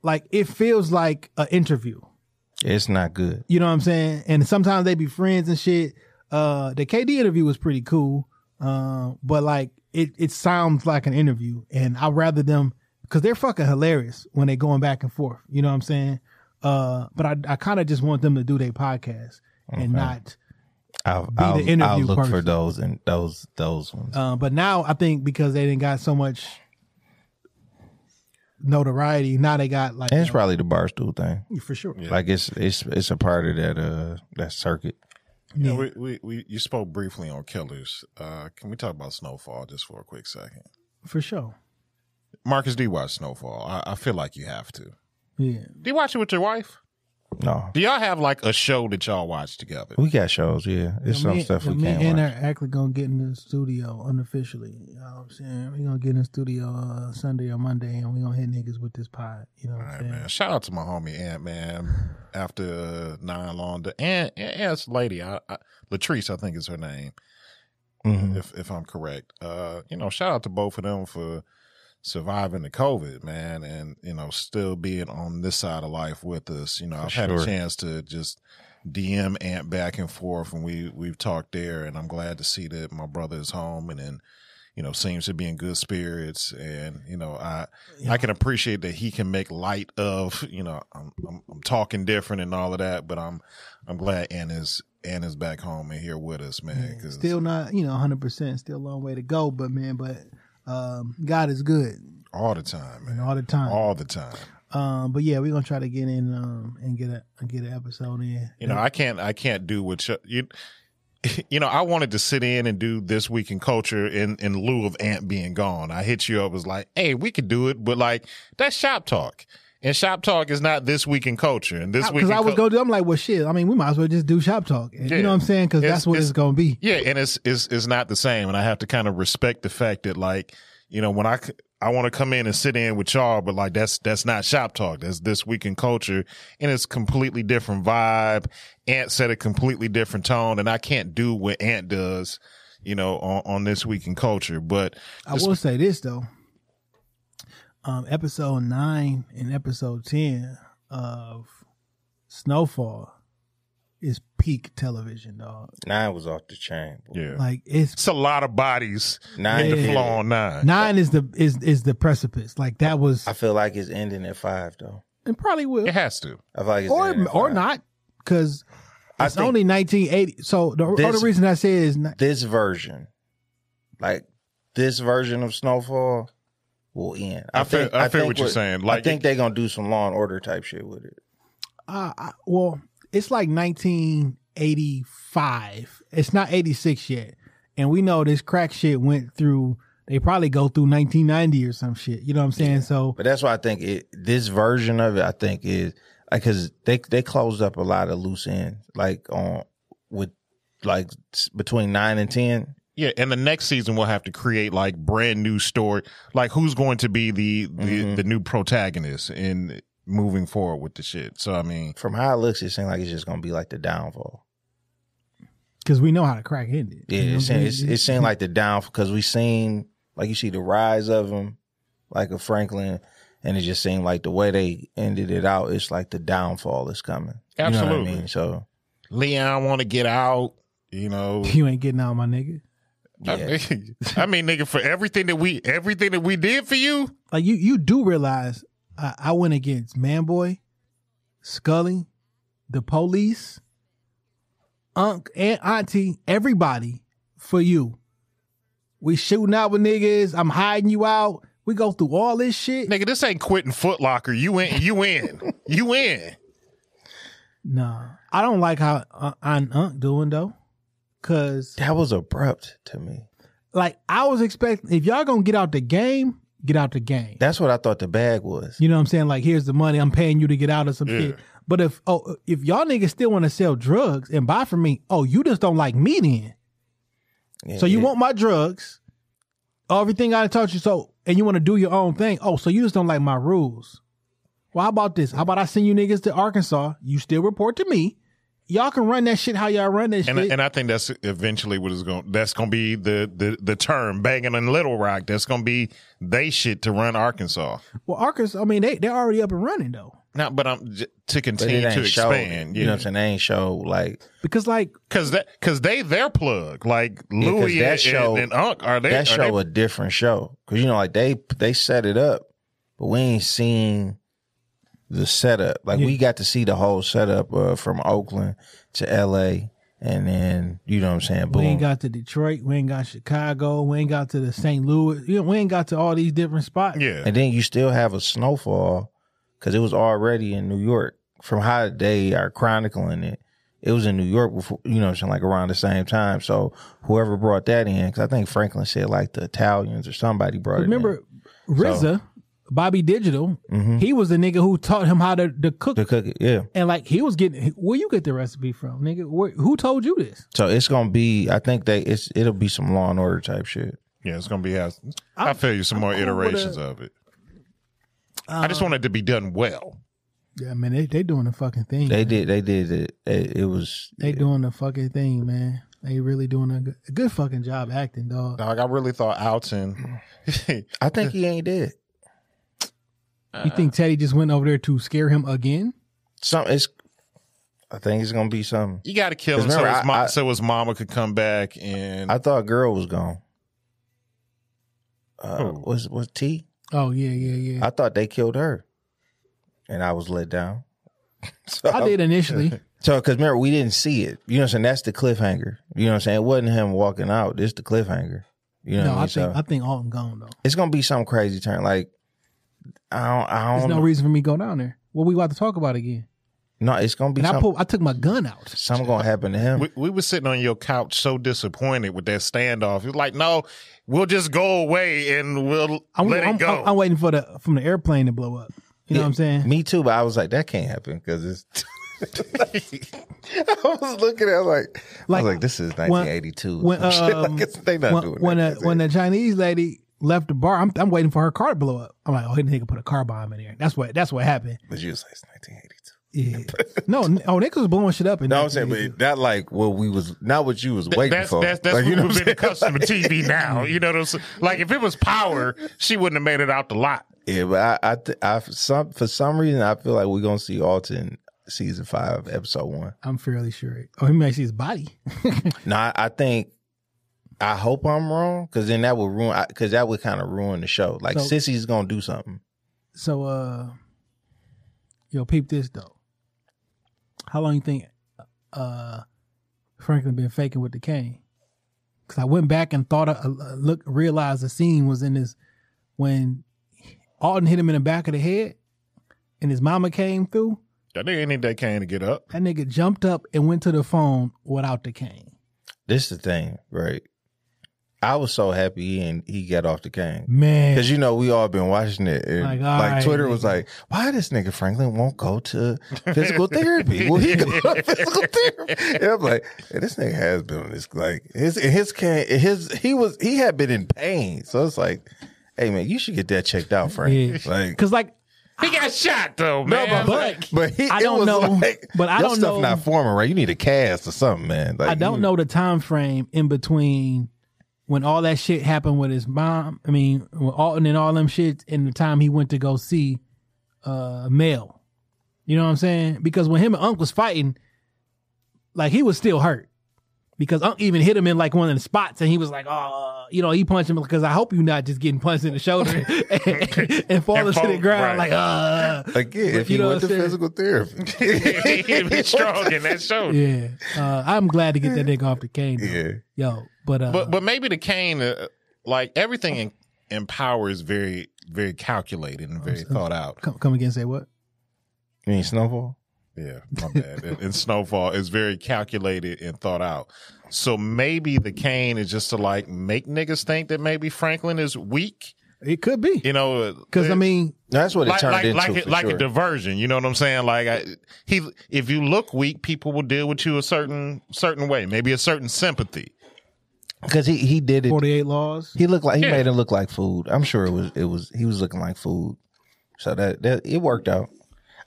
Speaker 4: Like it feels like an interview.
Speaker 6: It's not good.
Speaker 4: You know what I'm saying? And sometimes they be friends and shit. Uh, the KD interview was pretty cool. Uh, but like it, it sounds like an interview and I'd rather them cause they're fucking hilarious when they going back and forth. You know what I'm saying? Uh, but I, I kind of just want them to do their podcast and not,
Speaker 6: I'll,
Speaker 4: the
Speaker 6: I'll,
Speaker 4: interview
Speaker 6: I'll look for those and those those ones.
Speaker 4: uh, but now I think because they didn't got so much notoriety, now they got like,
Speaker 6: and it's probably the barstool thing.
Speaker 4: for sure.
Speaker 6: Like it's it's it's a part of that uh that circuit.
Speaker 5: Yeah, we, we, we, you spoke briefly on killers. Uh, can we talk about Snowfall just for a quick second?
Speaker 4: For sure.
Speaker 5: Marcus, do you watch Snowfall? I, I feel like you have to.
Speaker 4: Yeah.
Speaker 5: Do you watch it with your wife?
Speaker 6: No,
Speaker 5: Do y'all have like a show that y'all watch together?
Speaker 6: we got shows. Yeah, it's
Speaker 4: Yeah,
Speaker 6: some
Speaker 4: me,
Speaker 6: stuff
Speaker 4: yeah,
Speaker 6: we
Speaker 4: me
Speaker 6: can't
Speaker 4: and
Speaker 6: watch.
Speaker 4: are actually gonna get in the studio unofficially. You know what I'm saying? We're gonna get in the studio uh, Sunday or Monday and we're gonna hit niggas with this pod. You know what
Speaker 5: All
Speaker 4: I'm
Speaker 5: right,
Speaker 4: saying?
Speaker 5: man. Shout out to my homie Ant, man. After nine long day, and and this lady, I, I, Latrice, I think is her name,
Speaker 6: Mhm.
Speaker 5: if if I'm correct. Uh, you know, shout out to both of them for surviving the COVID, man, and you know, still being on this side of life with us. You know, I've had a chance to just DM Ant back and forth, and we we've talked there, and I'm glad to see that my brother is home, and then you know seems to be in good spirits, and you know I I can appreciate that he can make light of you know I'm I'm, I'm talking different and all of that, but I'm I'm glad Ant is Ant is back home and here with us, man. Cause
Speaker 4: Still not, you know, 100. percent Still a long way to go, but man, but um, God is good
Speaker 5: all the time, man,
Speaker 4: all the time.
Speaker 5: all the time.
Speaker 4: Um, but yeah, we're gonna try to get in um and get a get an episode in.
Speaker 5: You know, I can't I can't do what you, you you know, I wanted to sit in and do this week in culture in in lieu of Ant being gone. I hit you up was like, "Hey, we could do it," but like that's shop talk. And shop talk is not this week in culture. And this week
Speaker 4: because I was
Speaker 5: Cul-
Speaker 4: gonna. I'm like, well, shit. I mean, we might as well just do shop talk.
Speaker 5: Yeah.
Speaker 4: You know what I'm saying? Because that's what
Speaker 5: it's-
Speaker 4: it's, gonna be.
Speaker 5: Yeah, and it's it's it's not the same, and I have to kind of respect the fact that like you know when I I want to come in and sit in with y'all, but like that's that's not shop talk. That's this week in culture, and it's completely different vibe. Ant set a completely different tone, and I can't do what Ant does, you know, on, on this week in culture. But
Speaker 4: I will say this though. Um, episode nine and episode ten of Snowfall is peak television, dog.
Speaker 6: Nine was off the chain. boy.
Speaker 5: yeah,
Speaker 4: Like it's
Speaker 5: it's a lot of bodies
Speaker 6: Nine
Speaker 5: in the
Speaker 6: did
Speaker 5: flow on nine.
Speaker 4: nine is the is is the precipice. Like that was.
Speaker 6: I feel like it's ending at five though.
Speaker 4: It probably will,
Speaker 5: It has to.
Speaker 6: I feel like it's
Speaker 4: or
Speaker 6: ending at
Speaker 4: or not, because it's only 1980. So the
Speaker 6: This-
Speaker 4: other reason I say is not,
Speaker 6: this version, like this version of Snowfall, will end.
Speaker 5: I feel- I feel what you're saying. Like
Speaker 6: I think they're gonna do some Law and Order type shit with it.
Speaker 4: uh, I, well, it's like 1985. It's not 86 yet, and we know this crack shit went through. They probably go through 1990 or some shit. You know what I'm saying? So
Speaker 6: But that's why I think it. This version of it, I think is like because they they closed up a lot of loose ends, like on with like between nine and ten.
Speaker 5: Yeah, and the next season we'll have to create like brand new story. Like who's going to be the the,
Speaker 6: Mhm.
Speaker 5: the new protagonist in moving forward with the shit. So I mean,
Speaker 6: From how it looks, it seems like it's just gonna be like the downfall.
Speaker 4: because we know how to crack ended.
Speaker 6: Yeah,
Speaker 4: You know
Speaker 6: it
Speaker 4: what
Speaker 6: seems it seemed like the downfall because we seen like you see the rise of him, like a Franklin, and it just seemed like the way they ended it out. It's like the downfall is coming. You know what I
Speaker 5: Absolutely.
Speaker 6: mean? So
Speaker 5: Leon want to get out. You know,
Speaker 4: you ain't getting out, my nigga.
Speaker 5: I,
Speaker 6: yeah,
Speaker 5: mean, I mean, nigga, for everything that we everything that we did for you,
Speaker 4: Like you, you do realize I, I went against Manboy, Scully, the police, Unc, and Auntie, everybody for you. We shooting out with niggas. I'm hiding you out. We go through all this shit.
Speaker 5: nigga, this ain't quitting Foot Locker. You in, you in, you in.
Speaker 4: Nah, I don't like how uh, Aunt Unc doing though, cause
Speaker 6: that was abrupt to me.
Speaker 4: like I was expecting if y'all gonna get out the game, get out the game.
Speaker 6: That's what I thought the bag was.
Speaker 4: You know what I'm saying? Like, here's the money. I'm paying you to get out of some
Speaker 5: Yeah.
Speaker 4: shit. But if oh if y'all niggas still want to sell drugs and buy from me, oh, you just don't like me then.
Speaker 6: Yeah,
Speaker 4: So you
Speaker 6: yeah.
Speaker 4: want my drugs, everything I taught you. So and you want to do your own thing. Oh, so you just don't like my rules. Well, how about this? How about I send you niggas to Arkansas? You still report to me. Y'all can run that shit how y'all run that
Speaker 5: And
Speaker 4: shit.
Speaker 5: and I think that's eventually what is going. That's going to be the the the term banging in Little Rock. That's going to be they shit to run Arkansas.
Speaker 4: well, Arkansas. I mean, they they're already up and running though.
Speaker 5: Now, but I'm j- to continue to
Speaker 6: ain't show.
Speaker 5: expand.
Speaker 6: You know what I'm saying? They ain't show like
Speaker 4: Because like
Speaker 5: Because that because they their plug like
Speaker 6: Yeah, 'cause
Speaker 5: Louie
Speaker 6: that
Speaker 5: and,
Speaker 6: show-
Speaker 5: and Unc are they
Speaker 6: that
Speaker 5: are
Speaker 6: show
Speaker 5: they-
Speaker 6: a different show because you know like they they set it up, but we ain't seen the setup. Like
Speaker 4: Yeah.
Speaker 6: we got to see the whole setup uh, from Oakland to L.A. and then you know what I'm saying.
Speaker 4: we ain't got to Detroit, we ain't got Chicago, we ain't got to the St. Louis. You know, we ain't got to all these different spots.
Speaker 5: yeah.
Speaker 6: and then you still have a snowfall because it was already in New York. From how they are chronicling it, it was in New York before, you know, what I'm saying like around the same time. So whoever brought that in, because I think Franklin said like the Italians or somebody brought
Speaker 4: Remember,
Speaker 6: it. in.
Speaker 4: RZA Bobby Digital, mm-hmm. he was the nigga who taught him how to, to cook.
Speaker 6: To cook it, yeah.
Speaker 4: and like he was getting, where you get the recipe from, nigga? Where, who told you this?
Speaker 6: So it's gonna be. I think they it's it'll be some Law and Order type shit.
Speaker 5: Yeah, it's gonna be. Has, I feel you. Some more
Speaker 4: cool with
Speaker 5: iterations
Speaker 4: a-
Speaker 5: of it. I just uh, want it to be done well.
Speaker 4: Yeah, man, they they doing the fucking thing.
Speaker 6: They
Speaker 4: man.
Speaker 6: did. They did it. It, it was.
Speaker 4: They doing the fucking thing, man. They really doing a good, a good fucking job acting, dog.
Speaker 5: Dog, I really thought Alton.
Speaker 6: I think he ain't dead.
Speaker 4: You think Teddy just went over there to scare him again?
Speaker 6: Some. It's. I think it's gonna be something.
Speaker 5: you got to kill him
Speaker 6: 'Cause
Speaker 5: so
Speaker 6: remember,
Speaker 5: his, mo-
Speaker 6: I- I-
Speaker 5: so his mama could come back and
Speaker 6: I thought girl was gone. Uh,
Speaker 5: Who?
Speaker 6: was was T?
Speaker 4: Oh yeah, yeah, yeah.
Speaker 6: I thought they killed her, and I was let down. so,
Speaker 4: I did initially.
Speaker 6: So, because remember, we didn't see it. You know what I'm saying? That's the cliffhanger. You know what I'm saying? It wasn't him walking out. This the cliffhanger. You know
Speaker 4: no,
Speaker 6: what I
Speaker 4: I
Speaker 6: mean?
Speaker 4: think
Speaker 6: So,
Speaker 4: I think Alton gone though.
Speaker 6: it's gonna be some crazy turn. Like, I don't. I
Speaker 4: There's
Speaker 6: don't.
Speaker 4: no
Speaker 6: know.
Speaker 4: reason for me to go down there. What we about to talk about again?
Speaker 6: no, it's gonna be
Speaker 4: And I
Speaker 6: some,
Speaker 4: pulled, I took my gun out.
Speaker 6: something gonna happen to him.
Speaker 5: we, we were sitting on your couch so disappointed with that standoff. You're like, no, we'll just go away and we'll
Speaker 4: I'm,
Speaker 5: let
Speaker 4: I'm,
Speaker 5: it go.
Speaker 4: I'm, I'm waiting for the from the airplane to blow up. You know what I'm saying?
Speaker 6: Me too, but I was like, that can't happen because it's. I was looking at it like, I
Speaker 4: Like,
Speaker 6: was like, this is 1982.
Speaker 4: when, um,
Speaker 6: Like, it's- they not
Speaker 4: when,
Speaker 6: doing
Speaker 4: when,
Speaker 6: that.
Speaker 4: a, when the Chinese lady left the bar, I'm, I'm waiting for her car to blow up. I'm like, oh, he nigga put a car bomb in there. That's what that's what happened.
Speaker 6: but you say it's 1982.
Speaker 4: Yeah. no, n- oh, niggas was blowing shit up. In
Speaker 6: No, I'm saying, but not like what we was, not what you was waiting
Speaker 5: that's
Speaker 6: for.
Speaker 5: that's that's
Speaker 6: like,
Speaker 5: what
Speaker 6: you know
Speaker 5: we've
Speaker 6: what
Speaker 5: been
Speaker 6: I'm
Speaker 5: accustomed to TV now. You know what I'm saying? Like if it was power, she wouldn't have made it out the lot.
Speaker 6: Yeah, but I, I, th- I, for some, for some reason, I feel like we're gonna see Alton season five, episode one.
Speaker 4: I'm fairly sure. Oh, he might see his body.
Speaker 6: No, I, I think, I hope I'm wrong, because then that would ruin, because that would kind of ruin the show. Like
Speaker 4: So-
Speaker 6: Cissy's gonna do something.
Speaker 4: So, uh, yo, peep this though. How long you think uh Franklin been faking with the cane? Because I went back and thought, uh, look, realized the scene was in this when Alton hit him in the back of the head, and his mama came through.
Speaker 5: That nigga need that cane to get up.
Speaker 4: That nigga jumped up and went to the phone without the cane.
Speaker 6: This is the thing, right? I was so happy and he got off the cane.
Speaker 4: Man,
Speaker 6: Cause you know we all been watching it, and
Speaker 4: Like,
Speaker 6: like,
Speaker 4: all right,
Speaker 6: Twitter was like, "Why this nigga Franklin won't go to physical therapy? Will he go to physical therapy?" And I'm like, yeah, "This nigga has been on this like his his can his he was he had been in pain, so it's like, hey man, you should get that checked out, Frank.
Speaker 4: Yeah.
Speaker 6: Like,
Speaker 4: because like
Speaker 5: He got shot though,
Speaker 6: no,
Speaker 5: man.
Speaker 6: but, but he,
Speaker 4: I don't know,
Speaker 6: like,
Speaker 4: but I don't
Speaker 6: stuff
Speaker 4: know-
Speaker 6: not forming right. You need a cast or something, man. Like,
Speaker 4: I don't
Speaker 6: you-
Speaker 4: know the time frame in between when all that shit happened with his mom. I mean, with Alton and all them shit, and the time he went to go see uh Mel. You know what I'm saying? Because when him and Unc was fighting, like he was still hurt. Because Unc even hit him in like one of the spots, and he was like, "Oh, you know," he punched him because I hope you're not just getting punched in the shoulder and, and falling
Speaker 5: And
Speaker 4: to the ground
Speaker 5: right.
Speaker 4: like, "Uh."
Speaker 6: Again, if
Speaker 4: You
Speaker 6: he
Speaker 4: know
Speaker 6: went to
Speaker 4: saying?
Speaker 6: physical therapy,
Speaker 5: He'd be strong in that show.
Speaker 4: Yeah, uh, I'm glad to get that nigga off the cane. though.
Speaker 6: Yeah.
Speaker 4: yo, but uh,
Speaker 5: But but maybe the cane, uh, like everything in, in power, is very very calculated and very thought out.
Speaker 4: come, come again, say what?
Speaker 6: you mean Snowfall?
Speaker 5: Yeah, my bad. and, and Snowfall is very calculated and thought out. So maybe the cane is just to like make niggas think that maybe Franklin is weak.
Speaker 4: It could be
Speaker 5: You know,
Speaker 4: because I mean,
Speaker 6: That's what it
Speaker 5: like
Speaker 6: turned
Speaker 5: like
Speaker 6: into
Speaker 5: like,
Speaker 6: for
Speaker 5: a, like
Speaker 6: sure.
Speaker 5: a diversion. You know what I'm saying? Like I, he, if you look weak, people will deal with you a certain certain way, maybe a certain sympathy.
Speaker 6: Because he he did it.
Speaker 4: 48 laws.
Speaker 6: He looked like he
Speaker 5: Yeah.
Speaker 6: made it look like food. I'm sure it was it was he was looking like food. So that that it worked out.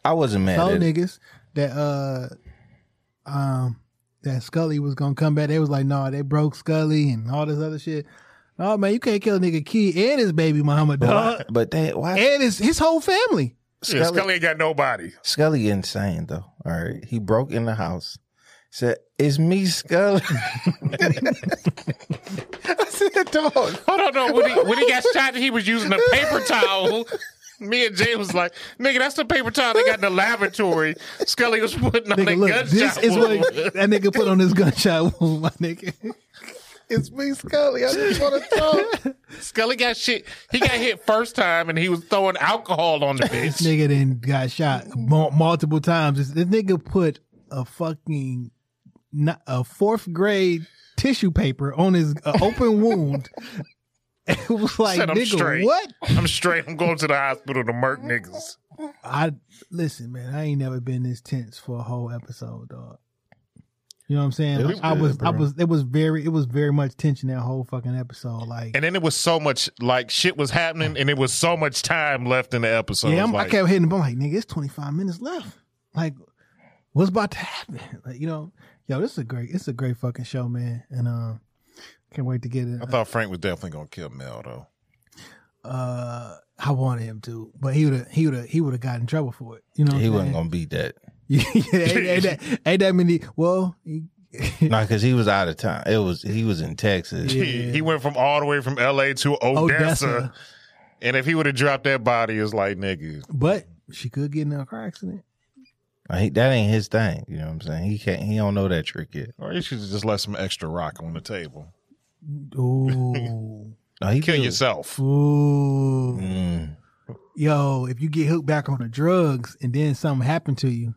Speaker 6: I wasn't mad.
Speaker 4: Told
Speaker 6: At it.
Speaker 4: niggas that uh um that Scully was gonna come back. They was like, no, they broke Scully and all this other shit. Oh man, you can't kill a nigga key and his baby mama dog.
Speaker 6: But they why
Speaker 4: and his his whole family.
Speaker 5: Yeah, Scully ain't got nobody.
Speaker 6: Scully insane though. All right, he broke in the house. Said, "It's me, Scully." I said, a "Dog."
Speaker 5: Hold on, no. When he when he got shot, he was using a paper towel. Me and Jay was like, "Nigga, that's the paper towel they got in the lavatory." Scully was putting on
Speaker 4: Nigga,
Speaker 5: that
Speaker 4: look,
Speaker 5: gunshot
Speaker 4: this is what
Speaker 5: wound.
Speaker 4: that nigga put on his gunshot wound, my nigga.
Speaker 6: It's me, Scully. I just want to talk.
Speaker 5: Scully got shit. He got hit first time, and he was throwing alcohol on the
Speaker 4: This
Speaker 5: bitch.
Speaker 4: nigga then got shot mul- multiple times. This, this nigga put a fucking not, a fourth grade tissue paper on his uh, open wound It was like,
Speaker 5: Said I'm
Speaker 4: nigga,
Speaker 5: straight.
Speaker 4: what?
Speaker 5: I'm straight. I'm going to the hospital to murk niggas.
Speaker 4: I listen, man. I ain't never been this tense for a whole episode, dog. You know what I'm saying?
Speaker 6: It
Speaker 4: Like,
Speaker 6: was
Speaker 4: I
Speaker 6: good,
Speaker 4: was, I was, it was very, it was very much tension that whole fucking episode. Like,
Speaker 5: And then it was so much like shit was happening, and it was so much time left in the episode.
Speaker 4: yeah, I'm, I kept hitting. I'm like, nigga, it's 25 minutes left. Like, what's about to happen? Like, you know, yo, this is a great, it's a great fucking show, man. And um, can't wait to get it.
Speaker 5: I thought Frank was definitely gonna kill Mel though.
Speaker 4: uh, I wanted him to, but he would have, he would have, he would have gotten in trouble for it. You know,
Speaker 6: He wasn't gonna beat that.
Speaker 4: yeah, ain't, ain't that, ain't that many? Well, he,
Speaker 6: No, because he was out of town. It was he was in Texas.
Speaker 4: Yeah.
Speaker 5: He, he went from all the way from L.A. to Odessa,
Speaker 4: Odessa.
Speaker 5: and if he would have dropped that body, it's like nigga.
Speaker 4: but she could get in a car accident.
Speaker 6: Like, he- that ain't his thing. You know what I'm saying? He can't. He don't know that trick yet.
Speaker 5: Or you should just let some extra rock on the table.
Speaker 4: Ooh,
Speaker 6: No, he
Speaker 5: Kill
Speaker 6: do.
Speaker 5: yourself.
Speaker 4: ooh,
Speaker 6: Mm.
Speaker 4: yo! If you get hooked back on the drugs and then something happened to you,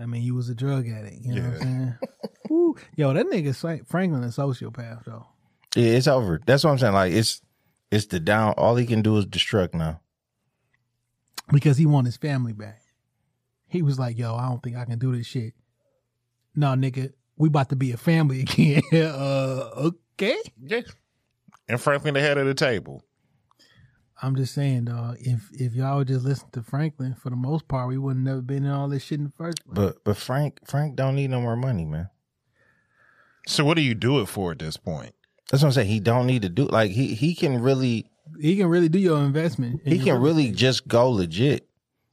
Speaker 4: I mean, you was a drug addict. You know what I'm saying? Ooh, yo, that nigga Frank- Franklin a sociopath though.
Speaker 6: Yeah, it's over. That's what I'm saying. Like it's it's the down. All he can do is destruct now.
Speaker 4: because he want his family back. He was like, "Yo, I don't think I can do this shit." No, nigga, we about to be a family again. uh, okay.
Speaker 5: Yeah. And Franklin the head of the table.
Speaker 4: I'm just saying, dog. If if y'all would just listen to Franklin, for the most part, we wouldn't never been in all this shit in the first place.
Speaker 6: But but Frank Frank don't need no more money, man.
Speaker 5: So what do you do it for at this point?
Speaker 6: That's what I'm saying. He don't need to do like he he can really
Speaker 4: He can really do your investment. in
Speaker 6: he
Speaker 4: your
Speaker 6: can really
Speaker 4: estate.
Speaker 6: just go legit.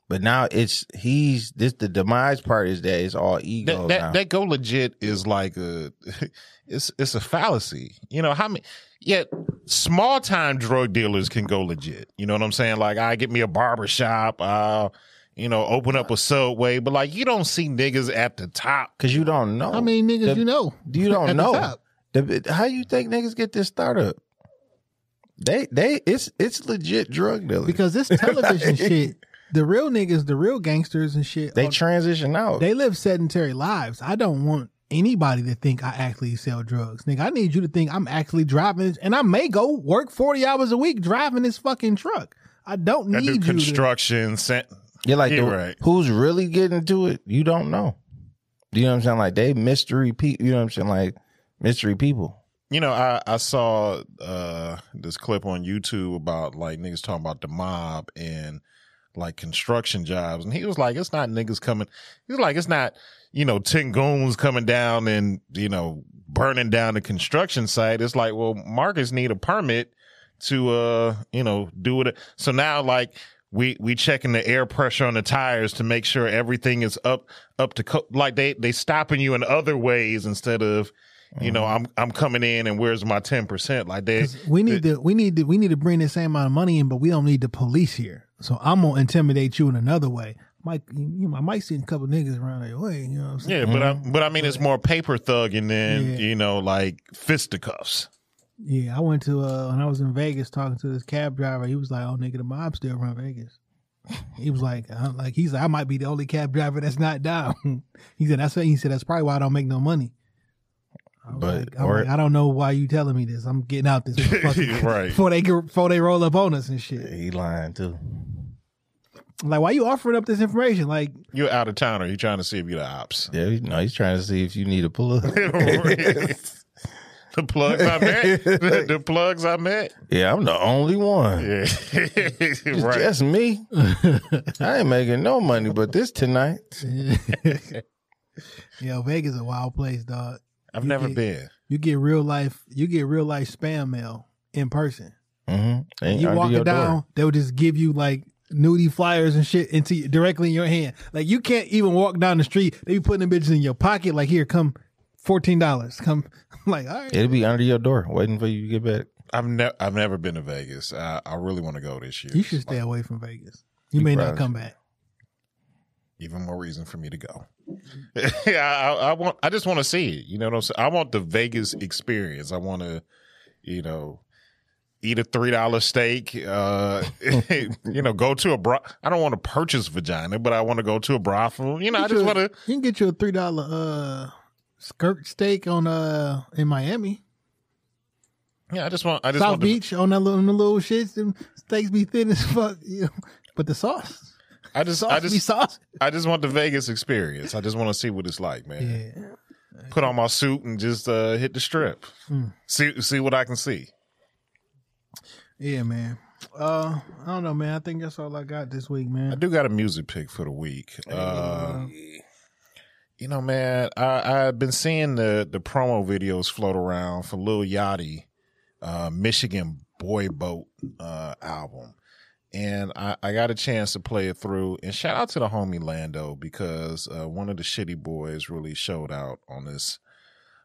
Speaker 6: But now it's he's this the demise part is that it's all ego
Speaker 5: That,
Speaker 6: now.
Speaker 5: that that go legit is like a it's it's a fallacy. You know how many yet small time drug dealers can go legit. You know what I'm saying? Like I get me a barber shop, uh, you know, open up a subway, but like you don't see niggas at the top.
Speaker 6: Cause you don't know.
Speaker 4: How many niggas
Speaker 6: The-
Speaker 4: you know?
Speaker 6: You don't
Speaker 4: at the
Speaker 6: know.
Speaker 4: top?
Speaker 6: The- how you think niggas get this startup? They they it's it's legit drug dealers
Speaker 4: Because this television shit, the real niggas, the real gangsters and shit,
Speaker 6: they
Speaker 4: are-
Speaker 6: transition out.
Speaker 4: they live sedentary lives. I don't want anybody to think I actually sell drugs. Nigga, I need you to think I'm actually driving and I may go work 40 hours a week driving this fucking truck. I don't
Speaker 5: I
Speaker 4: need
Speaker 5: do
Speaker 4: you to
Speaker 5: construction. Sen-
Speaker 6: You're like
Speaker 5: You're
Speaker 6: the-
Speaker 5: right.
Speaker 6: who's really getting to it? You don't know. You know what I'm saying? Like they mystery people. You know what I'm saying? Like mystery people.
Speaker 5: You know, I, I saw uh this clip on YouTube about like niggas talking about the mob and like construction jobs, and he was like, "It's not niggas coming." He's like, "It's not you know ten goons coming down and you know burning down the construction site." It's like, well, Marcus need a permit to uh you know do it. So now like we we checking the air pressure on the tires to make sure everything is up up to co- like they they stopping you in other ways instead of you know I'm I'm coming in and where's my ten percent like they
Speaker 4: we need to we need to we need to bring the same amount of money in, but we don't need the police here. So I'm gonna intimidate you in another way. Mike, you know, I might see a couple niggas around that way. You know what I'm saying?
Speaker 5: yeah but I but I mean it's more paper thugging than
Speaker 4: Yeah.
Speaker 5: you know like fisticuffs
Speaker 4: Yeah, I went to uh when I was in Vegas talking to this cab driver. He was like, "Oh, nigga, the mob still run Vegas." He was like, uh, "Like he's like, I might be the only cab driver that's not down." he said, "That's what he said. That's probably why I don't make no money." I was
Speaker 6: But-
Speaker 4: like, I'm
Speaker 6: or-
Speaker 4: like, I don't know why you telling me this. I'm getting out this motherfucker
Speaker 5: Right.
Speaker 4: before they before they roll up on us and shit.
Speaker 6: He lying too.
Speaker 4: Like, why you offering up this information? Like,
Speaker 5: you're out of town or you trying to see if you're the ops
Speaker 6: Yeah, he, no, he's trying to see if you need a pull up.
Speaker 5: the plugs I met the, the plugs I met
Speaker 6: yeah, I'm the only one.
Speaker 5: yeah
Speaker 6: It's
Speaker 5: right
Speaker 6: just me. I ain't making no money, but this tonight.
Speaker 4: yo, Vegas is a wild place, dog.
Speaker 5: I've
Speaker 4: You
Speaker 5: never
Speaker 4: get-
Speaker 5: been
Speaker 4: You get real life, you get real life spam mail in person.
Speaker 6: Mm-hmm. Ain't
Speaker 4: you
Speaker 6: under
Speaker 4: walk it down,
Speaker 6: door.
Speaker 4: they would just give you like nudie flyers and shit into directly in your hand. Like you can't even walk down the street. They be putting the bitches in your pocket. Like here, come fourteen dollars. Come, I'm like, all right.
Speaker 6: It'll be under your door, waiting for you to get back.
Speaker 5: I've never I've never been to Vegas I, I really want to go this year
Speaker 4: You should stay away from Vegas. You
Speaker 6: You
Speaker 4: may not come back.
Speaker 5: Even more reason for me to go. yeah, I, I want. I just want to see it. You know what I'm saying? I want the Vegas experience. I want to, you know, eat a three dollar steak. Uh, you know, go to a bro. I don't want to purchase vagina, but I want to go to a brothel. You know, I just want to.
Speaker 4: You can get you a three dollar uh skirt steak on uh in Miami.
Speaker 5: Yeah, I just want. I just
Speaker 4: South
Speaker 5: want. To,
Speaker 4: Beach on that little, on the little shits. Them steaks be thin as fuck. You know? But the sauce,
Speaker 5: I just.
Speaker 4: sauce
Speaker 5: I just.
Speaker 4: sauce.
Speaker 5: I just want the Vegas experience. I just want to see what it's like, man.
Speaker 4: Yeah.
Speaker 5: Put on my suit and just uh, hit the strip.
Speaker 4: Hmm.
Speaker 5: See see what I can see.
Speaker 4: Yeah, man. Uh, I don't know, man. I think that's all I got this week, man.
Speaker 5: I do got a music pick for the week. Uh, you know, man, I, I've been seeing the the promo videos float around for Lil Yachty, uh, Michigan Boy Boat uh, album, and I, I got a chance to play it through. And shout out to the homie Lando because uh, one of the shitty boys really showed out on this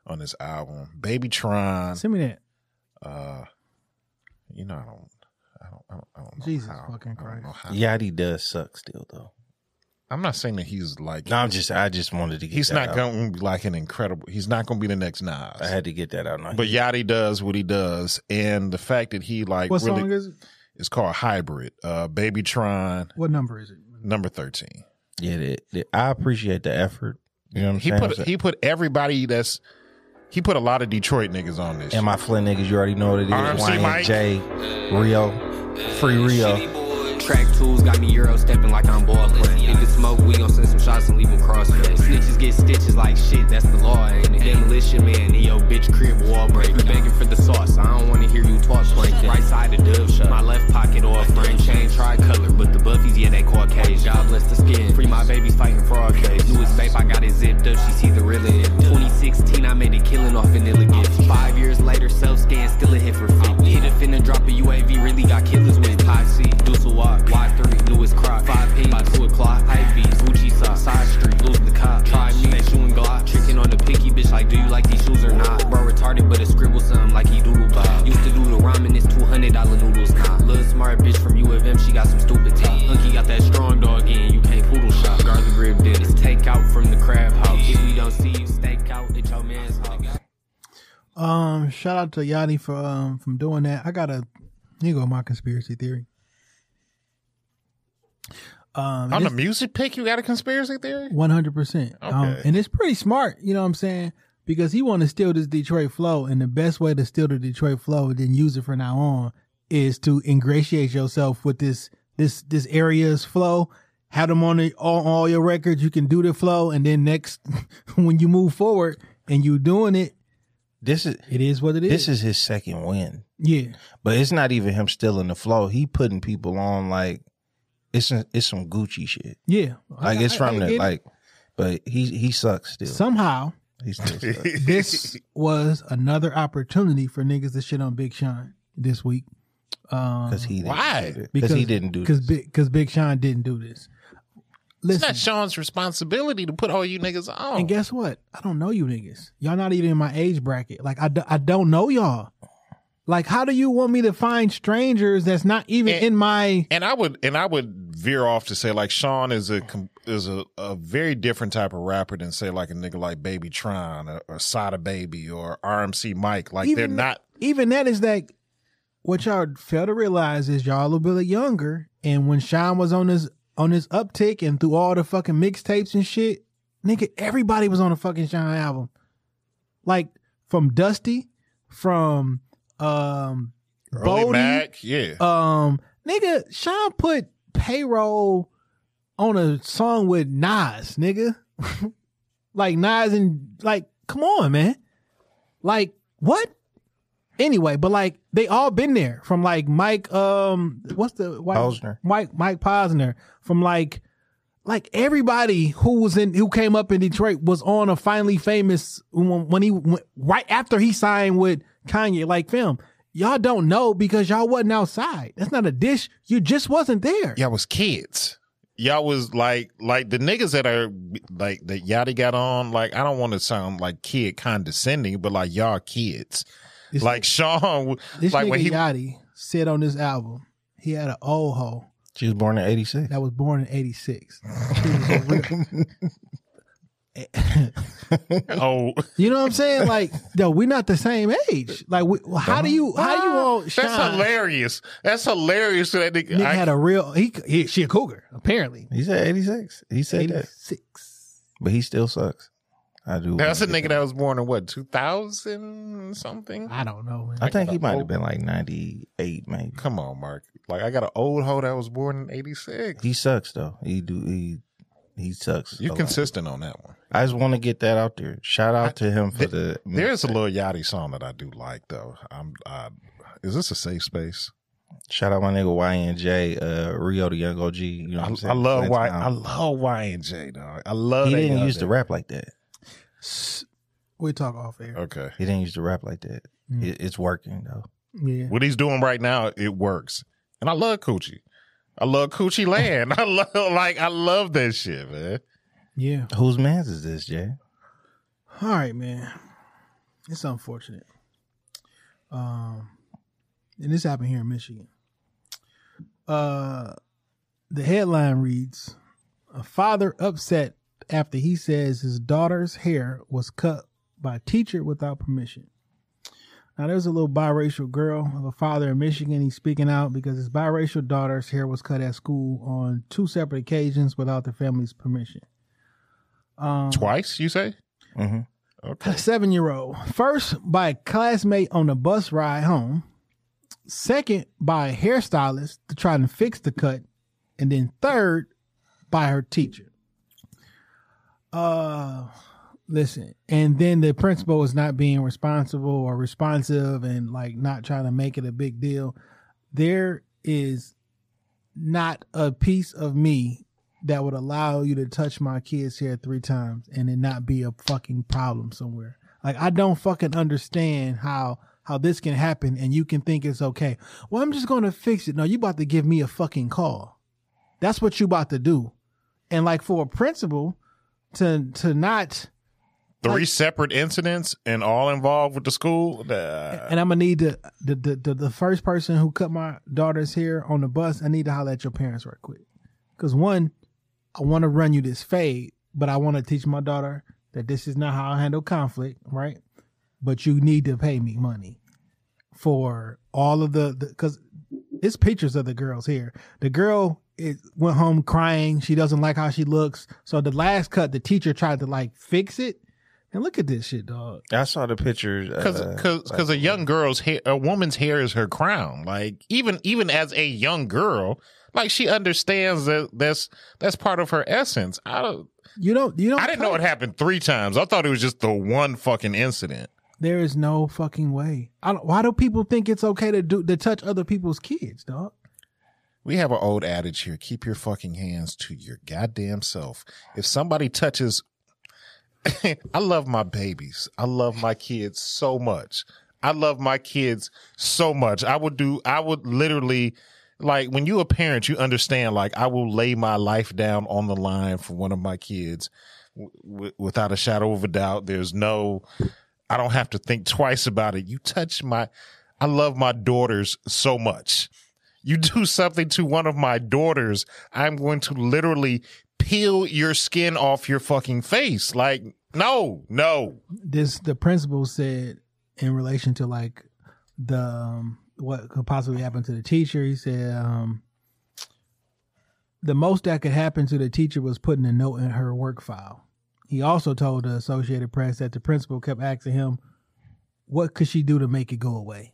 Speaker 5: on this album. Baby Tron,
Speaker 4: Send me that.
Speaker 5: uh, you know, I don't. I don't, I don't, I don't know
Speaker 4: Jesus
Speaker 5: how.
Speaker 4: fucking
Speaker 5: I don't know
Speaker 4: Christ.
Speaker 5: how.
Speaker 6: Yachty does suck still though.
Speaker 5: I'm not saying that he's like
Speaker 6: No, I'm just I just wanted to get
Speaker 5: He's
Speaker 6: that
Speaker 5: not
Speaker 6: out.
Speaker 5: going to be like an incredible. He's not going to be the next Nas.
Speaker 6: I had to get that out. No,
Speaker 5: but Yachty does what he does, and the fact that he like
Speaker 4: What
Speaker 5: really
Speaker 4: song is it?
Speaker 5: is called Hybrid. Uh, Baby Tron,
Speaker 4: What number is it?
Speaker 5: number thirteen.
Speaker 6: yeah, the- the- I appreciate the effort. You know what I'm
Speaker 5: He
Speaker 6: saying?
Speaker 5: put he put everybody that's he put a lot of Detroit niggas on this.
Speaker 6: and my Flint niggas, you already know what it is.
Speaker 5: RMC Mike.
Speaker 6: YNJ, Rio, Free Rio.
Speaker 7: Track tools got me Euro stepping like I'm ball playing. Niggas smoke, we gon' send some shots and leave them crossfade. Snitches get stitches like shit, that's the law, ain't it? Demolition man, in your bitch crib wall break. You begging for the sauce, I don't wanna hear you talk plankton. Right side of dove shut, my left pocket all frame chain tri-color, but the buffies, yeah, they Caucasian. God bless the skin, free my babies fighting fraud case. Newest babe, I got it zipped up, she see the real it. 2016, I made a killing off vanilla gifts. Five years later, self-scan, still a hit for 50. Hit a finna drop a UAV, really got killers with Posse, High C, Dusselwalk, Y3, newest crop, 5P, by 2 o'clock, high beats, Gucci socks, side street, lose the cop. Try me, they shoe and Glock, tricking on the picky bitch like, do you like these shoes or not? Bro retarded, but it scribble something like he doodle bob. Used to do the ramen, it's $200 noodles now. Little smart bitch from U of M, she got some stupid top. Hunky got that strong dog in, you can't poodle shop. The grip did it's takeout from the crab house. If we don't see you, stake out at your man's house.
Speaker 4: Um, shout out to Yachty for um from doing that. I got a here go my conspiracy theory. Um,
Speaker 5: on the music pick, you got a conspiracy theory?
Speaker 4: one hundred percent. Um, and it's pretty smart. You know what I'm saying? Because he want to steal this Detroit flow, and the best way to steal the Detroit flow and then use it from now on is to ingratiate yourself with this this this area's flow. Have them on the, all, all your records. You can do the flow, and then next when you move forward and you doing it,
Speaker 6: This is
Speaker 4: it is what it is.
Speaker 6: this is his second win,
Speaker 4: yeah.
Speaker 6: but it's not even him stealing the flow. He putting people on like it's some, it's some Gucci shit.
Speaker 4: Yeah,
Speaker 6: Like
Speaker 4: I-
Speaker 6: it's from
Speaker 4: I
Speaker 6: the
Speaker 4: get it.
Speaker 6: like, but he he sucks still.
Speaker 4: somehow
Speaker 6: he still sucks.
Speaker 4: this was another opportunity for niggas to shit on Big Sean this week. Um,
Speaker 6: because he didn't
Speaker 5: Why?
Speaker 6: because he didn't do
Speaker 4: because
Speaker 6: this.
Speaker 4: Big because Big Sean didn't do this.
Speaker 5: It's not Sean's responsibility to put all you niggas on.
Speaker 4: and guess what? I don't know you niggas. Y'all not even in my age bracket. Like I, do, I don't know y'all. Like how do you want me to find strangers that's not even
Speaker 5: And-
Speaker 4: in my?
Speaker 5: and I would and I would veer off to say like Sean is a com- is a, a very different type of rapper than say like a nigga like Baby Tron or, or Sada Baby or RMC Mike. Like they're not.
Speaker 4: Even that is that. What y'all fail to realize is y'all a little bit younger, and when Sean was on his on his uptick and through all the fucking mixtapes and shit, nigga, everybody was on a fucking Sean album. Like from Dusty, from um
Speaker 5: Early
Speaker 4: Bodie,
Speaker 5: Mac, yeah.
Speaker 4: um nigga, Sean put payroll on a song with Nas, nigga. like Nas and like, come on, man. Like, what? Anyway, but like they all been there from like Mike um what's the white
Speaker 6: Posner.
Speaker 4: Mike Mike Posner from like like everybody who was in who came up in Detroit was on a finally famous when, when he went, right after he signed with Kanye like film. Y'all don't know because y'all wasn't outside. That's not a dish. You just wasn't there.
Speaker 5: Y'all was kids. Y'all was like like the niggas that are like that Yachty got on. Like I don't want to sound like kid condescending, but like y'all kids.
Speaker 4: This-
Speaker 5: like Sean,
Speaker 4: This
Speaker 5: like
Speaker 4: nigga
Speaker 5: when he
Speaker 4: Yachty said on this album, he had an old hoe
Speaker 6: She was born in '86.
Speaker 4: that was born in '86.
Speaker 5: oh
Speaker 4: You know what I'm saying? Like, no, we're not the same age. Like, we, how do you how do you uh, want Sean?
Speaker 5: that's hilarious. That's hilarious. That nigga,
Speaker 4: Nigga
Speaker 5: I-
Speaker 4: had a real he, he she a cougar apparently.
Speaker 6: He said '86. He said that,
Speaker 4: '86.
Speaker 6: but he still sucks. I do.
Speaker 5: That's a nigga
Speaker 6: get
Speaker 5: that was born in what, 2000 something?
Speaker 4: I don't know, man.
Speaker 6: I think he might
Speaker 5: old-
Speaker 6: have been like 98, maybe.
Speaker 5: Come on, Mark. Like, I got an old hoe that was born in 86.
Speaker 6: He sucks though. He do he he sucks.
Speaker 5: You're
Speaker 6: a lot.
Speaker 5: consistent on that one.
Speaker 6: I just want to get that out there. Shout out to him for the.
Speaker 5: There's a little Yachty song that I do like, though. I'm, I, is this a safe space?
Speaker 6: shout out my nigga YNJ, uh, Rio the Young OG. You know what
Speaker 5: I,
Speaker 6: I'm saying?
Speaker 5: I love
Speaker 6: Flint
Speaker 5: Y.
Speaker 6: Town.
Speaker 5: I love Y and J, dog. I love.
Speaker 6: He didn't
Speaker 5: young
Speaker 6: used to rap like that.
Speaker 4: We talk off air.
Speaker 5: Okay.
Speaker 6: He didn't used to rap like that.
Speaker 5: Mm.
Speaker 6: It, it's working though.
Speaker 4: Yeah.
Speaker 5: What he's doing right now, it works. And I love Coochie. I love Coochie Land. I love, like, I love that shit, man.
Speaker 4: Yeah.
Speaker 6: Whose man's is this, Jay?
Speaker 4: All right, man. It's unfortunate. Um, and this happened here in Michigan. Uh, the headline reads: A father upset after he says his daughter's hair was cut by a teacher without permission. Now, there's a little biracial girl of a father in Michigan. He's speaking out because his biracial daughter's hair was cut at school on two separate occasions without the family's permission. Um,
Speaker 5: Twice, you say?
Speaker 6: Mm-hmm.
Speaker 5: Okay.
Speaker 4: seven year old. First, by a classmate on the bus ride home. Second, by a hairstylist to try and fix the cut. And then third, by her teacher. Uh, listen. And then the principal is not being responsible or responsive and like not trying to make it a big deal. There is not a piece of me that would allow you to touch my kids here three times and it not be a fucking problem somewhere. Like I don't fucking understand how how this can happen and you can think it's okay. Well, I'm just gonna fix it. No, you about to give me a fucking call. That's what you about to do. And like for a principal to to not
Speaker 5: Three separate incidents and all involved with the school. Uh,
Speaker 4: and I'm gonna need to, the, the the the first person who cut my daughter's hair on the bus. I need to holler at your parents right quick, because one, I want to run you this fade, but I want to teach my daughter that this is not how I handle conflict, right? But you need to pay me money for all of the because it's pictures of the girls here. The girl is went home crying. She doesn't like how she looks. So the last cut, the teacher tried to like fix it. And look at this shit, dog.
Speaker 6: I saw the pictures.
Speaker 5: Because
Speaker 6: uh,
Speaker 5: because a young girl's hair, a woman's hair is her crown. Like even even as a young girl, like she understands that that's that's part of her essence. I don't.
Speaker 4: You don't. You don't.
Speaker 5: I didn't know it happened three times. I thought it was just the one fucking incident.
Speaker 4: There is no fucking way. I don't, why do people think it's okay to do to touch other people's kids, dog?
Speaker 5: We have an old adage here: keep your fucking hands to your goddamn self. If somebody touches, I love my babies. I love my kids so much. I love my kids so much. I would do. I would literally. Like when you a parent, you understand. Like I will lay my life down on the line for one of my kids, w- without a shadow of a doubt. There's no, I don't have to think twice about it. You touch my, I love my daughters so much. You do something to one of my daughters, I'm going to literally peel your skin off your fucking face. Like, no, no.
Speaker 4: This the principal said in relation to like the um, what could possibly happen to the teacher. He said um, the most that could happen to the teacher was putting a note in her work file. He also told the Associated Press that the principal kept asking him, "What could she do to make it go away?"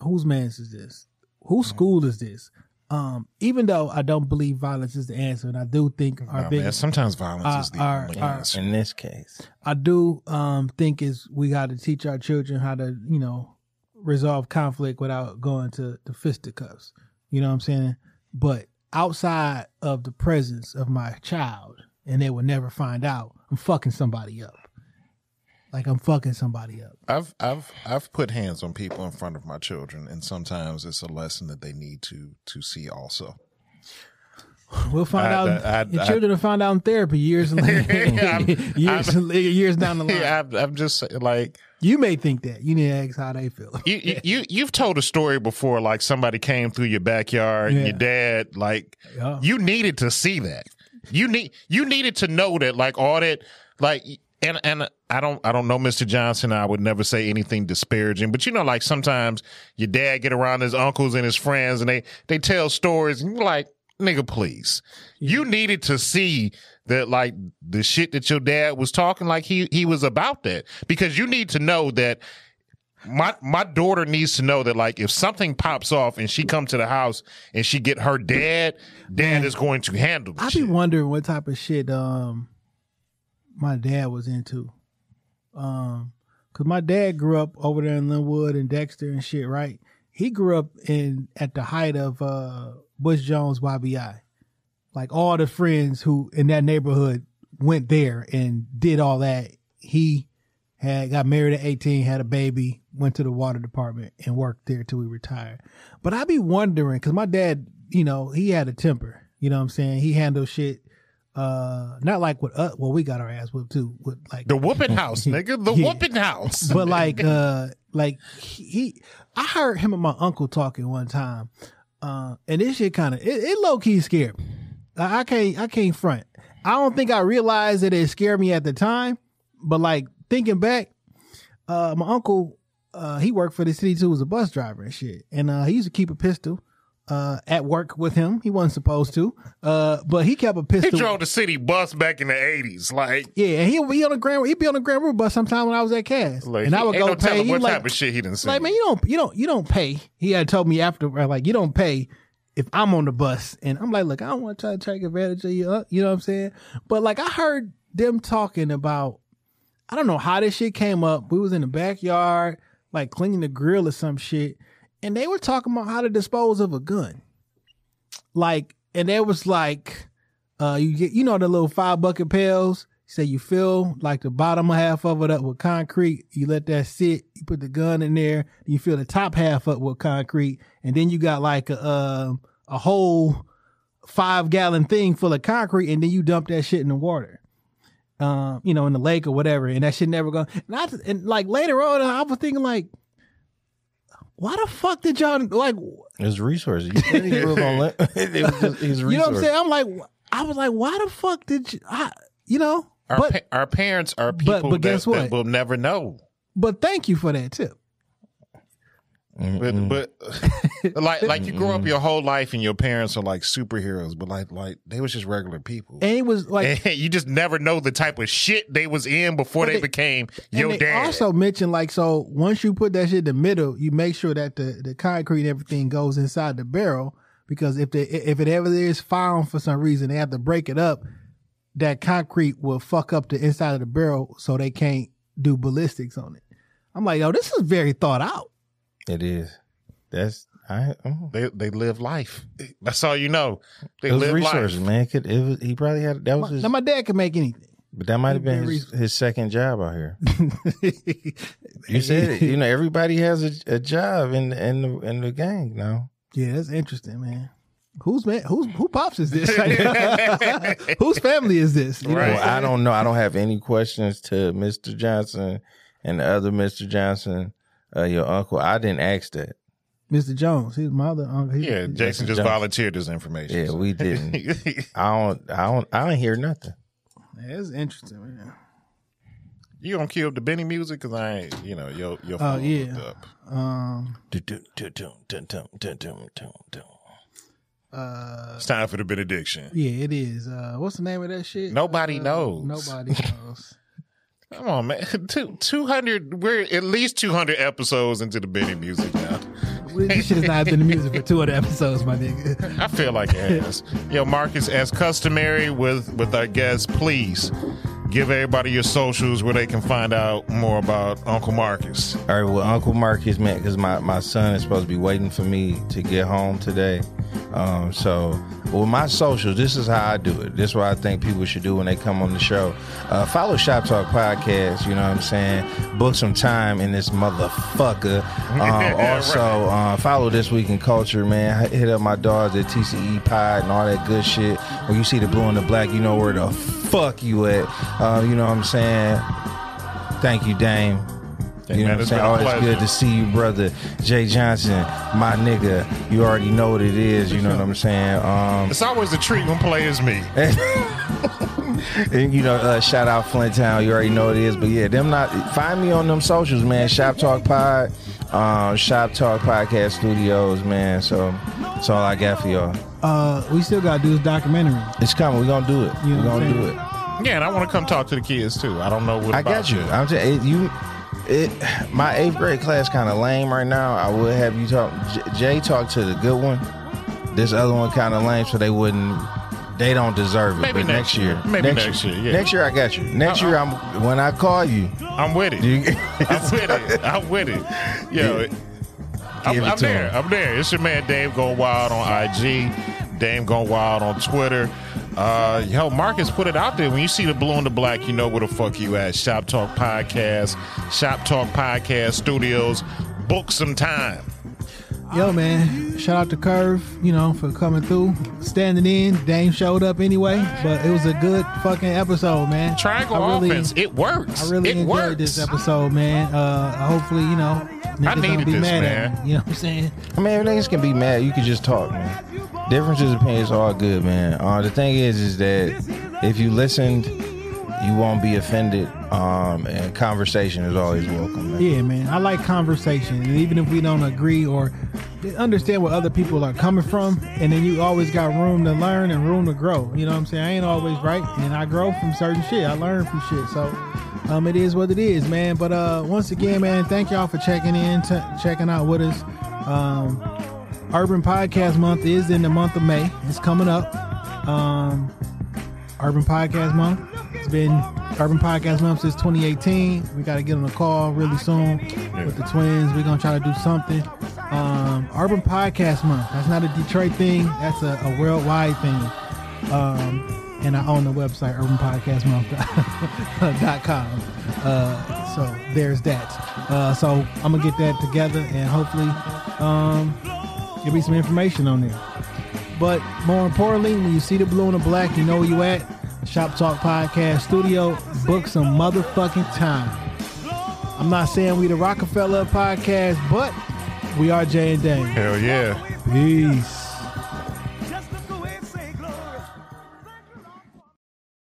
Speaker 4: Whose man's is this? Whose school is this? Um, even though I don't believe violence is the answer, and I do think our
Speaker 5: Nah, man, sometimes violence is the
Speaker 4: Uh, our-
Speaker 5: only
Speaker 4: our-
Speaker 5: answer.
Speaker 6: in this case.
Speaker 4: I do um think is we got to teach our children how to you know resolve conflict without going to the fisticuffs. You know what I'm saying? But outside of the presence of my child, and they will never find out, I'm fucking somebody up. Like I'm fucking somebody up.
Speaker 5: I've I've I've put hands on people in front of my children, and sometimes it's a lesson that they need to to see also.
Speaker 4: We'll find
Speaker 5: I-
Speaker 4: out.
Speaker 5: I- I-
Speaker 4: your children will find out in therapy years later. Years, years down the line.
Speaker 5: Yeah, I'm, I'm just like
Speaker 4: You may think that. You need to ask how they feel.
Speaker 5: you, you you you've told a story before, like somebody came through your backyard, and your dad, like
Speaker 4: Yeah.
Speaker 5: you needed to see that. You need you needed to know that, like all that, like and and I don't I don't know Mr. Johnson. I would never say anything disparaging, but you know, like sometimes your dad get around his uncles and his friends, and they they tell stories, and you're like, nigga, please. You needed to see that, like, the shit that your dad was talking, like, he, he was about that. Because you need to know that my my daughter needs to know that like if something pops off and she come to the house and she get her dad, dad is going to handle
Speaker 4: I be
Speaker 5: shit.
Speaker 4: wondering what type of shit um my dad was into. Um, cause my dad grew up over there in Linwood and Dexter and shit, right? He grew up in at the height of uh Butch Jones YBI. Like all the friends who in that neighborhood went there and did all that. He had got married at 18, had a baby, went to the water department and worked there till he retired. But I'd be wondering, cause my dad, you know, he had a temper. You know what I'm saying? He handled shit, uh, not like what uh, well, we got our ass whipped too, with like,
Speaker 5: the whooping house, nigga. The
Speaker 4: Yeah.
Speaker 5: whooping house.
Speaker 4: but like, uh, like he, he, I heard him and my uncle talking one time, uh, and this shit kind of, it, it low key scared me. I, I can't, I can't front. I don't think I realized that it scared me at the time, but like thinking back, uh, my uncle, uh, he worked for the city too as a bus driver and shit. And, uh, he used to keep a pistol, uh, at work with him. He wasn't supposed to, uh, but he kept a pistol.
Speaker 5: he drove the city bus back in the eighties. Like,
Speaker 4: yeah, and he'll be on the Grand, he'd be on the Grand River bus sometime when I was at Cass.
Speaker 5: like
Speaker 4: and I would go
Speaker 5: no
Speaker 4: pay.
Speaker 5: What
Speaker 4: like,
Speaker 5: type of shit he didn't see.
Speaker 4: like man, you don't you don't you don't pay. He had told me after like you don't pay if I'm on the bus, and I'm like, look, I don't want to try to take advantage of you. uh, You know what I'm saying? But like I heard them talking about, I don't know how this shit came up. We was in the backyard, like cleaning the grill or some shit, and they were talking about how to dispose of a gun. Like, and there was like, uh, you get you know the little five bucket pails. Say you fill like the bottom half of it up with concrete. You let that sit. You put the gun in there. You fill the top half up with concrete, and then you got like a uh, a whole five gallon thing full of concrete, and then you dump that shit in the water. Um, you know, in the lake or whatever, and that shit never go. And, I, and like later on, I was thinking like, why the fuck did y'all like?
Speaker 6: His resources. You said he grew up on. Lin- it was just his resources.
Speaker 4: You know what I'm saying? I'm like, I was like, why the fuck did you? I, you know,
Speaker 5: our,
Speaker 4: but
Speaker 5: pa- our parents are people
Speaker 4: but guess
Speaker 5: that, that
Speaker 4: what?
Speaker 5: will never know.
Speaker 4: but thank you for that tip.
Speaker 6: Mm-mm.
Speaker 5: But but like like you grow up mm-hmm. your whole life and your parents are like superheroes, but like like they was just regular people.
Speaker 4: And it was like,
Speaker 5: And you just never know the type of shit they was in before they,
Speaker 4: they-
Speaker 5: became
Speaker 4: and
Speaker 5: your
Speaker 4: they
Speaker 5: dad.
Speaker 4: also mentioned like, so once you put that shit in the middle, you make sure that the the concrete and everything goes inside the barrel because if they if it ever is found for some reason, they have to break it up. That concrete will fuck up the inside of the barrel, so they can't do ballistics on it. I'm like, yo, this is very thought out.
Speaker 6: It is. That's I. mm.
Speaker 5: they they live life. That's all you know. They
Speaker 6: It was
Speaker 5: live
Speaker 6: resources,
Speaker 5: life.
Speaker 6: man. Could it was, he probably had that was
Speaker 4: My,
Speaker 6: his,
Speaker 4: now my dad can make anything.
Speaker 6: but that might have been his, his second job out here. You said it. You know, everybody has a, a job in in the in the gang now.
Speaker 4: Yeah, that's interesting, man. Who's man? Who's who pops is this? Whose family is this? You
Speaker 5: Right.
Speaker 4: what I'm
Speaker 6: Well, I don't know. I don't have any questions to Mr. Johnson and the other Mr. Johnson, uh, your uncle. I didn't ask that.
Speaker 4: Mr. Jones. his mother, uncle. He-
Speaker 5: Yeah, Jason just
Speaker 6: Johnson.
Speaker 5: volunteered this information.
Speaker 6: Yeah, we didn't. I don't. I don't. I don't hear nothing.
Speaker 4: Yeah, it's interesting, man.
Speaker 5: you gonna kill the Benny music because I ain't, you know, your your
Speaker 4: Oh,
Speaker 5: phone
Speaker 4: yeah.
Speaker 5: hooked up.
Speaker 4: Um, uh,
Speaker 5: It's time for the benediction.
Speaker 4: yeah, it is. Uh, what's the name of that shit?
Speaker 5: Nobody
Speaker 4: Uh,
Speaker 5: knows.
Speaker 4: Nobody knows.
Speaker 5: Come on, man. Two two hundred. We're at least two hundred episodes into the Benny music now.
Speaker 4: this shit has not been the music for two other episodes, my nigga.
Speaker 5: I feel like it has. Yo, Marcus, as customary with with our guests, please give everybody your socials where they can find out more about Uncle Marcus.
Speaker 6: All right, well, Uncle Marcus, man, because my, my son is supposed to be waiting for me to get home today. Um, so, well, my socials, this is how I do it. This is what I think people should do when they come on the show. Uh, follow Shop Talk Podcast, you know what I'm saying? Book some time in this motherfucker. Um, also, uh, follow This Week in Culture, man. Hit up my dogs at TCE Pod and all that good shit. When you see the blue and the black, you know where the fuck you at. Uh, you know what I'm saying? Thank you, Dame. You know
Speaker 5: man,
Speaker 6: what I'm saying? Always
Speaker 5: pleasure.
Speaker 6: good to see you, brother. Jay Johnson, my nigga. You already know what it is. You know what I'm saying? Um,
Speaker 5: It's always a treat when players me.
Speaker 6: and, you know, uh, shout out Flint Town. You already know what it is. But yeah, them not find me on them socials, man. Shop Talk Pod, um, Shop Talk Podcast Studios, man. So That's all I got for y'all.
Speaker 4: Uh, we still gotta do this documentary.
Speaker 6: It's coming. We're gonna do it.
Speaker 4: You know
Speaker 6: We're gonna do it.
Speaker 5: Yeah, and I want to come talk to the kids too. I don't know what
Speaker 6: I got you. I'm just it, you. It my eighth grade class kind of lame right now. I would have you talk. J- Jay talk to the good one. This other one kind of lame, so they wouldn't. They don't deserve it.
Speaker 5: Maybe
Speaker 6: but
Speaker 5: next year. Maybe next year, yeah.
Speaker 6: Next year, I got you. Next year, uh-uh. I'm when I call you.
Speaker 5: I'm with it.
Speaker 6: you
Speaker 5: I'm with it. I'm with it. Yo, I'm, I'm there.
Speaker 6: him.
Speaker 5: I'm there. It's your man Dave going wild on IG. Dame Gone wild on Twitter. Uh, yo, Marcus put it out there. When you see the blue and the black, you know where the fuck you at. Shop Talk Podcast, Shop Talk Podcast Studios. Book some time.
Speaker 4: Yo, man, shout out to Curve, you know, for coming through, standing in. Dame showed up anyway, but it was a good fucking episode, man.
Speaker 5: Triangle
Speaker 4: I really,
Speaker 5: offense. It works.
Speaker 4: I really
Speaker 5: it
Speaker 4: enjoyed
Speaker 5: works.
Speaker 4: this episode, man. Uh, hopefully, you know, niggas
Speaker 5: needed
Speaker 4: don't be
Speaker 5: this,
Speaker 4: mad
Speaker 5: man.
Speaker 4: at me. You know what I'm saying?
Speaker 6: I mean, niggas can be mad. You can just talk, man. Differences of opinions are all good, man. Uh, the thing is, is that if you listened, you won't be offended. Um, and conversation is always welcome, man.
Speaker 4: Yeah, man. I like conversation, and even if we don't agree or understand where other people are coming from, and then you always got room to learn and room to grow. You know what I'm saying? I ain't always right, and I grow from certain shit. I learn from shit, so um, it is what it is, man. But uh, once again, man, thank y'all for checking in, t- checking out with us. Um, Urban Podcast Month is in the month of May. It's coming up. Um, Urban Podcast Month. It's been Urban Podcast Month since 2018. We got to get on a call really soon with the twins. We're gonna try to do something. Um, Urban Podcast Month. That's not a Detroit thing. That's a, a worldwide thing. Um, and I own the website urbanpodcastmonth.com. Uh, so there's that. Uh, so I'm gonna get that together and hopefully um, give me some information on there. But more importantly, when you see the blue and the black, you know where you at. Shop Talk Podcast Studio. Book some motherfucking time. I'm not saying we the Rockefeller podcast, but we are Jay and Dame.
Speaker 5: Hell yeah.
Speaker 4: Peace.